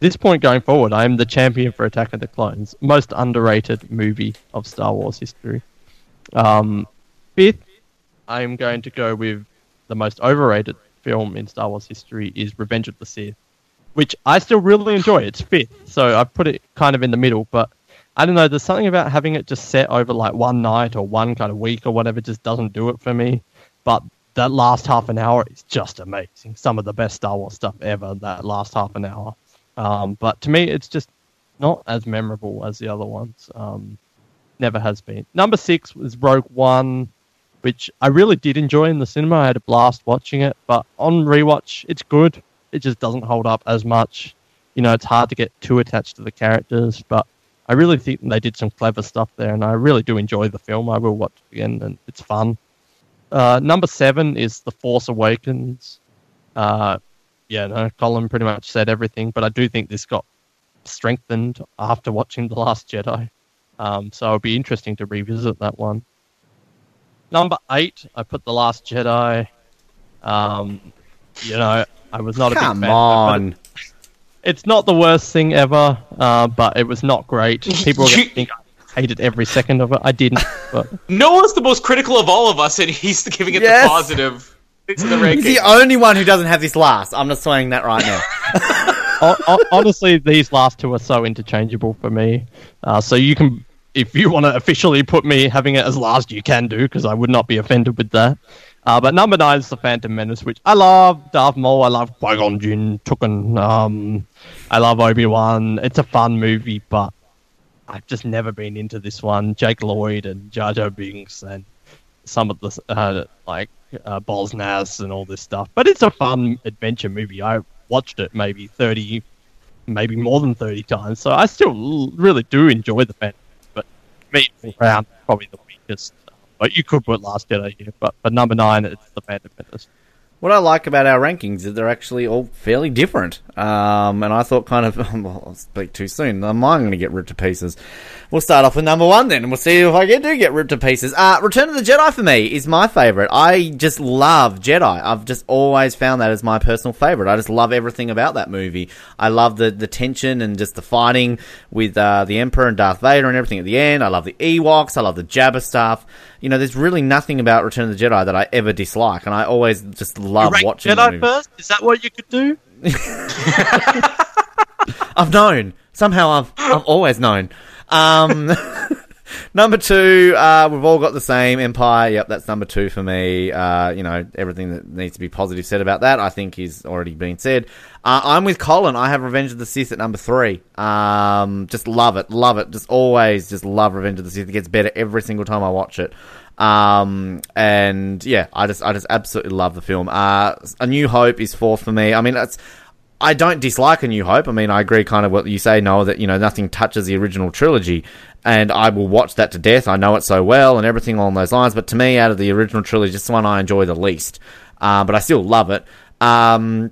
F: this point going forward, I am the champion for Attack of the Clones, most underrated movie of Star Wars history. Um, fifth, I am going to go with the most overrated film in Star Wars history is Revenge of the Sith, which I still really enjoy. It's fifth, so I put it kind of in the middle, but I don't know. There's something about having it just set over like one night or one kind of week or whatever just doesn't do it for me. But that last half an hour is just amazing. Some of the best Star Wars stuff ever. That last half an hour. Um, but to me, it's just not as memorable as the other ones. Um, never has been. Number six was Rogue One, which I really did enjoy in the cinema. I had a blast watching it, but on rewatch, it's good. It just doesn't hold up as much. You know, it's hard to get too attached to the characters, but I really think they did some clever stuff there, and I really do enjoy the film. I will watch it again, and it's fun. Uh, number seven is The Force Awakens. Uh, yeah, no, Colin pretty much said everything, but I do think this got strengthened after watching The Last Jedi. Um, so it'll be interesting to revisit that one. Number eight, I put The Last Jedi. Um, you know, I was not a big fan.
B: Come on.
F: It's not the worst thing ever, uh, but it was not great. People are going to think I hated every second of it. I didn't, but
C: Noah's the most critical of all of us, and he's giving it
B: Yes.
C: the positive. It's the
B: He's the only one who doesn't have this last. I'm just saying that right now.
F: ho- ho- honestly, these last two are so interchangeable for me. Uh, so you can, if you want to officially put me having it as last, you can do because I would not be offended with that. Uh, but number nine is the Phantom Menace, which I love. Darth Maul, I love Qui Gon Jinn, Tuken. Um, I love Obi Wan. It's a fun movie, but I've just never been into this one. Jake Lloyd and Jar Jar Binks and some of the uh, like uh, Boss Nass and all this stuff. But it's a fun adventure movie. I watched it maybe thirty, maybe more than thirty times. So I still really do enjoy the Phantom. But me round probably the weakest. But you could put Last Jedi here. But for number nine, it's the Phantom Menace.
B: What I like about our rankings is they're actually all fairly different. Um, and I thought kind of, well, I'll speak too soon. Am I'm going to get ripped to pieces. We'll start off with number one then, and we'll see if I do get ripped to pieces. Uh, Return of the Jedi for me is my favorite. I just love Jedi. I've just always found that as my personal favorite. I just love everything about that movie. I love the, the tension and just the fighting with uh, the Emperor and Darth Vader and everything at the end. I love the Ewoks. I love the Jabba stuff. You know, there's really nothing about Return of the Jedi that I ever dislike, and I always just love watching
F: Jedi first? Is that what you could do?
B: I've known. Somehow I've I've always known. Um, number two, uh, we've all got the same Empire. Yep, that's number two for me. Uh, you know, everything that needs to be positive said about that, I think, is already been said. Uh, I'm with Colin. I have Revenge of the Sith at number three. Um, just love it, love it. Just always, just love Revenge of the Sith. It gets better every single time I watch it. Um, and yeah, I just, I just absolutely love the film. Uh, A New Hope is fourth for me. I mean, it's. I don't dislike A New Hope. I mean, I agree kind of what you say, Noah, that, you know, nothing touches the original trilogy. And I will watch that to death. I know it so well and everything along those lines. But to me, out of the original trilogy, it's the one I enjoy the least. Uh, but I still love it. Um,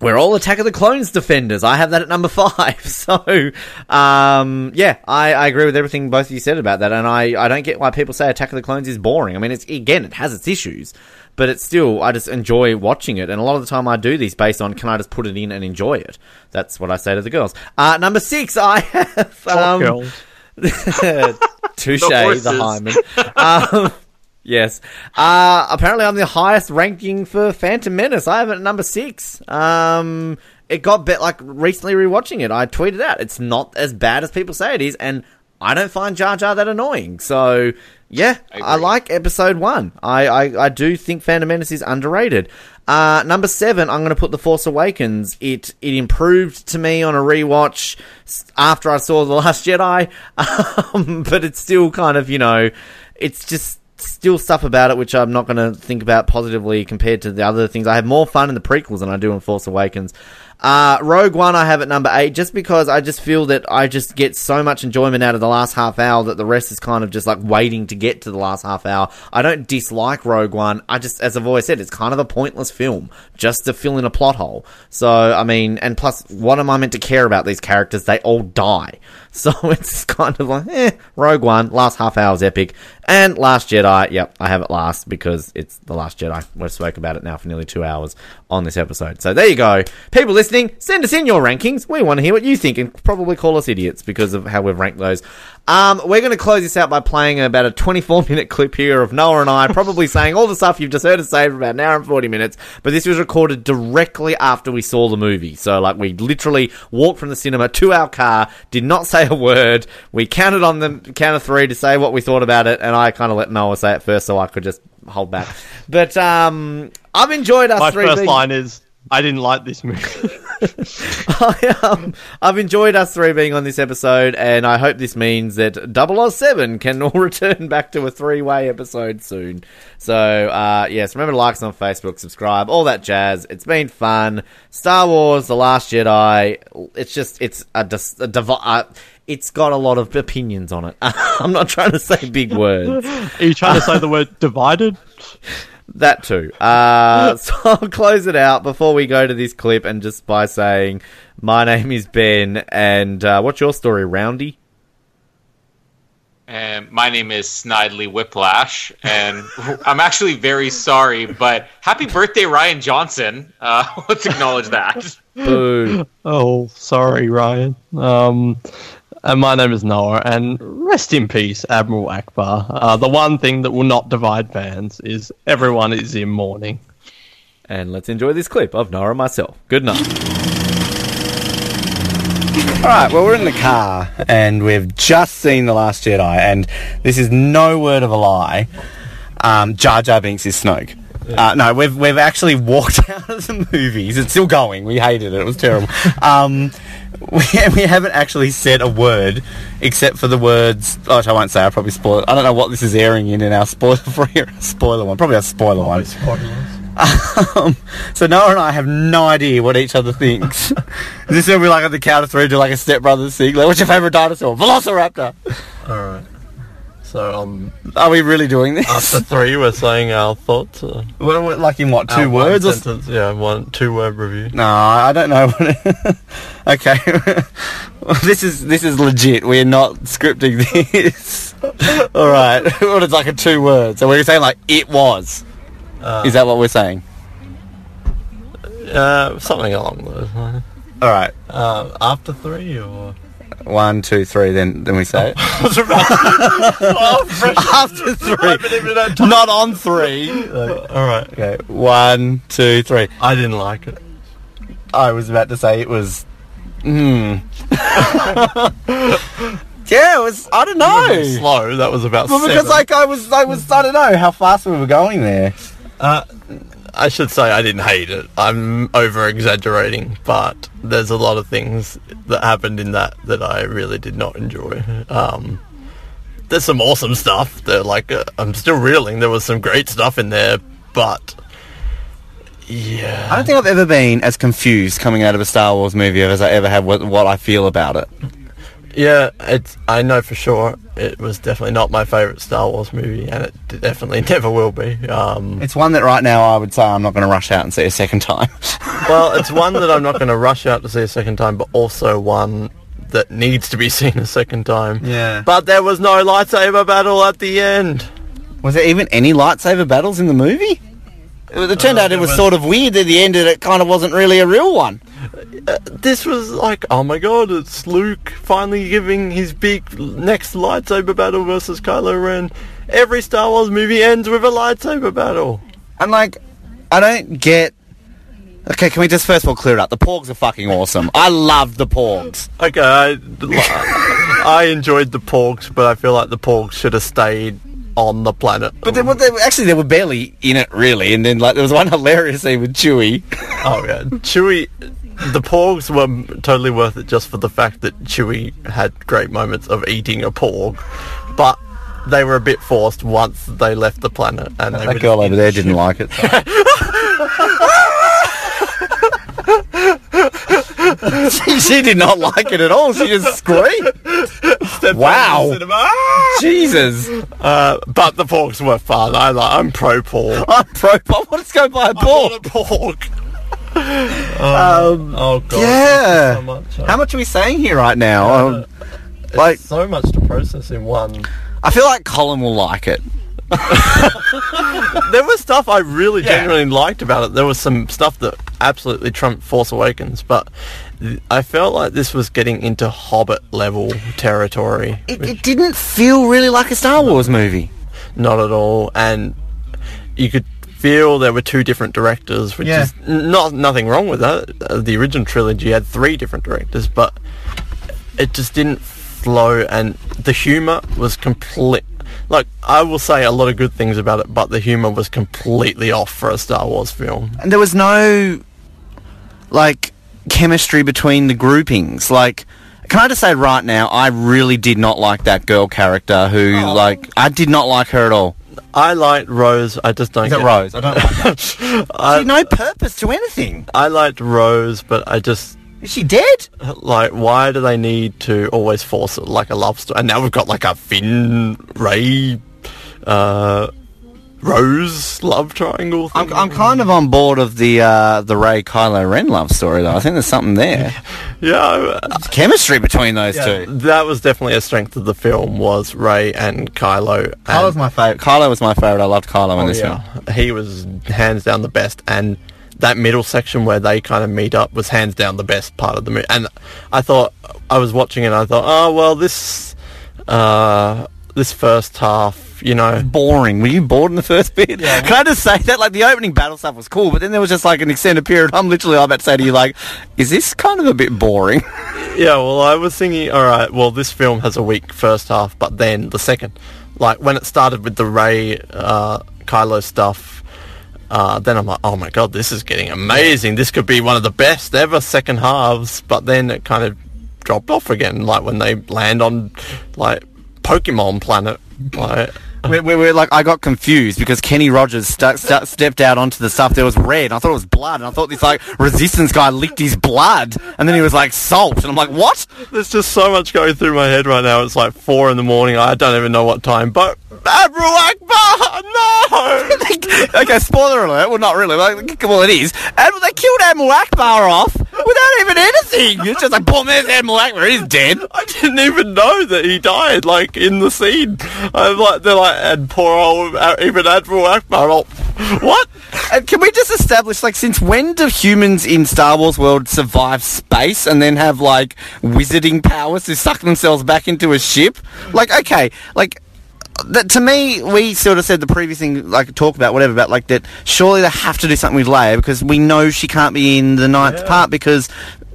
B: we're all Attack of the Clones defenders. I have that at number five. So, um, yeah, I, I agree with everything both of you said about that. And I, I don't get why people say Attack of the Clones is boring. I mean, it's, again, it has its issues, but it's still, I just enjoy watching it. And a lot of the time I do these based on can I just put it in and enjoy it? That's what I say to the girls. Uh, number six, I have, um,
F: Girls.
B: Touche,
C: The
B: the, hymen. um, yes. Uh, apparently, I'm the highest ranking for Phantom Menace. I have it at number six. Um, it got bit like recently rewatching it. I tweeted out it's not as bad as people say it is, and I don't find Jar Jar that annoying. So yeah,
C: I
B: I, like Episode One. I, I I do think Phantom Menace is underrated. Uh, number seven, I'm going to put The Force Awakens. It it improved to me on a rewatch after I saw The Last Jedi, um, but it's still kind of you know, it's just still stuff about it which I'm not going to think about positively compared to the other things. I have more fun in the prequels than I do in Force Awakens. Uh, Rogue One I have at number eight just because I just feel that I just get so much enjoyment out of the last half hour that the rest is kind of just like waiting to get to the last half hour. I don't dislike Rogue One. I just, as I've always said, it's kind of a pointless film just to fill in a plot hole. So, I mean, and plus, what am I meant to care about these characters? They all die. So it's kind of like, eh, Rogue One, last half hour's epic. And Last Jedi, yep, I have it last because it's The Last Jedi. We've spoke about it now for nearly two hours on this episode. So there you go. People listening, send us in your rankings. We want to hear what you think and probably call us idiots because of how we've ranked those. Um, we're going to close this out by playing about a 24 minute clip here of Noah and I probably saying all the stuff you've just heard us say for about an hour and 40 minutes. But this was recorded directly after we saw the movie. So, like, we literally walked from the cinema to our car, did not say a word. We counted on the count of three to say what we thought about it, and I kind of let Noah say it first so I could just hold back. But um, I've enjoyed us
F: My
B: three
F: first
B: being-
F: line is, I didn't like this movie.
B: I, um, I've enjoyed us three being on this episode, and I hope this means that 007 can all return back to a three way episode soon. So, uh, yes, remember to like us on Facebook, subscribe, all that jazz. It's been fun. Star Wars, The Last Jedi, it's just, it's a, dis- a uh, it's got a lot of opinions on it. I'm not trying to say big words.
F: Are you trying to say the word divided?
B: That too. Uh, so I'll close it out before we go to this clip and just by saying, my name is Ben, and uh, what's your story, Roundy?
C: And my name is Snidely Whiplash, and I'm actually very sorry, but happy birthday, Rian Johnson. Uh, let's acknowledge that.
B: Boo.
F: Oh, sorry, Ryan. Um, and my name is Noah, and rest in peace, Admiral Ackbar. Uh, the one thing that will not divide fans is everyone is in mourning.
B: and let's enjoy this clip of Noah and myself. Good night.
A: All right, well, we're in the car and we've just seen The Last Jedi, and this is no word of a lie. Um, Jar Jar Binks is Snoke. Uh, no, we've we've actually walked out of the movies. It's still going. We hated it. It was terrible. Um, we, we haven't actually said a word except for the words. Oh, which I won't say. I'll probably spoil it. I don't know what this is airing in in our spoiler free spoiler one. Probably a spoiler one. Um, so Noah and I have no idea what each other thinks. Is this where we like on the count of three do like a Step Brothers thing? Like, what's your favourite dinosaur? Velociraptor.
D: Alright. So, um,
A: Are we really doing this?
D: after three, we're saying our thoughts. Uh,
A: what- like in what? Two
D: one
A: words? Or...
D: sentence, yeah, one, two word review.
A: No, I don't know. Okay, this is this is legit. We're not scripting this. All right, what is like a two words? So we're saying like it was.
D: Uh,
A: Is that what we're saying?
D: Uh, something along those lines.
A: All right,
D: Uh, after three, or?
A: One, two, three. Then then we say it. After three, not on three.
D: Alright.
A: Okay, one, two, three.
D: I didn't like it.
A: I was about to say it was. Hmm. yeah, it was. I don't know.
D: Slow, that was about
A: Well, because
D: seven.
A: like I was, I was. I don't know how fast we were going there.
D: Uh, I should say I didn't hate it. I'm over exaggerating, but there's a lot of things that happened in that that I really did not enjoy. Um, there's some awesome stuff. That like uh, I'm still reeling. There was some great stuff in there, but yeah,
A: I don't think I've ever been as confused coming out of a Star Wars movie as I ever have with what I feel about it.
D: Yeah. It's I know for sure it was definitely not my favorite Star Wars movie, and it definitely never will be. Um,
A: It's one that right now I would say I'm not going to rush out and see a second time.
D: well, it's one that I'm not going to rush out to see a second time, but also one that needs to be seen a second time.
A: Yeah.
D: But there was no lightsaber battle at the end.
A: Was there even any lightsaber battles in the movie? It, turned
D: Uh,
A: out it was,
D: was-
A: sort of weird at the end, and it kind of wasn't really a real one.
D: This was like, oh my god, it's Luke finally giving his big next lightsaber battle versus Kylo Ren. Every Star Wars movie ends with a lightsaber battle.
A: And like, I don't get. Okay, can we just first of all clear it up? The Porgs are fucking awesome. I love the Porgs.
D: Okay, I, I enjoyed the Porgs, but I feel like the Porgs should have stayed on the planet.
A: But they, were- they, actually, they were barely in it, really. And then like there was one hilarious scene with Chewie.
D: Oh yeah, Chewie. The Porgs were totally worth it just for the fact that Chewie had great moments of eating a Porg, but they were a bit forced once they left the planet. And they
A: That girl over there didn't like it. she, she did not like it at all. She just screamed. Wow. Jesus.
D: Uh, but the Porgs were fun. I like. I'm pro pork.
A: I'm pro. I want to go buy a
D: I want a Porg.
A: Um,
D: Oh god.
A: yeah.
D: So much.
A: How much are we saying here right now? Um, Like-
D: so much to process in one.
A: I feel like Colin will like it.
D: There was stuff I really genuinely liked about it. There was some stuff that absolutely trumped Force Awakens, but th- I felt like this was getting into Hobbit level territory.
A: It, it didn't feel really like a Star Wars movie.
D: Not at all, and you could feel there were two different directors, which
A: Yeah.
D: is not nothing wrong with that. Uh, The original trilogy had three different directors, but it just didn't flow, and the humor was complete. Like I will say a lot of good things about it, but the humor was completely off for a Star Wars film.
A: And there was no, like, chemistry between the groupings. Like, can I just say right now, I really did not like that girl character who, oh. like, I did not like her at all.
D: I liked Rose. I just don't.
A: Is it
D: get-
A: Rose? I don't like She
D: I,
A: had no purpose to anything.
D: I liked Rose, but I just
A: Is she dead?
D: like why do they need to always force it like a love story? And now we've got like a Finn Rey, uh, Rose love triangle. Thing.
A: I'm, I'm kind of on board of the uh, the Rey Kylo Ren love story though. I think there's something there.
D: yeah.
A: There's chemistry between those
D: Yeah,
A: two.
D: that was definitely a strength of the film was Rey and Kylo.
A: Kylo's
D: and,
A: my favorite. Kylo was my favorite. I loved Kylo in
D: oh,
A: this film.
D: he was hands down the best, and that middle section where they kind of meet up was hands down the best part of the movie. And I thought I was watching it, and I thought, oh well, this uh, this first half, you know,
A: boring. Were you bored in the first bit? Yeah. Can I just say that? Like, the opening battle stuff was cool, but then there was just, like, an extended period. I'm literally about to say to you, like, is this kind of a bit boring?
D: Yeah, well, I was thinking, all right, well, this film has a weak first half, but then the second, like when it started with the Rey uh, Kylo stuff, uh, then I'm like, oh my god, this is getting amazing. This could be one of the best ever second halves. But then it kind of dropped off again, like when they land on like Pokemon Planet. Like,
A: we're, we're, we're, like, I got confused because Kenny Rogers stu- stu- stepped out onto the stuff. There was red. I thought it was blood. And I thought this, like, resistance guy licked his blood. And then he was like, salt. And I'm like, what?
D: there's just so much going through my head right now. It's like four in the morning. I don't even know what time. But Admiral Ackbar, no.
A: okay, spoiler alert. Well, not really. Like, well, it is. And they killed Admiral Ackbar off without even anything. It's just like, boom, there's Admiral Ackbar. He's dead.
D: I didn't even know that he died, like, in the scene. I'm like, they're like, and poor old, uh, even Admiral Ackbar, oh, what?
A: And can we just establish, like, since when do humans in Star Wars world survive space and then have, like, wizarding powers to suck themselves back into a ship? Like, okay, like, that, to me, we sort of said the previous thing, like, talk about whatever, about, like, that surely they have to do something with Leia because we know she can't be in the ninth part because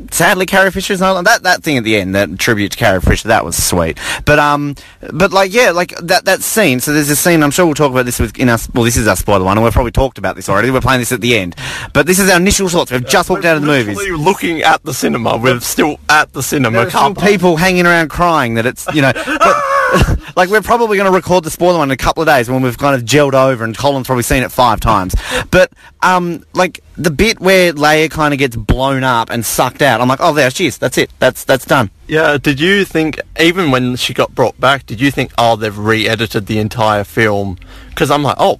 A: sadly Carrie Fisher is not that that thing at the end that tribute to Carrie Fisher that was sweet but um but like yeah like that that scene so there's a scene I'm sure we'll talk about this with in our well this is our spoiler one and we've probably talked about this already we're playing this at the end but this is our initial thoughts we've just walked out of the movies
D: looking at the cinema. We're still at the cinema.
A: there are people hanging around crying that it's you know but, like we're probably going to record the spoiler one in a couple of days when we've kind of gelled over and Colin's probably seen it five times. But um like the bit where Leia kind of gets blown up and sucked out I'm like oh there she is. That's it. That's that's done.
D: Yeah, did you think, even when she got brought back, did you think, oh, they've re-edited the entire film? Because I'm like, oh,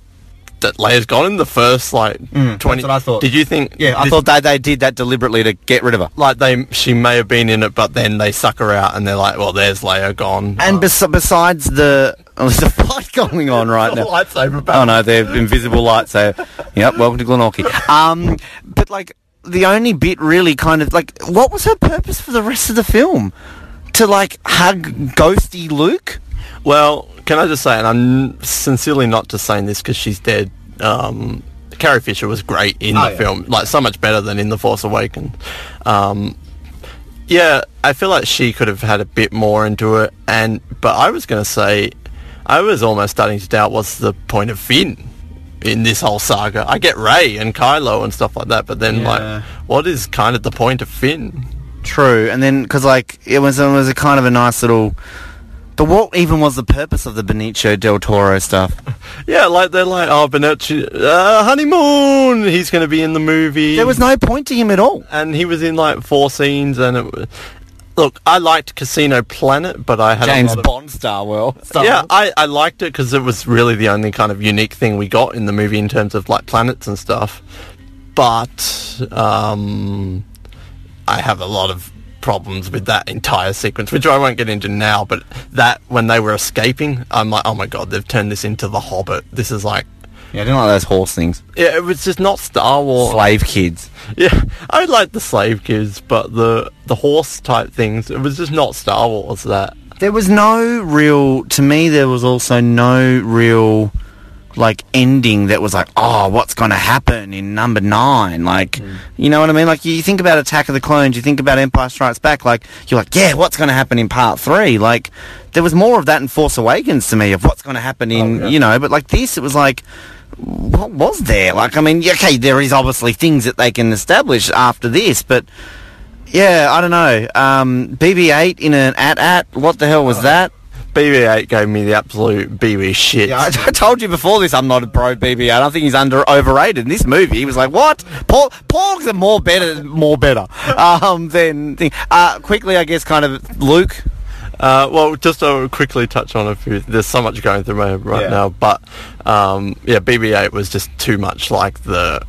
D: that Leia's gone in the first, like, 20...
A: Mm, what I thought.
D: Did you think...
A: yeah I
D: this-
A: thought they, they did that deliberately to get rid of her
D: Like, they, she may have been in it, but then they suck her out, and they're like, well, there's Leia gone.
A: and bes- besides the oh, there's a fight going on right now
D: lightsaber
A: Oh no, they're invisible lights. So, yep. Welcome to Glenorchy. Um, but like the only bit really kind of like, what was her purpose for the rest of the film? To like hug ghosty Luke?
D: Well, can I just say, and I'm sincerely not just saying this because she's dead. Um, Carrie Fisher was great in
A: Oh,
D: the
A: yeah.
D: film, like so much better than in The Force Awakens. Um, yeah, I feel like she could have had a bit more into it, and but I was going to say, I was almost starting to doubt what's the point of Finn in this whole saga. I get Rey and Kylo and stuff like that, but then
A: Yeah.
D: like, what is kind of the point of Finn?
A: True. And then because like it was it was a kind of a nice little. But what even was the purpose of the Benicio del Toro stuff?
D: Yeah, like they're like, oh, Benicio, uh, honeymoon. He's going to be in the movie.
A: There was no point to him at all.
D: and he was in like four scenes, and it was. Look, I liked Casino Planet, but I had a
A: James
D: of-
A: Bond star well.
D: Yeah, I, I liked it because it was really the only kind of unique thing we got in the movie in terms of like planets and stuff. But um, I have a lot of problems with that entire sequence, which I won't get into now. But that when they were escaping, I'm like, oh my god, they've turned this into the Hobbit. This is like,
A: Yeah, I didn't like those horse things.
D: yeah, it was just not Star Wars.
A: Slave kids.
D: Yeah, I like the slave kids, but the the horse type things, it was just not Star Wars. That
A: There was no real. To me, there was also no real like ending that was like, oh, what's going to happen in number nine? Like, you know what I mean? Like, you think about Attack of the Clones, you think about Empire Strikes Back, like, you're like, yeah, what's going to happen in part three? Like, there was more of that in Force Awakens to me of what's going to happen in, you know, but like this, it was like, what was there? Like, I mean, okay, there is obviously things that they can establish after this, but yeah, I don't know. Um, BB-8 in an AT-AT, what the hell was that?
D: BB-8 gave me the absolute BB shit.
A: Yeah, I, I told you before this. I'm not a pro BB-8. I think he's under overrated in this movie. He was like, "What? Paul, Porgs are more better, more better." Um, than. Uh, quickly, I guess, kind of Luke.
D: Uh, well, just to quickly touch on a few. There's so much going through my head right
A: Yeah.
D: now, but um, yeah, BB-8 was just too much like the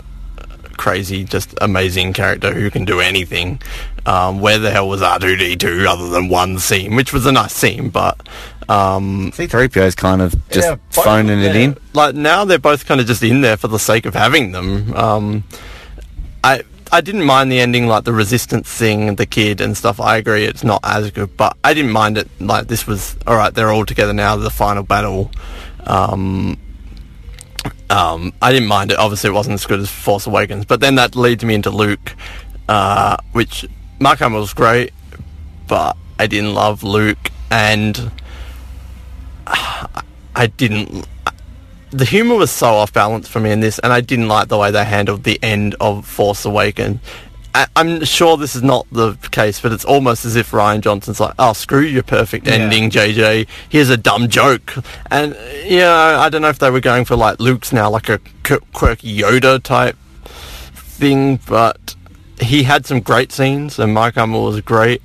D: crazy, just amazing character who can do anything. Um, where the hell was R2D2 other than one scene, which was a nice scene, but um,
A: C-3PO's kind of just
D: Yeah, both
A: phoning
D: of
A: it
D: them.
A: in.
D: Like now they're both kind of just in there for the sake of having them. Um, I I didn't mind the ending, like the resistance thing, the kid and stuff. I agree, it's not as good, but I didn't mind it. Like this was all right. They're all together now. The final battle. Um, um, I didn't mind it. Obviously, it wasn't as good as Force Awakens, but then that leads me into Luke, uh, which Mark Hamill was great, but I didn't love Luke, and I didn't. The humor was so off balance for me in this, and I didn't like the way they handled the end of Force Awakens. I, I'm sure this is not the case, but it's almost as if Rian Johnson's like, "Oh, screw your perfect ending, JJ. Here's a dumb joke." And yeah, I don't know if they were going for like Luke's now like a quirky Yoda type thing, but he had some great scenes, and Mark Hamill was great.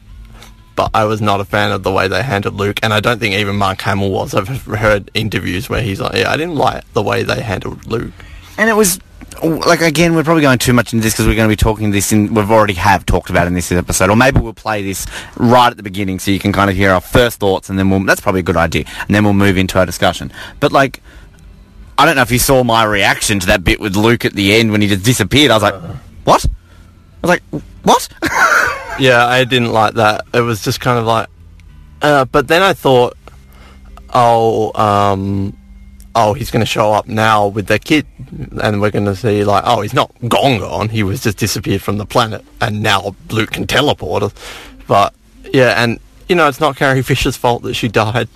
D: But I was not a fan of the way they handled Luke, and I don't think even Mark Hamill was. I've heard interviews where he's like, "Yeah, I didn't like the way they handled Luke."
A: And it was like again, we're probably going too much into this because we're going to be talking this in. We've already have talked about in this episode, or maybe we'll play this right at the beginning so you can kind of hear our first thoughts, and then we'll. That's probably a good idea, and then we'll move into our discussion. But like, I don't know if you saw my reaction to that bit with Luke at the end when he just disappeared. I was like, what? I was like, what?
D: yeah, I didn't like that. It was just kind of like, uh, but then I thought, oh, um, oh, he's going to show up now with their kid, and we're going to see like, oh, he's not gone, gone. He was just disappeared from the planet, and now Luke can teleport. But yeah, and you know, it's not Carrie Fisher's fault that she died.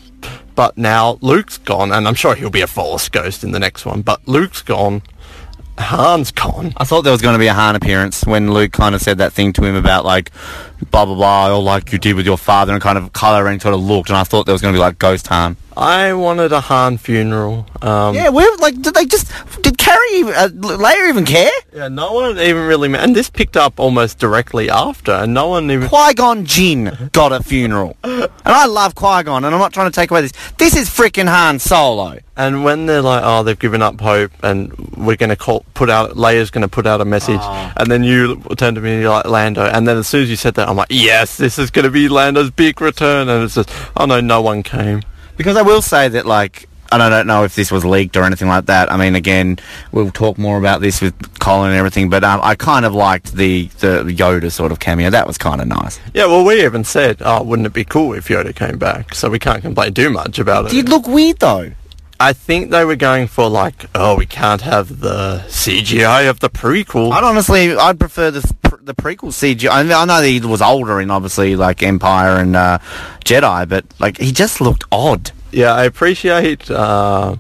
D: But now Luke's gone, and I'm sure he'll be a Force ghost in the next one. But Luke's gone, Han's gone.
A: I thought there was going to be a Han appearance when Luke kind of said that thing to him about like blah blah blah, or like you did with your father, and kind of Kylo Ren sort of looked, and I thought there was going to be like Ghost Han.
D: I wanted a Han funeral. Um,
A: Yeah, where like did they just did Carrie even, uh, Leia even care?
D: Yeah, no one even really, ma- and this picked up almost directly after, and no one even.
A: Qui Gon Jinn got a funeral, and I love Qui Gon, and I'm not trying to take away this. This is freaking Han Solo.
D: And when they're like, "Oh, they've given up hope, and we're going to call, put out, Leia's going to put out a message," and then you turn to me and you're like, "Lando," and then as soon as you said that, I'm like, "Yes, this is going to be Lando's big return," and it's just, "Oh no, no one came."
A: Because I will say that like. And I don't know if this was leaked or anything like that. I mean, again, we'll talk more about this with Colin and everything. But um, I kind of liked the the Yoda sort of cameo. That was kind of nice.
D: Yeah, well, we even said, "Oh, wouldn't it be cool if Yoda came back?" So we can't complain too much about it.
A: Did look weird though.
D: I think they were going for like, "Oh, we can't have the CGI of the prequel."
A: I'd honestly, I'd prefer the the prequel CGI. I, mean, I know he was older in obviously like Empire and uh, Jedi, but like he just looked odd.
D: yeah, I appreciate. Uh,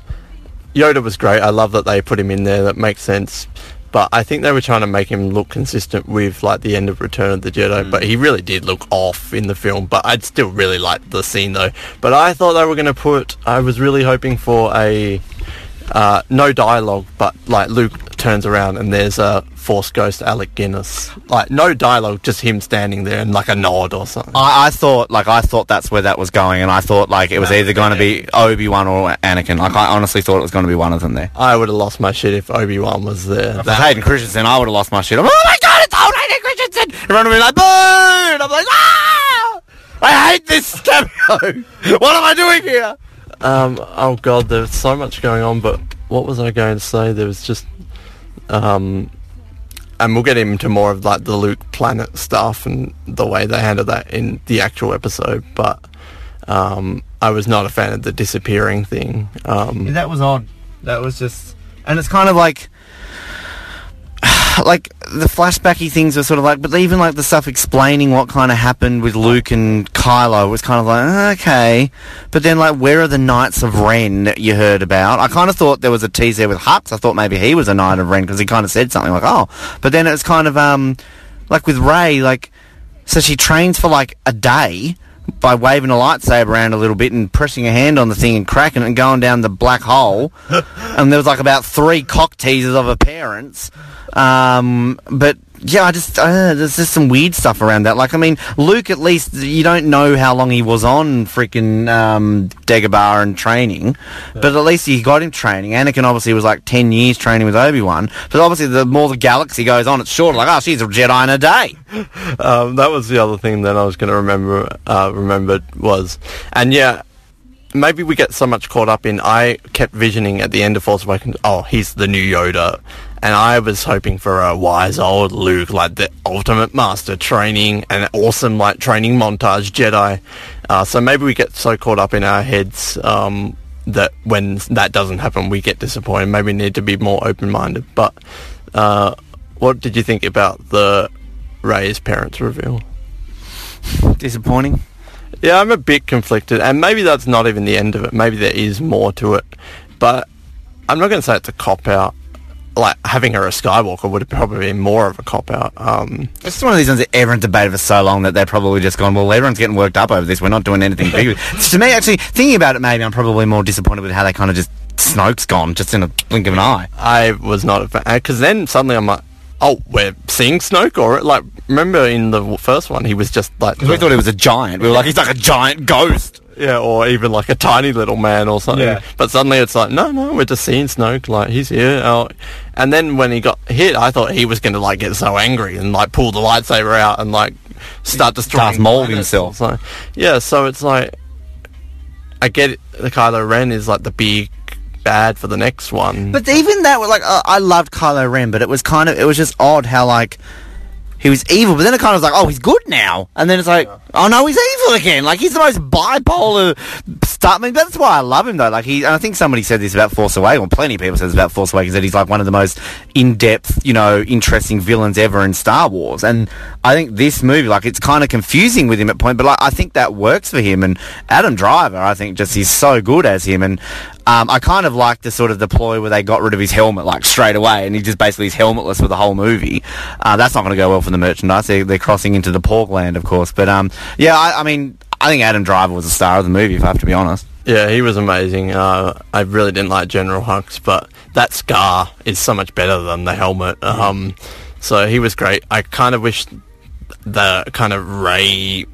D: Yoda was great. I love that they put him in there. That makes sense. But I think they were trying to make him look consistent with like the end of Return of the Jedi. But he really did look off in the film. But I'd still really like the scene though. But I thought they were going to put. I was really hoping for a uh, no dialogue, but like Luke turns around and there's a Force Ghost Alec Guinness. Like no dialogue, just him standing there and like a nod or something.
A: I, I thought like I thought that's where that was going, and I thought like it was either going to be Obi Wan or Anakin. Like I honestly thought it was going to be one of them there.
D: I would have lost my shit if Obi Wan was there.
A: For Hayden Christensen, I would have lost my shit. I'm, oh my god, it's old Hayden Christensen! Everyone will be like, boo! And I'm like, ah! I hate this cameo! what am I doing here?
D: Um, oh god, there's so much going on, but what was I going to say? There was just, um, and we'll get into more of like the Luke planet stuff and the way they handle that in the actual episode, but, um, I was not a fan of the disappearing thing. Um,
A: That was odd. That was just, and it's kind of like, like the flashbacky things were sort of like, but even like the stuff explaining what kind of happened with Luke and Kylo was kind of like okay, but then like where are the Knights of Ren that you heard about? I kind of thought there was a tease there with Hux. I thought maybe he was a Knight of Ren because he kind of said something like oh, but then it was kind of um like with Rey like so she trains for like a day by waving a lightsaber around a little bit and pressing a hand on the thing and cracking it and going down the black hole. and there was like about three cock teasers of her parents. Um, but yeah, I just uh, there's just some weird stuff around that. Like, I mean, Luke at least you don't know how long he was on freaking um, Dagobah and training, but at least he got him training. Anakin obviously was like ten years training with Obi Wan, but obviously the more the galaxy goes on, it's shorter. Like, oh, she's a Jedi in a day.
D: um, that was the other thing that I was going to remember. Uh, remembered was, and yeah, maybe we get so much caught up in. I kept visioning at the end of Force Awakens. Oh, he's the new Yoda, and I was hoping for a wise old Luke, like the ultimate master training, an awesome like training montage Jedi. Uh, so maybe we get so caught up in our heads. Um, that when that doesn't happen, we get disappointed. Maybe we need to be more open-minded. But uh, what did you think about the Rey's parents reveal?
A: Disappointing.
D: Yeah, I'm a bit conflicted, and maybe that's not even the end of it. Maybe there is more to it, but I'm not going to say it's a cop out. Like having her a Skywalker would have probably been more of a cop out. Um,
A: It's just one of these ones that everyone's debated for so long that they're probably just gone, well, everyone's getting worked up over this. We're not doing anything big. to me, actually, thinking about it, maybe I'm probably more disappointed with how they kind of just, Snoke's gone just in a blink of an eye.
D: I was not a fan because then suddenly I'm like, oh, we're seeing Snoke, or like remember in the first one he was just like
A: we thought he was a giant. We were like, he's like a giant ghost.
D: Yeah, or even like a tiny little man or something.
A: Yeah.
D: But suddenly it's like, no, no, we're just seeing Snoke, like he's here. Oh. And then when he got hit, I thought he was going to like get so angry and like pull the lightsaber out and like start destroying
A: Darth Maul himself.
D: So, yeah, so it's like I get it, the Kylo Ren is like the big bad for the next one.
A: But even that was like, uh, I loved Kylo Ren, but it was kind of, it was just odd how like, he was evil, but then it kind of was like, oh, he's good now. And then it's like, oh no, he's evil again. Like, he's the most bipolar stuff. I mean, that's why I love him, though. Like, he, and I think somebody said this about Force Awakens, well, plenty of people said this about Force Awakens, that he's like one of the most in-depth, you know, interesting villains ever in Star Wars. And I think this movie, like, it's kind of confusing with him at point, but like, I think that works for him. And Adam Driver, I think just he's so good as him. And um, I kind of like the sort of deploy where they got rid of his helmet like straight away, and he just basically is helmetless for the whole movie. Uh, that's not going to go well for the merchandise. They, they're crossing into the porg land, of course. But um, yeah, I, I mean, I think Adam Driver was the star of the movie, if I have to be honest.
D: Yeah, he was amazing. Uh, I really didn't like General Hux, but that scar is so much better than the helmet. Um, so he was great. I kind of wish the kind of Rey,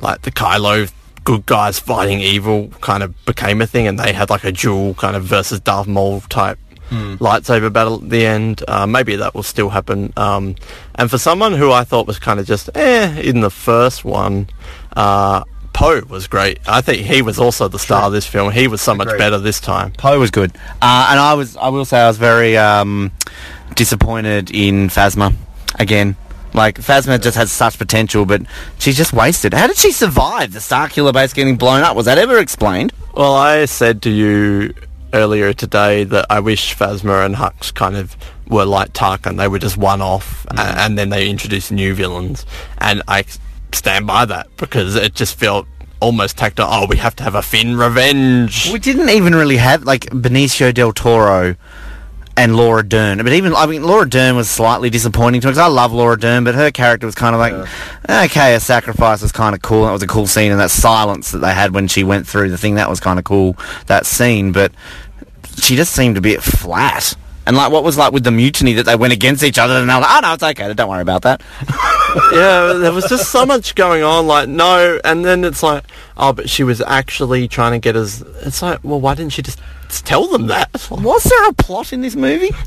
D: like the Kylo good guys fighting evil kind of became a thing and they had like a dual kind of versus Darth Maul type lightsaber battle at the end. Uh, maybe that will still happen. Um, and for someone who I thought was kind of just eh in the first one, uh, Poe was great. I think he was also the star of this film. He was so much better this time.
A: Poe was good, uh, and I was, I will say, I was very um, disappointed in Phasma again. Like Phasma just has such potential, but she's just wasted. How did she survive the Starkiller base getting blown up? Was that ever explained?
D: Well, I said to you earlier today that I wish Phasma and Hux kind of were like Tarkin. They were just one off, a- mm. and, then they introduced new villains. And I stand by that because it just felt almost tactile. Oh, we have to have a Finn revenge.
A: We didn't even really have like Benicio del Toro and Laura Dern. But even I mean, Laura Dern was slightly disappointing to me because I love Laura Dern, but her character was kind of like okay, a sacrifice was kind of cool. That was a cool scene, and that silence that they had when she went through the thing that was kind of cool. That scene, but she just seemed a bit flat. And like, what was like with the mutiny that they went against each other, and they're like, "Oh no, it's okay. Don't worry about that."
D: yeah, there was just so much going on. Like, no, and then it's like, oh, but she was actually trying to get us. It's like, well, why didn't she just tell them that?
A: Was there a plot in this movie?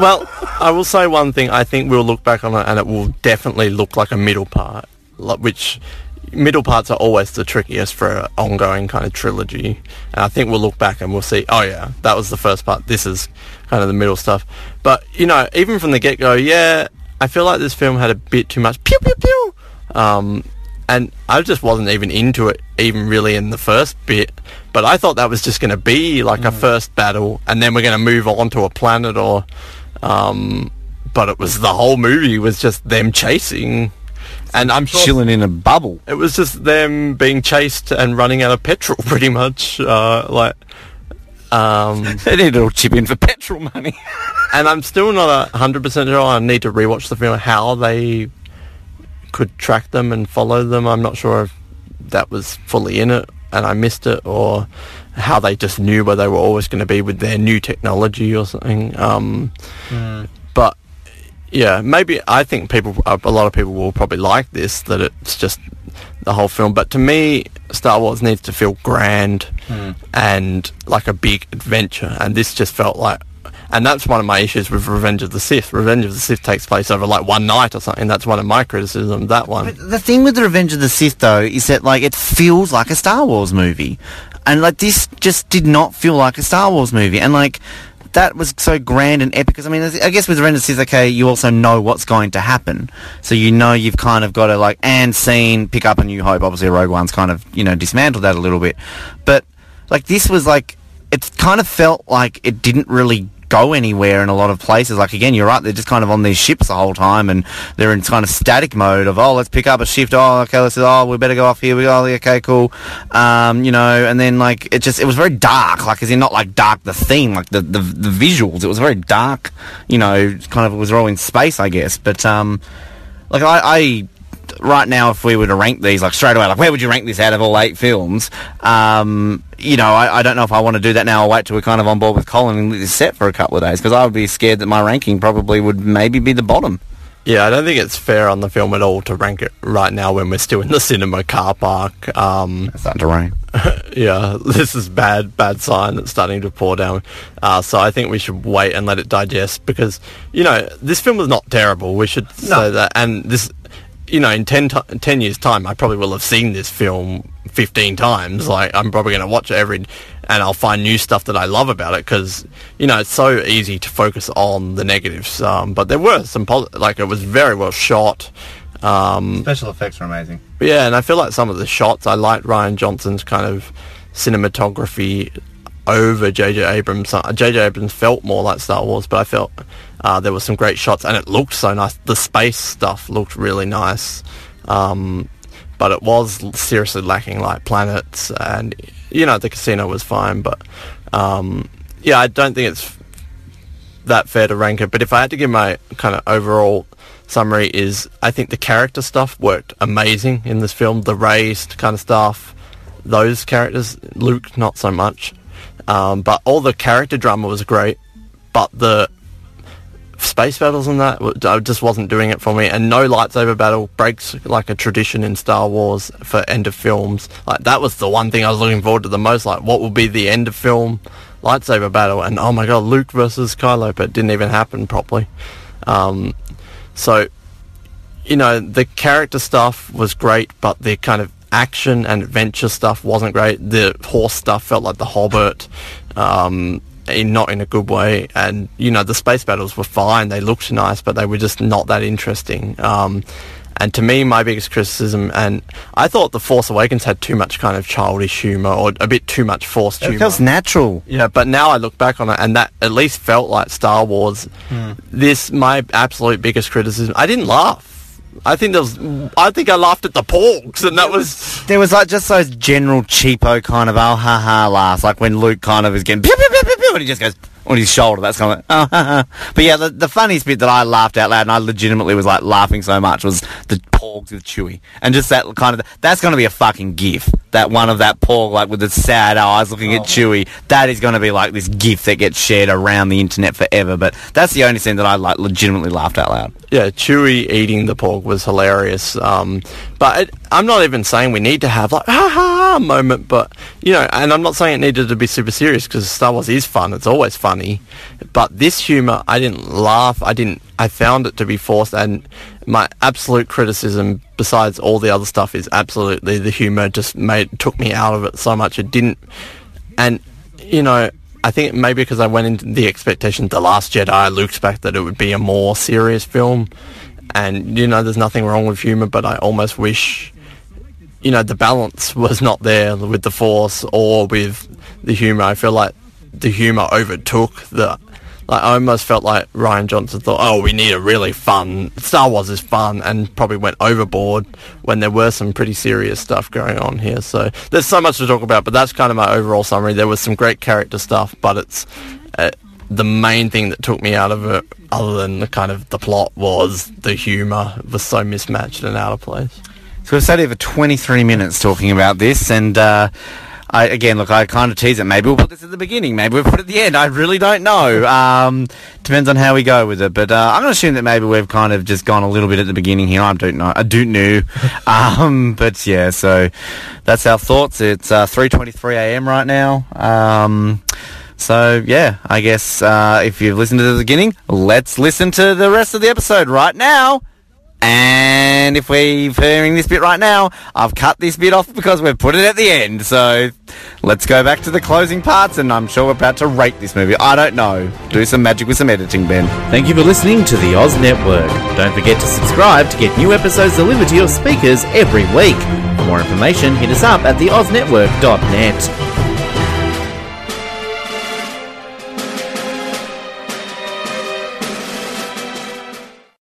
D: well, I will say one thing. I think we'll look back on it, and it will definitely look like a middle part, which middle parts are always the trickiest for an ongoing kind of trilogy. And I think we'll look back and we'll see, oh yeah, that was the first part. This is kind of the middle stuff. But you know, even from the get go, yeah, I feel like this film had a bit too much pew pew pew. Um, and I just wasn't even into it, even really in the first bit. But I thought that was just going to be like a first battle, and then we're going to move on to a planet, or. Um, but it was the whole movie was just them chasing, and I'm sure
A: Chilling in a bubble.
D: it was just them being chased and running out of petrol, pretty much. Uh, like, um,
A: They need a little chip in for petrol money.
D: and I'm still not a hundred percent sure. I need to rewatch the film how they could track them and follow them. I'm not sure if that was fully in it and I missed it, or how they just knew where they were always going to be with their new technology or something. Um, But yeah, maybe I think people, uh, a lot of people will probably like this. That it's just the whole film. But to me, Star Wars needs to feel grand hmm. and like a big adventure, and this just felt like. And that's one of my issues with Revenge of the Sith. Revenge of the Sith takes place over like one night or something. That's one of my criticisms. That one.
A: The thing with the Revenge of the Sith, though, is that like it feels like a Star Wars movie, and like this just did not feel like a Star Wars movie, and like that was so grand and epic. Because I mean, I guess with of the okay, you also know what's going to happen, so you know you've kind of got to like and scene pick up a New Hope. Obviously, Rogue One's kind of you know dismantled that a little bit, but like this was like it kind of felt like it didn't really go anywhere in a lot of places. Like again, you're right, they're just kind of on these ships the whole time and they're in kind of static mode of oh let's pick up a shift, oh okay let's oh we better go off here, we go okay cool. Um, you know, and then like it just it was very dark, like is it not like dark the theme, like the, the the visuals. It was very dark, you know, kind of it was all in space I guess. But um like I, I right now, if we were to rank these, like straight away, like where would you rank this out of all eight films? Um, you know, I, I don't know if I want to do that now. I'll wait till we're kind of on board with Colin and let this set for a couple of days because I would be scared that my ranking probably would maybe be the bottom.
D: Yeah, I don't think it's fair on the film at all to rank it right now when we're still in the cinema car park. Um,
A: It's starting to rain.
D: yeah, this is bad, bad sign It's starting to pour down. Uh, so I think we should wait and let it digest because, you know, this film was not terrible. We should say that. And this, you know, in 10, ti 10 years' time, I probably will have seen this film 15 times. Like, I'm probably going to watch it every, and I'll find new stuff that I love about it because, you know, it's so easy to focus on the negatives. Um, but there were some, posi- like, it was very well shot. Um,
A: Special effects are amazing.
D: yeah, and I feel like some of the shots, I liked Rian Johnson's kind of cinematography over J.J. Abrams. Uh, J.J. Abrams felt more like Star Wars, but I felt uh, there were some great shots, and it looked so nice. The space stuff looked really nice, um, but it was seriously lacking like planets, and you know the casino was fine, but um, yeah, I don't think it's that fair to rank it. But if I had to give my kind of overall summary is I think the character stuff worked amazing in this film. The Rey's kind of stuff, those characters, Luke not so much. Um, but all the character drama was great. But the space battles and that I just wasn't doing it for me. And no lightsaber battle breaks like a tradition in Star Wars for end of films. Like that was the one thing I was looking forward to the most. Like what will be the end of film lightsaber battle? And oh my god, Luke versus Kylo, but it didn't even happen properly. Um, so, you know, the character stuff was great, but the kind of action and adventure stuff wasn't great. The horse stuff felt like The Hobbit, um, in, not in a good way. And, you know, the space battles were fine. They looked nice, but they were just not that interesting. Um, and to me, my biggest criticism, and I thought The Force Awakens had too much kind of childish humour or a bit too much forced
A: It
D: humour.
A: It feels natural.
D: Yeah, but now I look back on it, and that at least felt like Star Wars. This my absolute biggest criticism. I didn't laugh. I think there was. I think I laughed at the porgs, and that was.
A: There was like just those general cheapo kind of oh ha ha laughs, like when Luke kind of is getting pew, pew, pew, and he just goes on his shoulder. That's kind of like, oh. But yeah, the, the funniest bit that I laughed out loud and I legitimately was like laughing so much was the porgs with Chewie, and just that kind of that's going to be a fucking gif. That one of that porg like with the sad eyes looking at Chewie. That is going to be like this gif that gets shared around the internet forever. But that's the only scene that I like legitimately laughed out loud.
D: Yeah, Chewie eating the porg was hilarious. Um, but it, I'm not even saying we need to have like ha ha ha moment, but you know, and I'm not saying it needed to be super serious because Star Wars is fun. It's always funny, but this humor, I didn't laugh. I didn't. I found it to be forced, and my absolute criticism, besides all the other stuff, is absolutely the humor just made took me out of it so much. It didn't, and you know. I think maybe because I went into the expectation The Last Jedi, looked back that it would be a more serious film. And, you know, there's nothing wrong with humour, but I almost wish, you know, the balance was not there with the Force or with the humour. I feel like the humour overtook the... Like, I almost felt like Rian Johnson thought, oh, we need a really fun... Star Wars is fun, and probably went overboard when there were some pretty serious stuff going on here. So there's so much to talk about, but that's kind of my overall summary. There was some great character stuff, but it's... Uh, the main thing that took me out of it, other than the kind of the plot, was the humour was so mismatched and out of place.
A: So we've sat here for 23 minutes talking about this, and uh, I, again, look, I kind of tease it. Maybe we'll put this at the beginning. Maybe we'll put it at the end. I really don't know. Um, depends on how we go with it. But uh, I'm going to assume that maybe we've kind of just gone a little bit at the beginning here. I don't know. I don't know. um, but yeah, so that's our thoughts. It's uh, 3:23 a.m. right now. Um, so yeah, I guess uh, if you've listened to the beginning, let's listen to the rest of the episode right now. And if we're hearing this bit right now, I've cut this bit off because we've put it at the end. So let's go back to the closing parts, and I'm sure we're about to rate this movie. I don't know. Do some magic with some editing, Ben.
B: Thank you for listening to the Oz Network. Don't forget to subscribe to get new episodes delivered to your speakers every week. For more information, hit us up at theoznetwork.net.